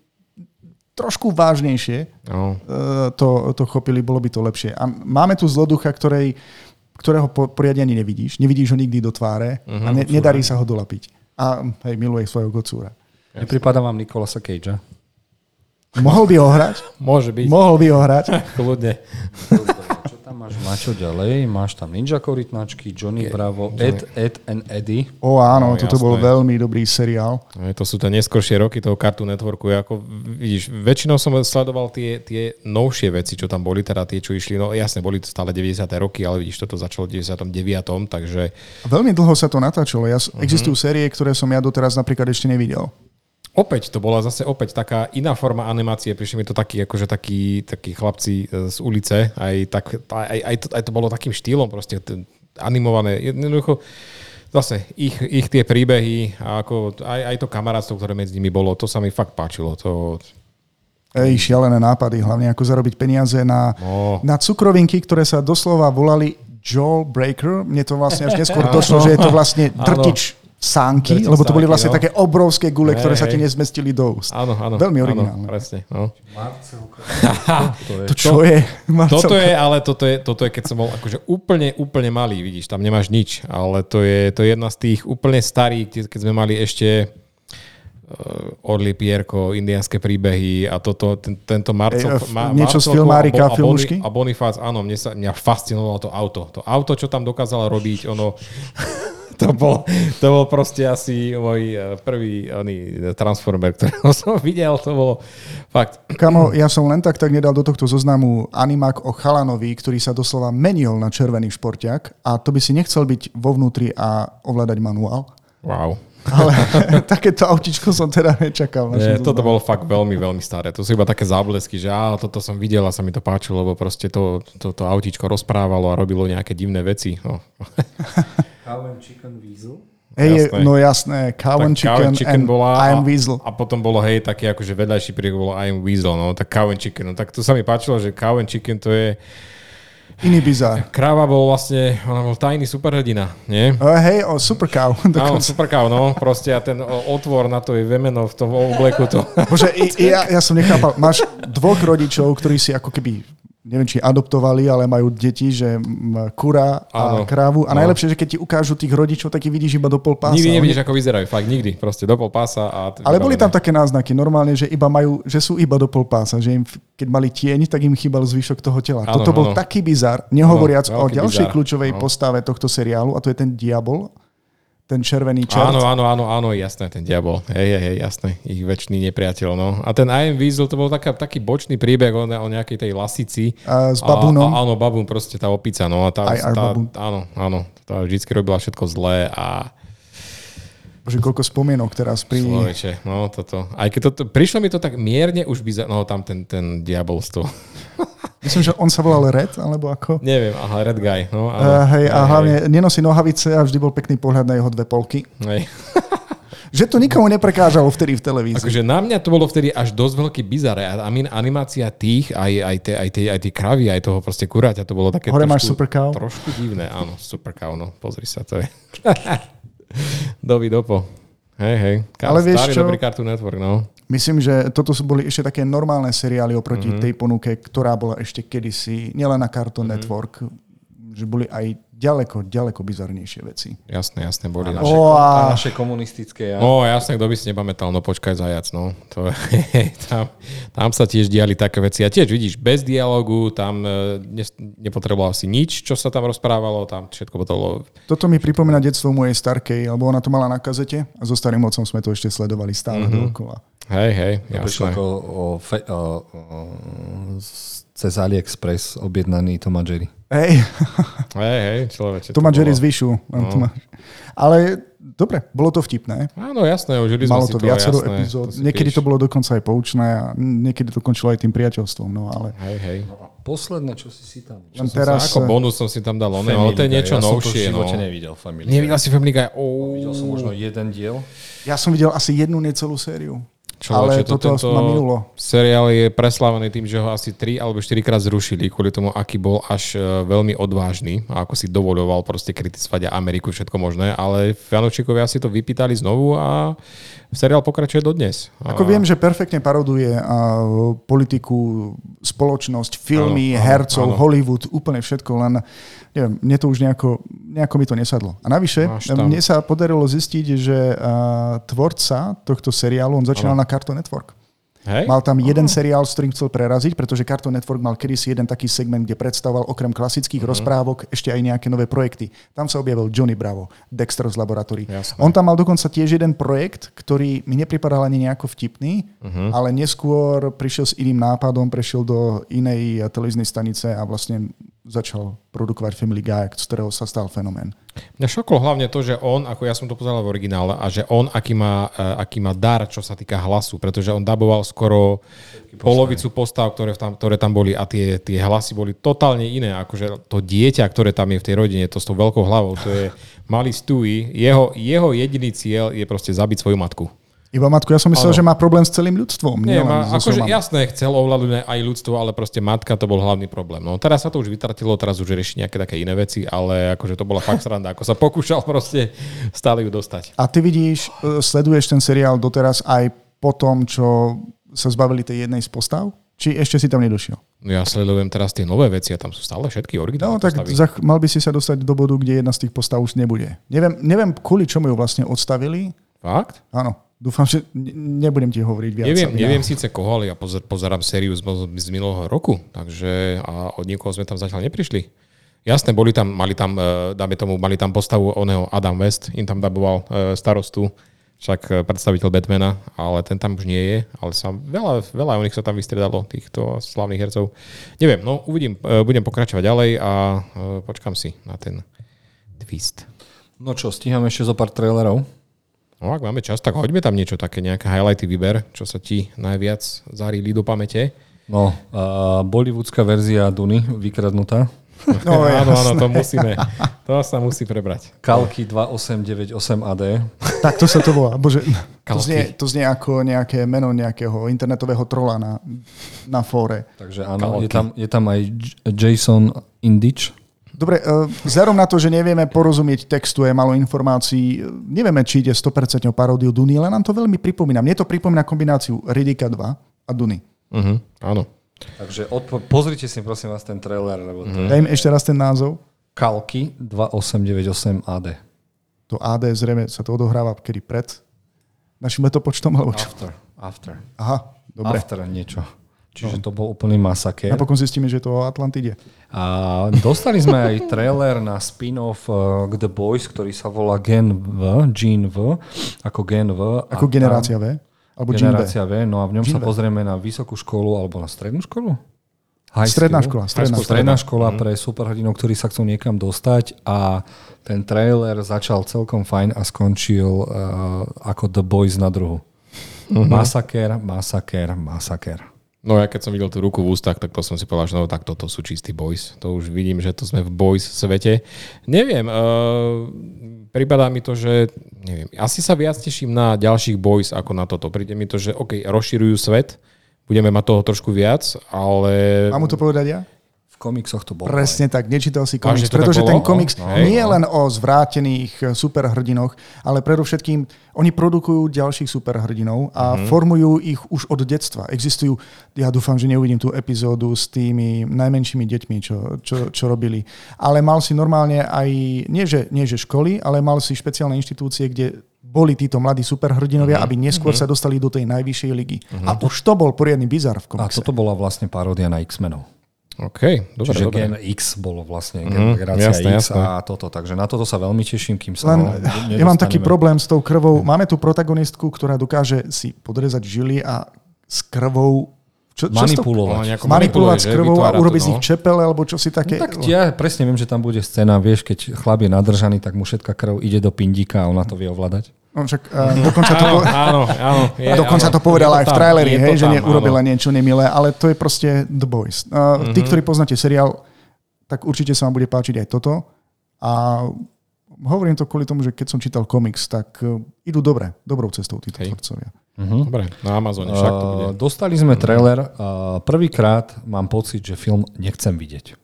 trošku vážnejšie no. to, to chopili, bolo by to lepšie. A máme tu zloducha, ktorej, ktorého poriadne ani nevidíš. Nevidíš ho nikdy do tváre uh-huh, a mhm, ne, nedarí sa ho dolapiť. A hej, miluje svojho kocúra. Nepripadá vám Nikolasa Cagea? Mohol by ho hrať? Môže byť. Mohol by ho hrať. Kľudne máš Mačo ďalej, máš tam Ninja korytnačky, Johnny okay. Bravo, Ed, Ed and Eddie. O áno, no, toto bol veľmi dobrý seriál. To sú tie neskôršie roky toho Cartoon Networku. Ako, vidíš, väčšinou som sledoval tie, tie novšie veci, čo tam boli, teda tie, čo išli, no jasne, boli to stále 90. roky, ale vidíš, toto začalo v 99. takže... Veľmi dlho sa to natáčalo. Ja, uh-huh. Existujú série, ktoré som ja doteraz napríklad ešte nevidel. Opäť to bola zase opäť taká iná forma animácie, prišli mi to takí, akože takí, takí chlapci e, z ulice, aj, tak, aj, aj, to, aj to bolo takým štýlom proste animované. Jednoducho, zase ich, ich tie príbehy a ako aj, aj to kamarátstvo, ktoré medzi nimi bolo, to sa mi fakt páčilo. To... Ej, šialené nápady, hlavne ako zarobiť peniaze na, no. na cukrovinky, ktoré sa doslova volali Joel Breaker. Mne to vlastne až neskôr došlo, že je to vlastne drtič sánky, lebo to boli vlastne no. také obrovské gule, Hej, ktoré sa ti nezmestili do úst. Áno, áno. Veľmi áno, originálne. presne, no. To čo je? Marcelka? Toto je, ale toto je, toto je, keď som bol akože úplne, úplne malý, vidíš, tam nemáš nič, ale to je, to je jedna z tých úplne starých, keď- sme mali ešte uh, Orly Pierko, indianské príbehy a toto, ten, tento Marcel, Ej, f- niečo z filmárika, filmušky? a Bonifác, áno, mne, sa, mňa fascinovalo to auto. To auto, čo tam dokázala robiť, ono, to bol, to bol proste asi môj eh, prvý oný, Transformer, ktorého som videl, to bolo fakt. Kamo, ja som len tak tak nedal do tohto zoznamu animák o chalanovi, ktorý sa doslova menil na červený športiak a to by si nechcel byť vo vnútri a ovládať manuál. Wow. Ale takéto autičko som teda nečakal. Nie, toto bolo fakt veľmi, veľmi staré. To sú iba také záblesky, že á, toto som videl a sa mi to páčilo, lebo proste to, to, to autíčko rozprávalo a robilo nejaké divné veci. No. Cow and Chicken Weasel. Hej, Jasné. no jasné, cow and Tak Cow chicken, and chicken and bola I am a, weasel. a potom bolo hej, taký akože vedľajší príbeh bolo I am Weasel, no tak Cow and Chicken, no tak to sa mi páčilo, že Cow and Chicken to je, Iný bizár. kráva bol vlastne, ona bol tajný superhrdina, nie? Uh, hej, o super cow. Áno, dokonca. super cow, no, proste a ten otvor na to je vemeno v tom obleku, to, Bože, i, i, ja, ja som nechápal. Máš dvoch rodičov, ktorí si ako keby neviem, či adoptovali, ale majú deti, že kura a Áno. krávu. A No. najlepšie, že keď ti ukážu tých rodičov, tak ich vidíš iba do pol pása. nikdy nevidíš, ako vyzerajú, fakt nikdy, proste do pol pása a... Ale boli tam také náznaky, normálne, že iba majú, že sú iba do pol pása, že im, keď mali tieň, tak im chýbal zvyšok toho tela. Áno, Toto bol áno. taký bizar, nehovoriac Áno, o ďalšej bizar. kľúčovej No. postave tohto seriálu, a to je ten diabol, ten červený čert. Áno, áno, áno, áno, jasné, ten diabol. Hej, hej, hej, jasné. Ich väčší nepriateľ, no. A ten I am Weasel, to bol taká, taký bočný príbeh o, o nejakej tej lasici. A s babúnom. A, a, áno, babún, proste tá opica, no. A tá, tá, áno, áno. Tá vždycky robila všetko zlé a Bože, koľko spomienok teraz pri... človeče, no toto. Aj keď to, prišlo mi to tak mierne už by, no tam ten, ten diabol z toho. Myslím, že on sa volal Red, alebo ako? Neviem, aha, Red Guy, no. Áno, Uh, hej, a hej, hlavne nenosí nohavice a vždy bol pekný pohľad na jeho dve polky. Hej. Že to nikomu neprekážalo vtedy v televízii. Akože na mňa to bolo vtedy až dosť veľký bizar. A animácia tých, aj, aj, tie, aj, tie, aj tie kravy, aj toho proste kuráťa, to bolo také Hore máš trošku, super cow? trošku divné. Áno, super cow, no. Pozri sa, to je. Doby dopo. Hej, hej. Ka- Ale vieš Starý čo? dobrý Cartoon Network, no. Myslím, že toto sú boli ešte také normálne seriály oproti Mhm. mm-hmm. tej ponuke, ktorá bola ešte kedysi, nielen na Cartoon Mhm. mm-hmm. Network, že boli aj ďaleko, ďaleko bizarnejšie veci. Jasné, jasné, boli. A naše- O, a a- naše komunistické. Ja. No jasné, kto by si nepamätal, no počkaj zajac, no. To, tam, tam sa tiež diali také veci. A tiež vidíš, bez dialogu, tam e, ne, nepotreboval si nič, čo sa tam rozprávalo, tam všetko bolo Toto mi pripomína detstvo mojej starkej, lebo ona to mala na kazete a so starým otcom sme to ešte sledovali stále Mhm. mm-hmm. dookola. Hej, hej, To prišlo jasné. ako o, fe, o, o, cez AliExpress objednaný Tom a Jerry. Hej, Hej, hej, človeče. to má Jerry bolo- zvyšu. No. Ale dobre, bolo to vtipné. Áno, jasné, užili sme Malo si to to, viacero jasné, epizód. to si Niekedy tiež- to bolo dokonca aj poučné a niekedy to končilo aj tým priateľstvom. No ale Hej, hej. Posledné, čo si si tam... Som teraz... sa, ako bonus som si tam dal, ono, ale to je niečo ja novšie. som to v živote no. nevidel, Family Nevidel si Family Guy? Oh. Videl som možno jeden diel. Ja som videl asi jednu necelú sériu. Človeče, ale to toto ma minulo. seriál je preslávený tým, že ho asi 3 alebo 4 krát zrušili kvôli tomu, aký bol až e, veľmi odvážny a ako si dovoľoval proste kritizovať Ameriku, všetko možné, ale fanúšikovia si to vypýtali znovu a seriál pokračuje dodnes. Ako viem, že perfektne paroduje politiku, spoločnosť, filmy, Áno, áno, hercov, áno. Hollywood, úplne všetko, len neviem, mne to už nejako, nejako mi to nesadlo. A navyše, mne sa podarilo zistiť, že tvorca tohto seriálu, on začínal na Cartoon Network. Hej? Mal tam jeden seriál, s ktorým chcel preraziť, pretože Cartoon Network mal kedysi jeden taký segment, kde predstavoval okrem klasických Mhm. rozprávok ešte aj nejaké nové projekty. Tam sa objavil Johnny Bravo, Dexter z laboratórií. On tam mal dokonca tiež jeden projekt, ktorý mi nepripadal ani nejako vtipný, Mhm. ale neskôr prišiel s iným nápadom, prešiel do inej televíznej stanice a vlastne začal produkovať Family Guy, z ktorého sa stal fenomén. Mňa šoklo hlavne to, že on, ako ja som to pozeral v originále, a že on, aký má, e, aký má dar, čo sa týka hlasu, pretože on daboval skoro polovicu postav, ktoré tam, ktoré tam boli a tie, tie hlasy boli totálne iné. Akože to dieťa, ktoré tam je v tej rodine, to s tou veľkou hlavou, to je malý Stewie. Jeho, jeho jediný cieľ je proste zabiť svoju matku. Iba matku, ja som myslel, Áno. že má problém s celým ľudstvom. Nie, má, so akože jasné, chcel ovládnuť aj ľudstvo, ale proste matka to bol hlavný problém. No teraz sa to už vytratilo, teraz už rieši nejaké také iné veci, ale akože to bola fakt sranda, ako sa pokúšal proste stále ju dostať. A ty vidíš, e, sleduješ ten seriál doteraz aj po tom, čo sa zbavili tej jednej z postav? Či ešte si tam nedošiel? No ja sledujem teraz tie nové veci a tam sú stále všetky originálne No tak postavy. za, mal by si sa dostať do bodu, kde jedna z tých postav už nebude. Neviem, neviem kvôli čomu ju vlastne odstavili. Fakt? Áno, dúfam, že ne- nebudem ti hovoriť viac. Neviem, ja- neviem síce koho, ale ja pozer, pozerám sériu z, z minulého roku, takže a od niekoho sme tam zatiaľ neprišli. Jasné, boli tam, mali tam, eh, dáme tomu, mali tam postavu oného Adam West, im tam daboval eh, starostu, však eh, predstaviteľ Batmana, ale ten tam už nie je, ale sa veľa, veľa o nich sa tam vystredalo, týchto slavných hercov. Neviem, no uvidím, budem pokračovať ďalej a počkam si na ten twist. No čo, stíhame ešte zo pár trailerov. No ak máme čas, tak hoďme tam niečo také, nejaké highlighty vyber, čo sa ti najviac zarýli do pamäte. No, uh, bollywoodská verzia Duny, vykradnutá. No, áno, áno, jasné. to musíme. To sa musí prebrať. Kalky 2898 AD. Tak to sa to volá. Bože, to znie, to znie ako nejaké meno nejakého internetového trola na, na fóre. Takže áno, Kalky. je tam, je tam aj Jason Indich. Dobre, uh, vzhľadom na to, že nevieme porozumieť textu, je malo informácií, eh, nevieme, či ide 100% o paródiu Duny, ale nám to veľmi pripomína. Mne to pripomína kombináciu Ridika 2 a Duny. Uh-huh, áno. Takže odpo- pozrite si prosím vás ten trailer, lebo to je Daj mi ešte raz ten názov. Kalky 2898 AD. To AD zrejme sa to odohráva kedy pred našim letopočtom, alebo čo? After. After. Aha, dobre. After niečo. Čiže to bol úplný masaker. Napokon zistíme, že je to o Atlantide. A dostali sme aj trailer na spin-off uh, k The Boys, ktorý sa volá Gen V, Gene V, ako Gen V. A Ako tam- generácia V? Alebo Gene V? Generácia V, no a v ňom Gene sa V. pozrieme na vysokú školu alebo na strednú školu? High Stredná school? škola, stredná High school, stredná škola pre superhrdinov, ktorí sa chcú niekam dostať a ten trailer začal celkom fajn a skončil uh, ako The Boys na druhu. Masaker, masaker, masaker. No ja keď som videl tú ruku v ústach, tak to som si povedal, že no tak toto sú čistí boys. To už vidím, že to sme v boys svete. Neviem, uh, pripadá mi to, že neviem, asi sa viac teším na ďalších boys ako na toto. Príde mi to, že OK, rozširujú svet, budeme mať toho trošku viac, ale... Mám mu to povedať ja? Komiksoch to bolo. Presne tak, nečítal si A komiks, tak pretože ten komiks No, nie je no. len o zvrátených eh, superhrdinoch, ale predovšetkým oni produkujú ďalších superhrdinov a Mhm. formujú ich už od detstva. Existujú, ja dúfam, že neuvidím tú epizódu s tými najmenšími deťmi, čo, čo, čo robili. Ale mal si normálne aj, nie že, nie že školy, ale mal si špeciálne inštitúcie, kde boli títo mladí superhrdinovia, Mhm. aby neskôr sa dostali do tej najvyššej ligy. A už to bol poriadny bizar v A komikse. toto bola vlastne paródia na X-menov. OK, dobre, Čiže dobre. Gen X bolo vlastne Mhm, generácia jasné, X jasné. a toto. Takže na toto sa veľmi teším, kým sa Len ja mám taký problém s tou krvou. Máme tu protagonistku, ktorá dokáže si podrezať žily a s krvou čo, čo s to- Manipulovať. Manipulovať s krvou a Vytvára to, urobiť z no. nich čepele alebo čo si také. No, tak ja presne viem, že tam bude scéna, vieš, keď chlap je nadržaný, tak mu všetka krv ide do pindíka a ona to vie ovládať. No, však, uh, dokonca to, Áno, po- áno, áno. Je, dokonca áno. to povedala aj v traileri, hej, že tam, neurobila áno. niečo nemilé, ale to je proste The Boys. Uh, Tí, ktorí poznáte seriál, tak určite sa vám bude páčiť aj toto. A hovorím to kvôli tomu, že keď som čítal komiks, tak uh, idú dobre, dobrou cestou títo Hej. tvorcovia. Dobre, na Amazone však to bude. Uh, dostali sme trailer. Uh, prvýkrát mám pocit, že film nechcem vidieť.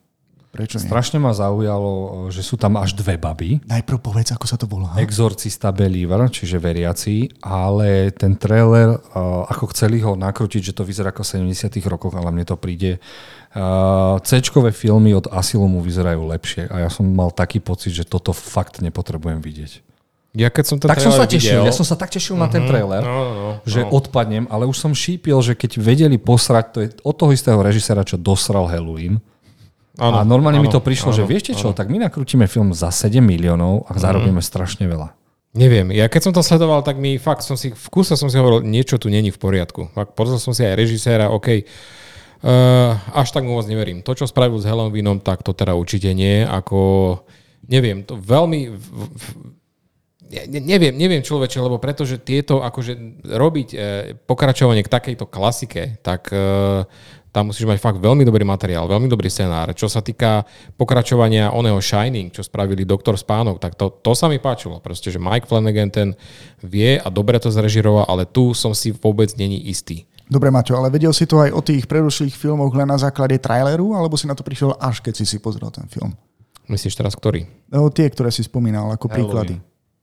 Prečo nie? Strašne ma zaujalo, uh, že sú tam až dve baby. Najprv povedz, ako sa to volá. Exorcista Believer, čiže veriaci, ale ten trailer, uh, ako chceli ho nakrútiť, že to vyzerá ako v 70 rokoch, ale mne to príde. Uh, C-čkové filmy od Asylumu vyzerajú lepšie a ja som mal taký pocit, že toto fakt nepotrebujem vidieť. Ja keď som ten Tak som sa tešil, videl, ja som sa tak tešil na ten trailer, No, no, no. že no. odpadnem, ale už som šípil, že keď vedeli posrať, to je od toho istého režisera, čo dosral Halloween. Áno, a normálne mi áno, to prišlo, že áno, viete čo, tak my nakrútime film za 7 miliónov a zarobíme strašne veľa. Neviem, ja keď som to sledoval, tak mi fakt som si, v kúse som si hovoril, niečo tu není v poriadku. Fakt, pozrel som si aj režiséra, OK, uh, až tak moc neverím. To, čo spravil s Halloweenom, tak to teda určite nie, ako, neviem, to veľmi, v, v, ne, neviem, neviem človeče, lebo pretože tieto, akože robiť e, pokračovanie k takejto klasike, tak, e, tam musíš mať fakt veľmi dobrý materiál, veľmi dobrý scenár. Čo sa týka pokračovania oného Shining, čo spravili Doktor Spánok, tak to, to sa mi páčilo. Proste, že Mike Flanagan ten vie a dobre to zrežiroval, ale tu som si vôbec není istý. Dobre, Maťo, ale vedel si to aj o tých predošlých filmoch len na základe traileru, alebo si na to prišiel až keď si si pozrel ten film? Myslíš teraz ktorý? No, tie, ktoré si spomínal ako Halloween. príklady.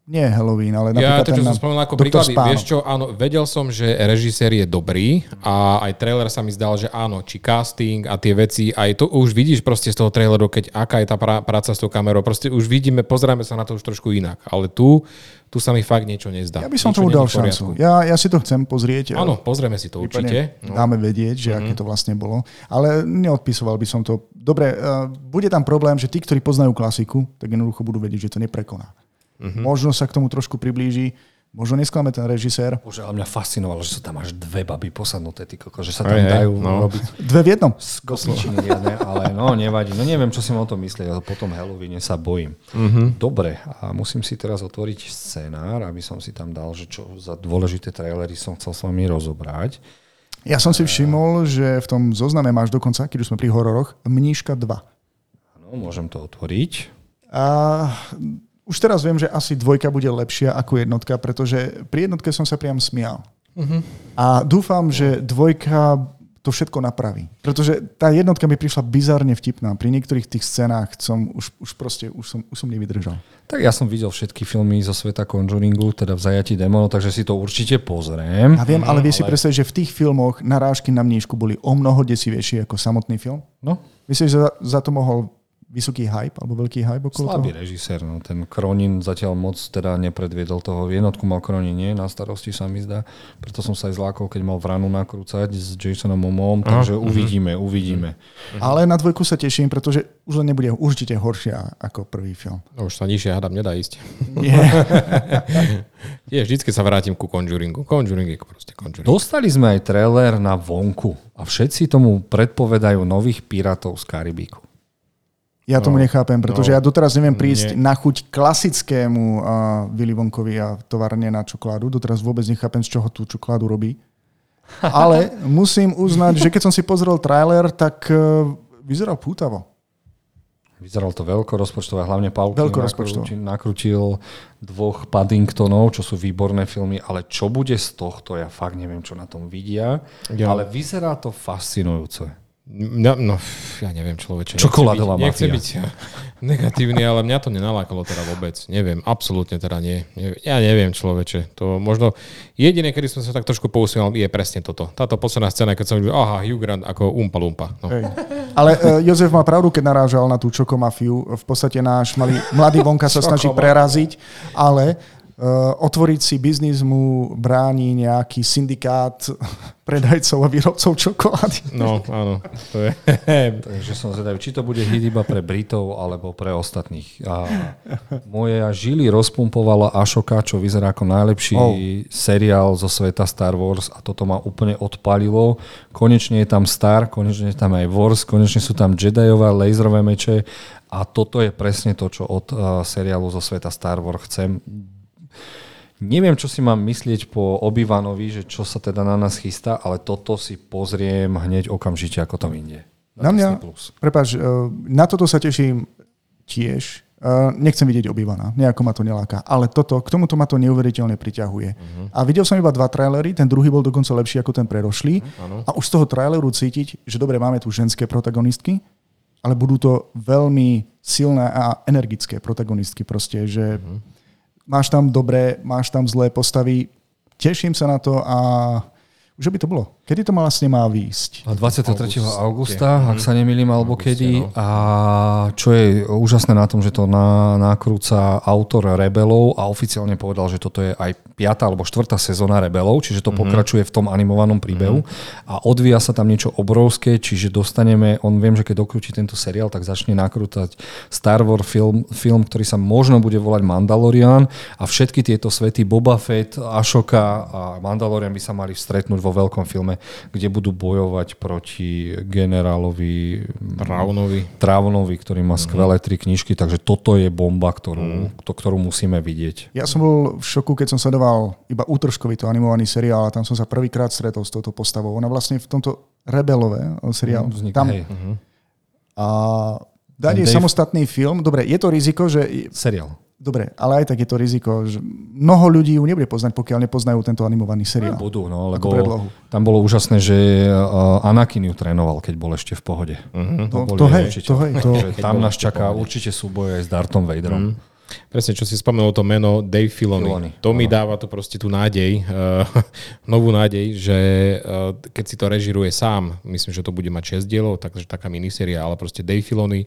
Nie Halloween, ale Ja napríklad to, čo ten som spomenul ako príklady, Spánok. vieš čo, áno, vedel som, že režisér je dobrý a aj trailer sa mi zdal, že áno, či casting a tie veci, aj to už vidíš proste z toho traileru, keď aká je tá pra, práca s tou kamerou, proste už vidíme, pozrieme sa na to už trošku inak, ale tu, tu sa mi fakt niečo nezdá. Ja by som Niečo tomu dal šancu. Ja, ja si to chcem pozrieť. Áno, pozrieme si to určite. Prípadne Dáme vedieť, že aké to vlastne bolo. Ale neodpisoval by som to. Dobre, uh, bude tam problém, že tí, ktorí poznajú klasiku, tak jednoducho budú vedieť, že to neprekoná. Možno sa k tomu trošku priblíži, možno nesklame ten režisér. Bože, ale mňa fascinovalo, že sú tam až dve baby posadnuté, ty koko, že sa tam hej, dajú no. robiť Dve v jednom. z kosličiny jedné, ale no nevadí. No neviem, čo si mám o tom myslieť, ale potom Halloweene sa bojím. Dobre, a musím si teraz otvoriť scenár, aby som si tam dal, že čo za dôležité trailery som chcel s vami rozobrať. Ja som si všimol, že v tom zozname máš dokonca, keď už sme pri hororoch, Mníška 2. Áno, môžem to otvoriť. A už teraz viem, že asi dvojka bude lepšia ako jednotka, pretože pri jednotke som sa priam smial. A dúfam, že dvojka to všetko napraví. Pretože tá jednotka mi prišla bizarne vtipná. Pri niektorých tých scénách som už, už proste už som, už som nevydržal. Tak ja som videl všetky filmy zo sveta Conjuringu, teda v zajatí démonov, takže si to určite pozriem. A viem, ale vieš si predstaviť, že v tých filmoch narážky na mníšku boli o mnoho desivejšie ako samotný film? No, Myslíš, že za, za to mohol vysoký hype alebo veľký hype okolo slabý toho? režisér. No. Ten Kronin zatiaľ moc teda nepredviedol toho. Jednotku mal Kronin nie na starosti, sa mi zdá. Preto som sa aj zlákol, keď mal vranu nakrúcať s Jasonom Momom. Takže uvidíme, uvidíme. Ale na dvojku sa teším, pretože už len nebude určite horšia ako prvý film. No, už sa nižšie hádam nedá ísť. Nie. Nie, vždycky sa vrátim ku Conjuringu. Conjuring je proste Conjuring. Dostali sme aj trailer na vonku a všetci tomu predpovedajú nových pirátov z Karibiku. Ja tomu No, nechápem, pretože no, ja doteraz neviem prísť nie. na chuť klasickému uh, Willy Wonkovi a továrne na čokoládu. Doteraz vôbec nechápem, z čoho tú čokoládu robí. Ale musím uznať, že keď som si pozrel trailer, tak uh, vyzeral pútavo. Vyzeral to veľko rozpočtové, hlavne Paul nakrútil, nakrutil dvoch Paddingtonov, čo sú výborné filmy, ale čo bude z tohto, ja fakt neviem, čo na tom vidia, Ja. ale vyzerá to fascinujúce. Mňa, no, ja neviem, človeče. Čokoládová byť- mafia. byť ja, negatívny, ale mňa to nenalákalo teda vôbec. Neviem, absolútne teda nie. Ja neviem, človeče. To možno jediné, kedy som sa tak trošku pousmiel, je presne toto. Táto posledná scéna, keď som videl, aha, Hugh Grant ako Umpa Lumpa. No. Hej. Ale uh, Jozef má pravdu, keď narážal na tú čokomafiu. V podstate náš malý, mladý Vonka sa snaží preraziť, ale otvoriť si biznis mu bráni nejaký syndikát predajcov a výrobcov čokolády. no, áno. To je, Takže som zvedavý, či to bude hit iba pre Britov alebo pre ostatných. A moje žily rozpumpovala Ashoka, čo vyzerá ako najlepší Oh. seriál zo sveta Star Wars a toto ma úplne odpalilo. Konečne je tam Star, konečne je tam aj Wars, konečne sú tam Jediové laserové meče a toto je presne to, čo od uh, seriálu zo sveta Star Wars chcem. Neviem, čo si mám myslieť po Obi-Wanovi, že čo sa teda na nás chystá, ale toto si pozriem hneď okamžite, ako to ide. Na mňa, Disney Plus. prepáč, uh, na toto sa teším tiež. Uh, nechcem vidieť obývaná, nejako ma to neláka. Ale toto, k tomuto ma to neuveriteľne priťahuje. Uh-huh. A videl som iba dva trailery, ten druhý bol dokonca lepší ako ten predošlý. Uh-huh. A už z toho traileru cítiť, že dobre, máme tu ženské protagonistky, ale budú to veľmi silné a energické protagonistky proste, že uh-huh. Máš tam dobré, máš tam zlé postavy. Teším sa na to a už by to bolo. Kedy to vlastne má výjsť? A 23. Auguste. augusta, ak sa nemýlim, alebo Auguste, kedy. no. A čo je úžasné na tom, že to na, nakrúca autor Rebelov a oficiálne povedal, že toto je aj piata alebo štvrtá sezóna Rebelov, čiže to pokračuje v tom animovanom príbehu a odvíja sa tam niečo obrovské, čiže dostaneme, on viem, že keď dokrúti tento seriál, tak začne nakrútať Star Wars film, film, ktorý sa možno bude volať Mandalorian a všetky tieto svety Boba Fett, Ashoka a Mandalorian by sa mali stretnúť vo veľkom filme, kde budú bojovať proti generálovi Brownovi. Travonovi, ktorý má skvelé tri knižky, takže toto je bomba, ktorú, to, ktorú musíme vidieť. Ja som bol v šoku, keď som sledoval iba útržkový to animovaný seriál a tam som sa prvýkrát stretol s touto postavou. Ona vlastne v tomto Rebelové, o seriál. Vznik, Tam, hej, a dať je Dave- samostatný film. Dobre, je to riziko, že... seriál. Dobre, ale aj tak je to riziko, že mnoho ľudí ju nebude poznať, pokiaľ nepoznajú tento animovaný seriál. Budú, no, lebo predlohu. tam bolo úžasné, že uh, Anakin ju trénoval, keď bol ešte v pohode. Mhm. To, boli to hej, určite- to hej. To, tam nás čaká určite súboj aj s Dartom Vaderom. Presne, čo si spomenul to meno Dave Filoni. Filoni, To mi dáva to proste tú nádej, uh, novú nádej, že uh, keď si to režiruje sám, myslím, že to bude mať 6 dielov, takže taká miniséria, ale proste Dave Filoni,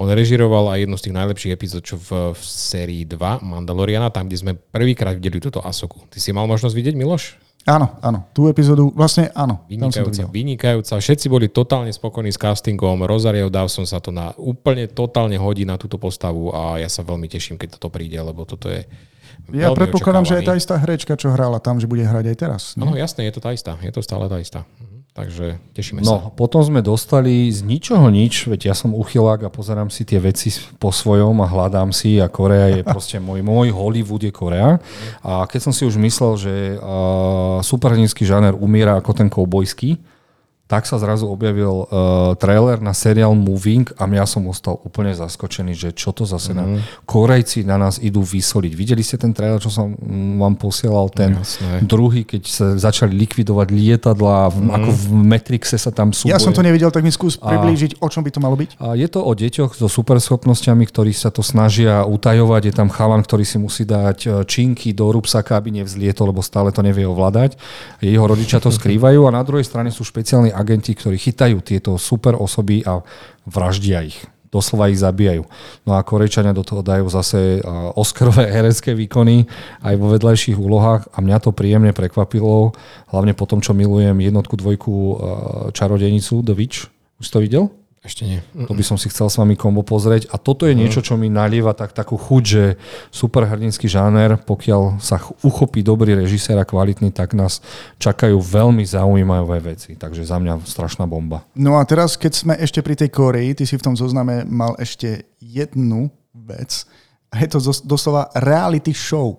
on režiroval aj jednu z tých najlepších epizód, čo v, v sérii 2 Mandaloriana, tam, kde sme prvýkrát videli túto Asoku. Ty si mal možnosť vidieť, Miloš? áno, áno. Tú epizódu, vlastne áno. Vynikajúca, vynikajúca. Všetci boli totálne spokojní s castingom. Rosario Dawson sa to na, úplne totálne hodí na túto postavu a ja sa veľmi teším, keď toto príde, lebo toto je Ja predpokladám, že aj tá istá herečka, čo hrála tam, že bude hrať aj teraz. Áno, jasné, je to tá istá. Je to stále tá istá. Takže tešíme sa. No, potom sme dostali z ničoho nič, veď ja som uchylák a pozerám si tie veci po svojom a hľadám si a Korea je proste môj, môj Hollywood je Korea. A keď som si už myslel, že uh, superhrdinský žáner umiera ako ten koubojský, tak sa zrazu objavil uh, trailer na seriál Moving a ja som ostal úplne zaskočený, že čo to zase mm. na... Korejci na nás idú vysoliť. Videli ste ten trailer, čo som mm, vám posielal, ten Jasné. druhý, keď sa začali likvidovať lietadla, mm. ako v Matrixe sa tam súboje. Ja som to nevidel, tak mi skús priblížiť, o čom by to malo byť. A je to o deťoch so superschopnosťami, ktorí sa to snažia utajovať. Je tam chalan, ktorý si musí dať e, činky do rúbsaka, aby nevzlietol, lebo stále to nevie ovládať. Jeho rodičia to skrývajú a na druhej strane sú špeciálni agenti, ktorí chytajú tieto super osoby a vraždia ich. Doslova ich zabíjajú. No a Korejčania do toho dajú zase e, Oscarové herecké výkony aj vo vedľajších úlohách a mňa to príjemne prekvapilo, hlavne po tom, čo milujem jednotku, dvojku e, čarodenicu The Witch. Už to videl? Ešte nie. To by som si chcel s vami kombo pozrieť. A toto je niečo, čo mi nalieva tak, takú chuť, že superhrdinský žáner, pokiaľ sa ch- uchopí dobrý režisér a kvalitný, tak nás čakajú veľmi zaujímavé veci. Takže za mňa strašná bomba. No a teraz, keď sme ešte pri tej Koreji, ty si v tom zozname mal ešte jednu vec. A je to doslova reality show.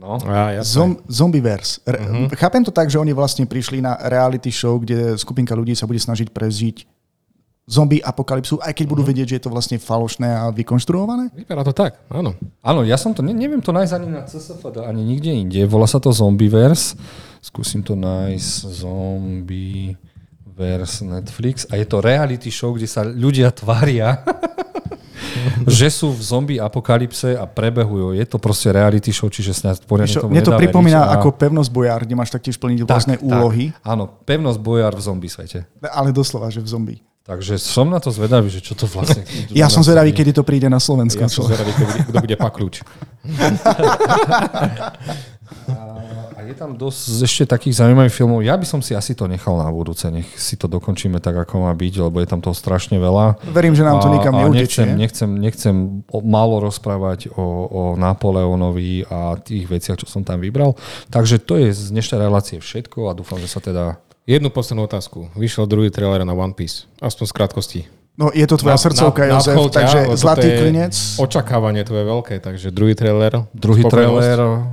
No. A, jasné. Zom, Zombieverse. Re- uh-huh. Chápem to tak, že oni vlastne prišli na reality show, kde skupinka ľudí sa bude snažiť prežiť zombie apokalypsu, aj keď budú vedieť, že je to vlastne falošné a vykonštruované? Vypadá to tak, áno. Áno, ja som to, ne, neviem to nájsť ani na CSFD, ani nikde inde. Volá sa to Zombieverse. Skúsim to nájsť. Zombieverse Netflix. A je to reality show, kde sa ľudia tvária, že sú v zombie apokalypse a prebehujú. Je to proste reality show, čiže snáď poriadne tomu mne to pripomína veriť a- ako pevnosť bojár, kde máš taktiež plniť rôzne úlohy, Áno, pevnosť bojár v zombie svete. ale doslova, že v zombie. Takže som na to zvedavý, že čo to vlastne... Ja som zvedavý, kedy to príde na Slovensko. Ja som zvedavý, bude, kto bude pakľúč. A je tam dosť ešte takých zaujímavých filmov. Ja by som si asi to nechal na budúce, nech si to dokončíme tak, ako má byť, lebo je tam toho strašne veľa. Verím, že nám to nikam neutečie. nechcem, nechcem, nechcem málo rozprávať o, o Napoleónovi a tých veciach, čo som tam vybral. Takže to je z dnešnej relácie všetko a dúfam, že sa teda... Jednu poslednú otázku. Vyšiel druhý trailer na One Piece. Aspoň z krátkosti. No je to tvoja srdcovka, Jozef, nadchol ťa, takže zlatý je klinec. Očakávanie to je veľké, takže druhý trailer. Druhý trailer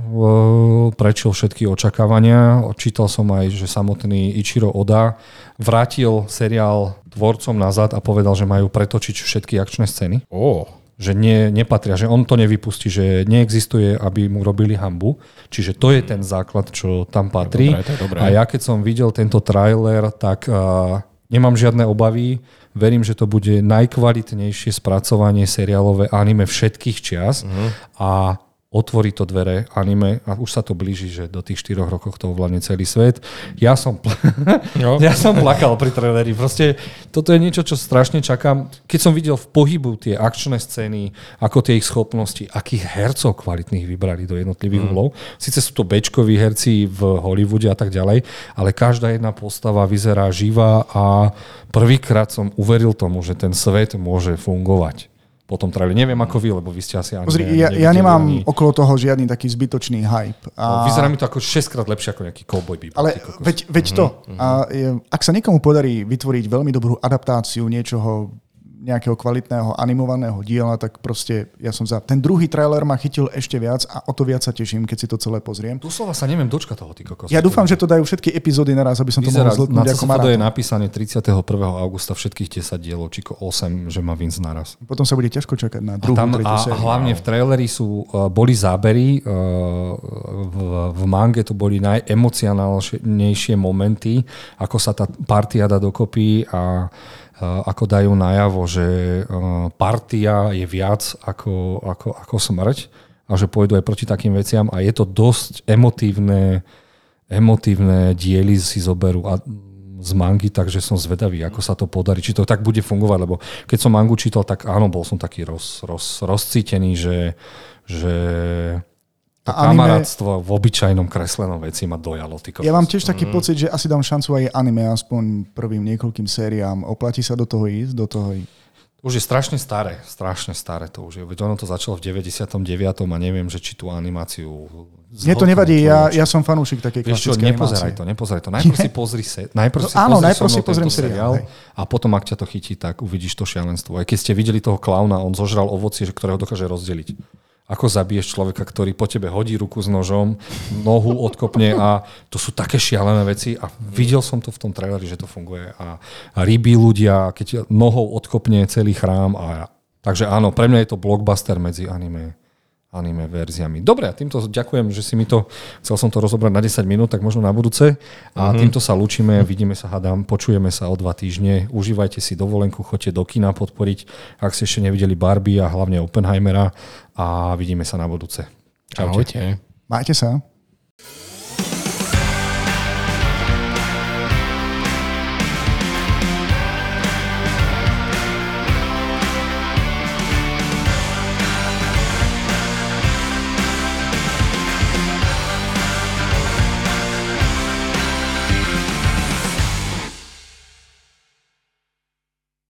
prečil všetky očakávania. Čítal som aj, že samotný Ichiro Oda vrátil seriál tvorcom nazad a povedal, že majú pretočiť všetky akčné scény. Ó, že nie, nepatria, že on to nevypustí, že neexistuje, aby mu robili hambu. Čiže to je ten základ, čo tam patrí. dobré. A ja keď som videl tento trailer, tak uh, nemám žiadne obavy. Verím, že to bude najkvalitnejšie spracovanie seriálové anime všetkých čias Mhm. a otvorí to dvere anime a už sa to blíži, že do tých 4 rokov to ovládne celý svet. Ja som, pl- Jo. ja som plakal pri traileri. Proste toto je niečo, čo strašne čakám. Keď som videl v pohybu tie akčné scény, ako tie ich schopnosti, akých hercov kvalitných vybrali do jednotlivých mm. úlov. Sice sú to bečkoví herci v Hollywoode a tak ďalej, ale každá jedna postava vyzerá živá a prvýkrát som uveril tomu, že ten svet môže fungovať. Po tom traileri. Neviem ako vy, lebo vy ste asi ani Pozri, ja, ja nemám ani- okolo toho žiadny taký zbytočný hype. A... Vyzerá mi to ako 6 krát lepšie ako nejaký cowboy bebop. Ale veď, veď to. A je, ak sa niekomu podarí vytvoriť veľmi dobrú adaptáciu niečoho nejakého kvalitného animovaného diela, tak proste ja som za... Ten druhý trailer ma chytil ešte viac a o to viac sa teším, keď si to celé pozriem. Tu slova sa neviem dočkať toho, ty kokos. Ja dúfam, že to dajú všetky epizódy naraz, aby som Vyzerá, to mohol na zlutnúť ako CSFD je maratón. napísané 31. augusta všetkých 10 dielov, či 8, že má Vince naraz. Potom sa bude ťažko čakať na A, druhú, tam, tretiu a, a hlavne v traileri sú, uh, boli zábery, uh, v, v mange to boli najemocionálnejšie momenty, ako sa tá partia dá dokopy a ako dajú najavo, že uh, partia je viac ako, ako, ako smrť a že pôjdu aj proti takým veciam a je to dosť emotívne, emotívne diely si zoberú a z mangy, takže som zvedavý, ako sa to podarí, či to tak bude fungovať, lebo keď som mangu čítal, tak áno, bol som taký roz, roz, rozcítený, že, že to A anime- kamarátstvo v obyčajnom kreslenom veci ma dojalo. Ty kokos. Ja mám tiež taký pocit, že asi dám šancu aj anime, aspoň prvým niekoľkým sériám. Oplatí sa do toho ísť, do toho ísť. Už je strašne staré, strašne staré to už je. Veď ono to začalo v 99. a neviem, že či tú animáciu... Mne to nevadí, ja, ja som fanúšik takej Vieš čo, nepozeraj animácie. to, nepozeraj to. Najprv si pozri se, najprv No si áno, pozri najprv si pozriem seriál, hej. a potom, ak ťa to chytí, tak uvidíš to šialenstvo. Aj keď ste videli toho klauna, on zožral ovocie, ktorého dokáže rozdeliť. Ako zabiješ človeka, ktorý po tebe hodí ruku s nožom, nohu odkopne a to sú také šialené veci. A videl som to v tom traileri, že to funguje. A, a ľudia, keď nohou odkopne celý chrám a takže áno, pre mňa je to blockbuster medzi anime anime verziami. Dobre, a týmto ďakujem, že si mi to, chcel som to rozobrať na 10 minút, tak možno na budúce. A mm-hmm. týmto sa lúčime, vidíme sa, hadám, počujeme sa o dva týždne. Užívajte si dovolenku, choďte do kina podporiť, ak ste ešte nevideli Barbie a hlavne Oppenheimera a vidíme sa na budúce. Čaute. Ahojte. Majte sa.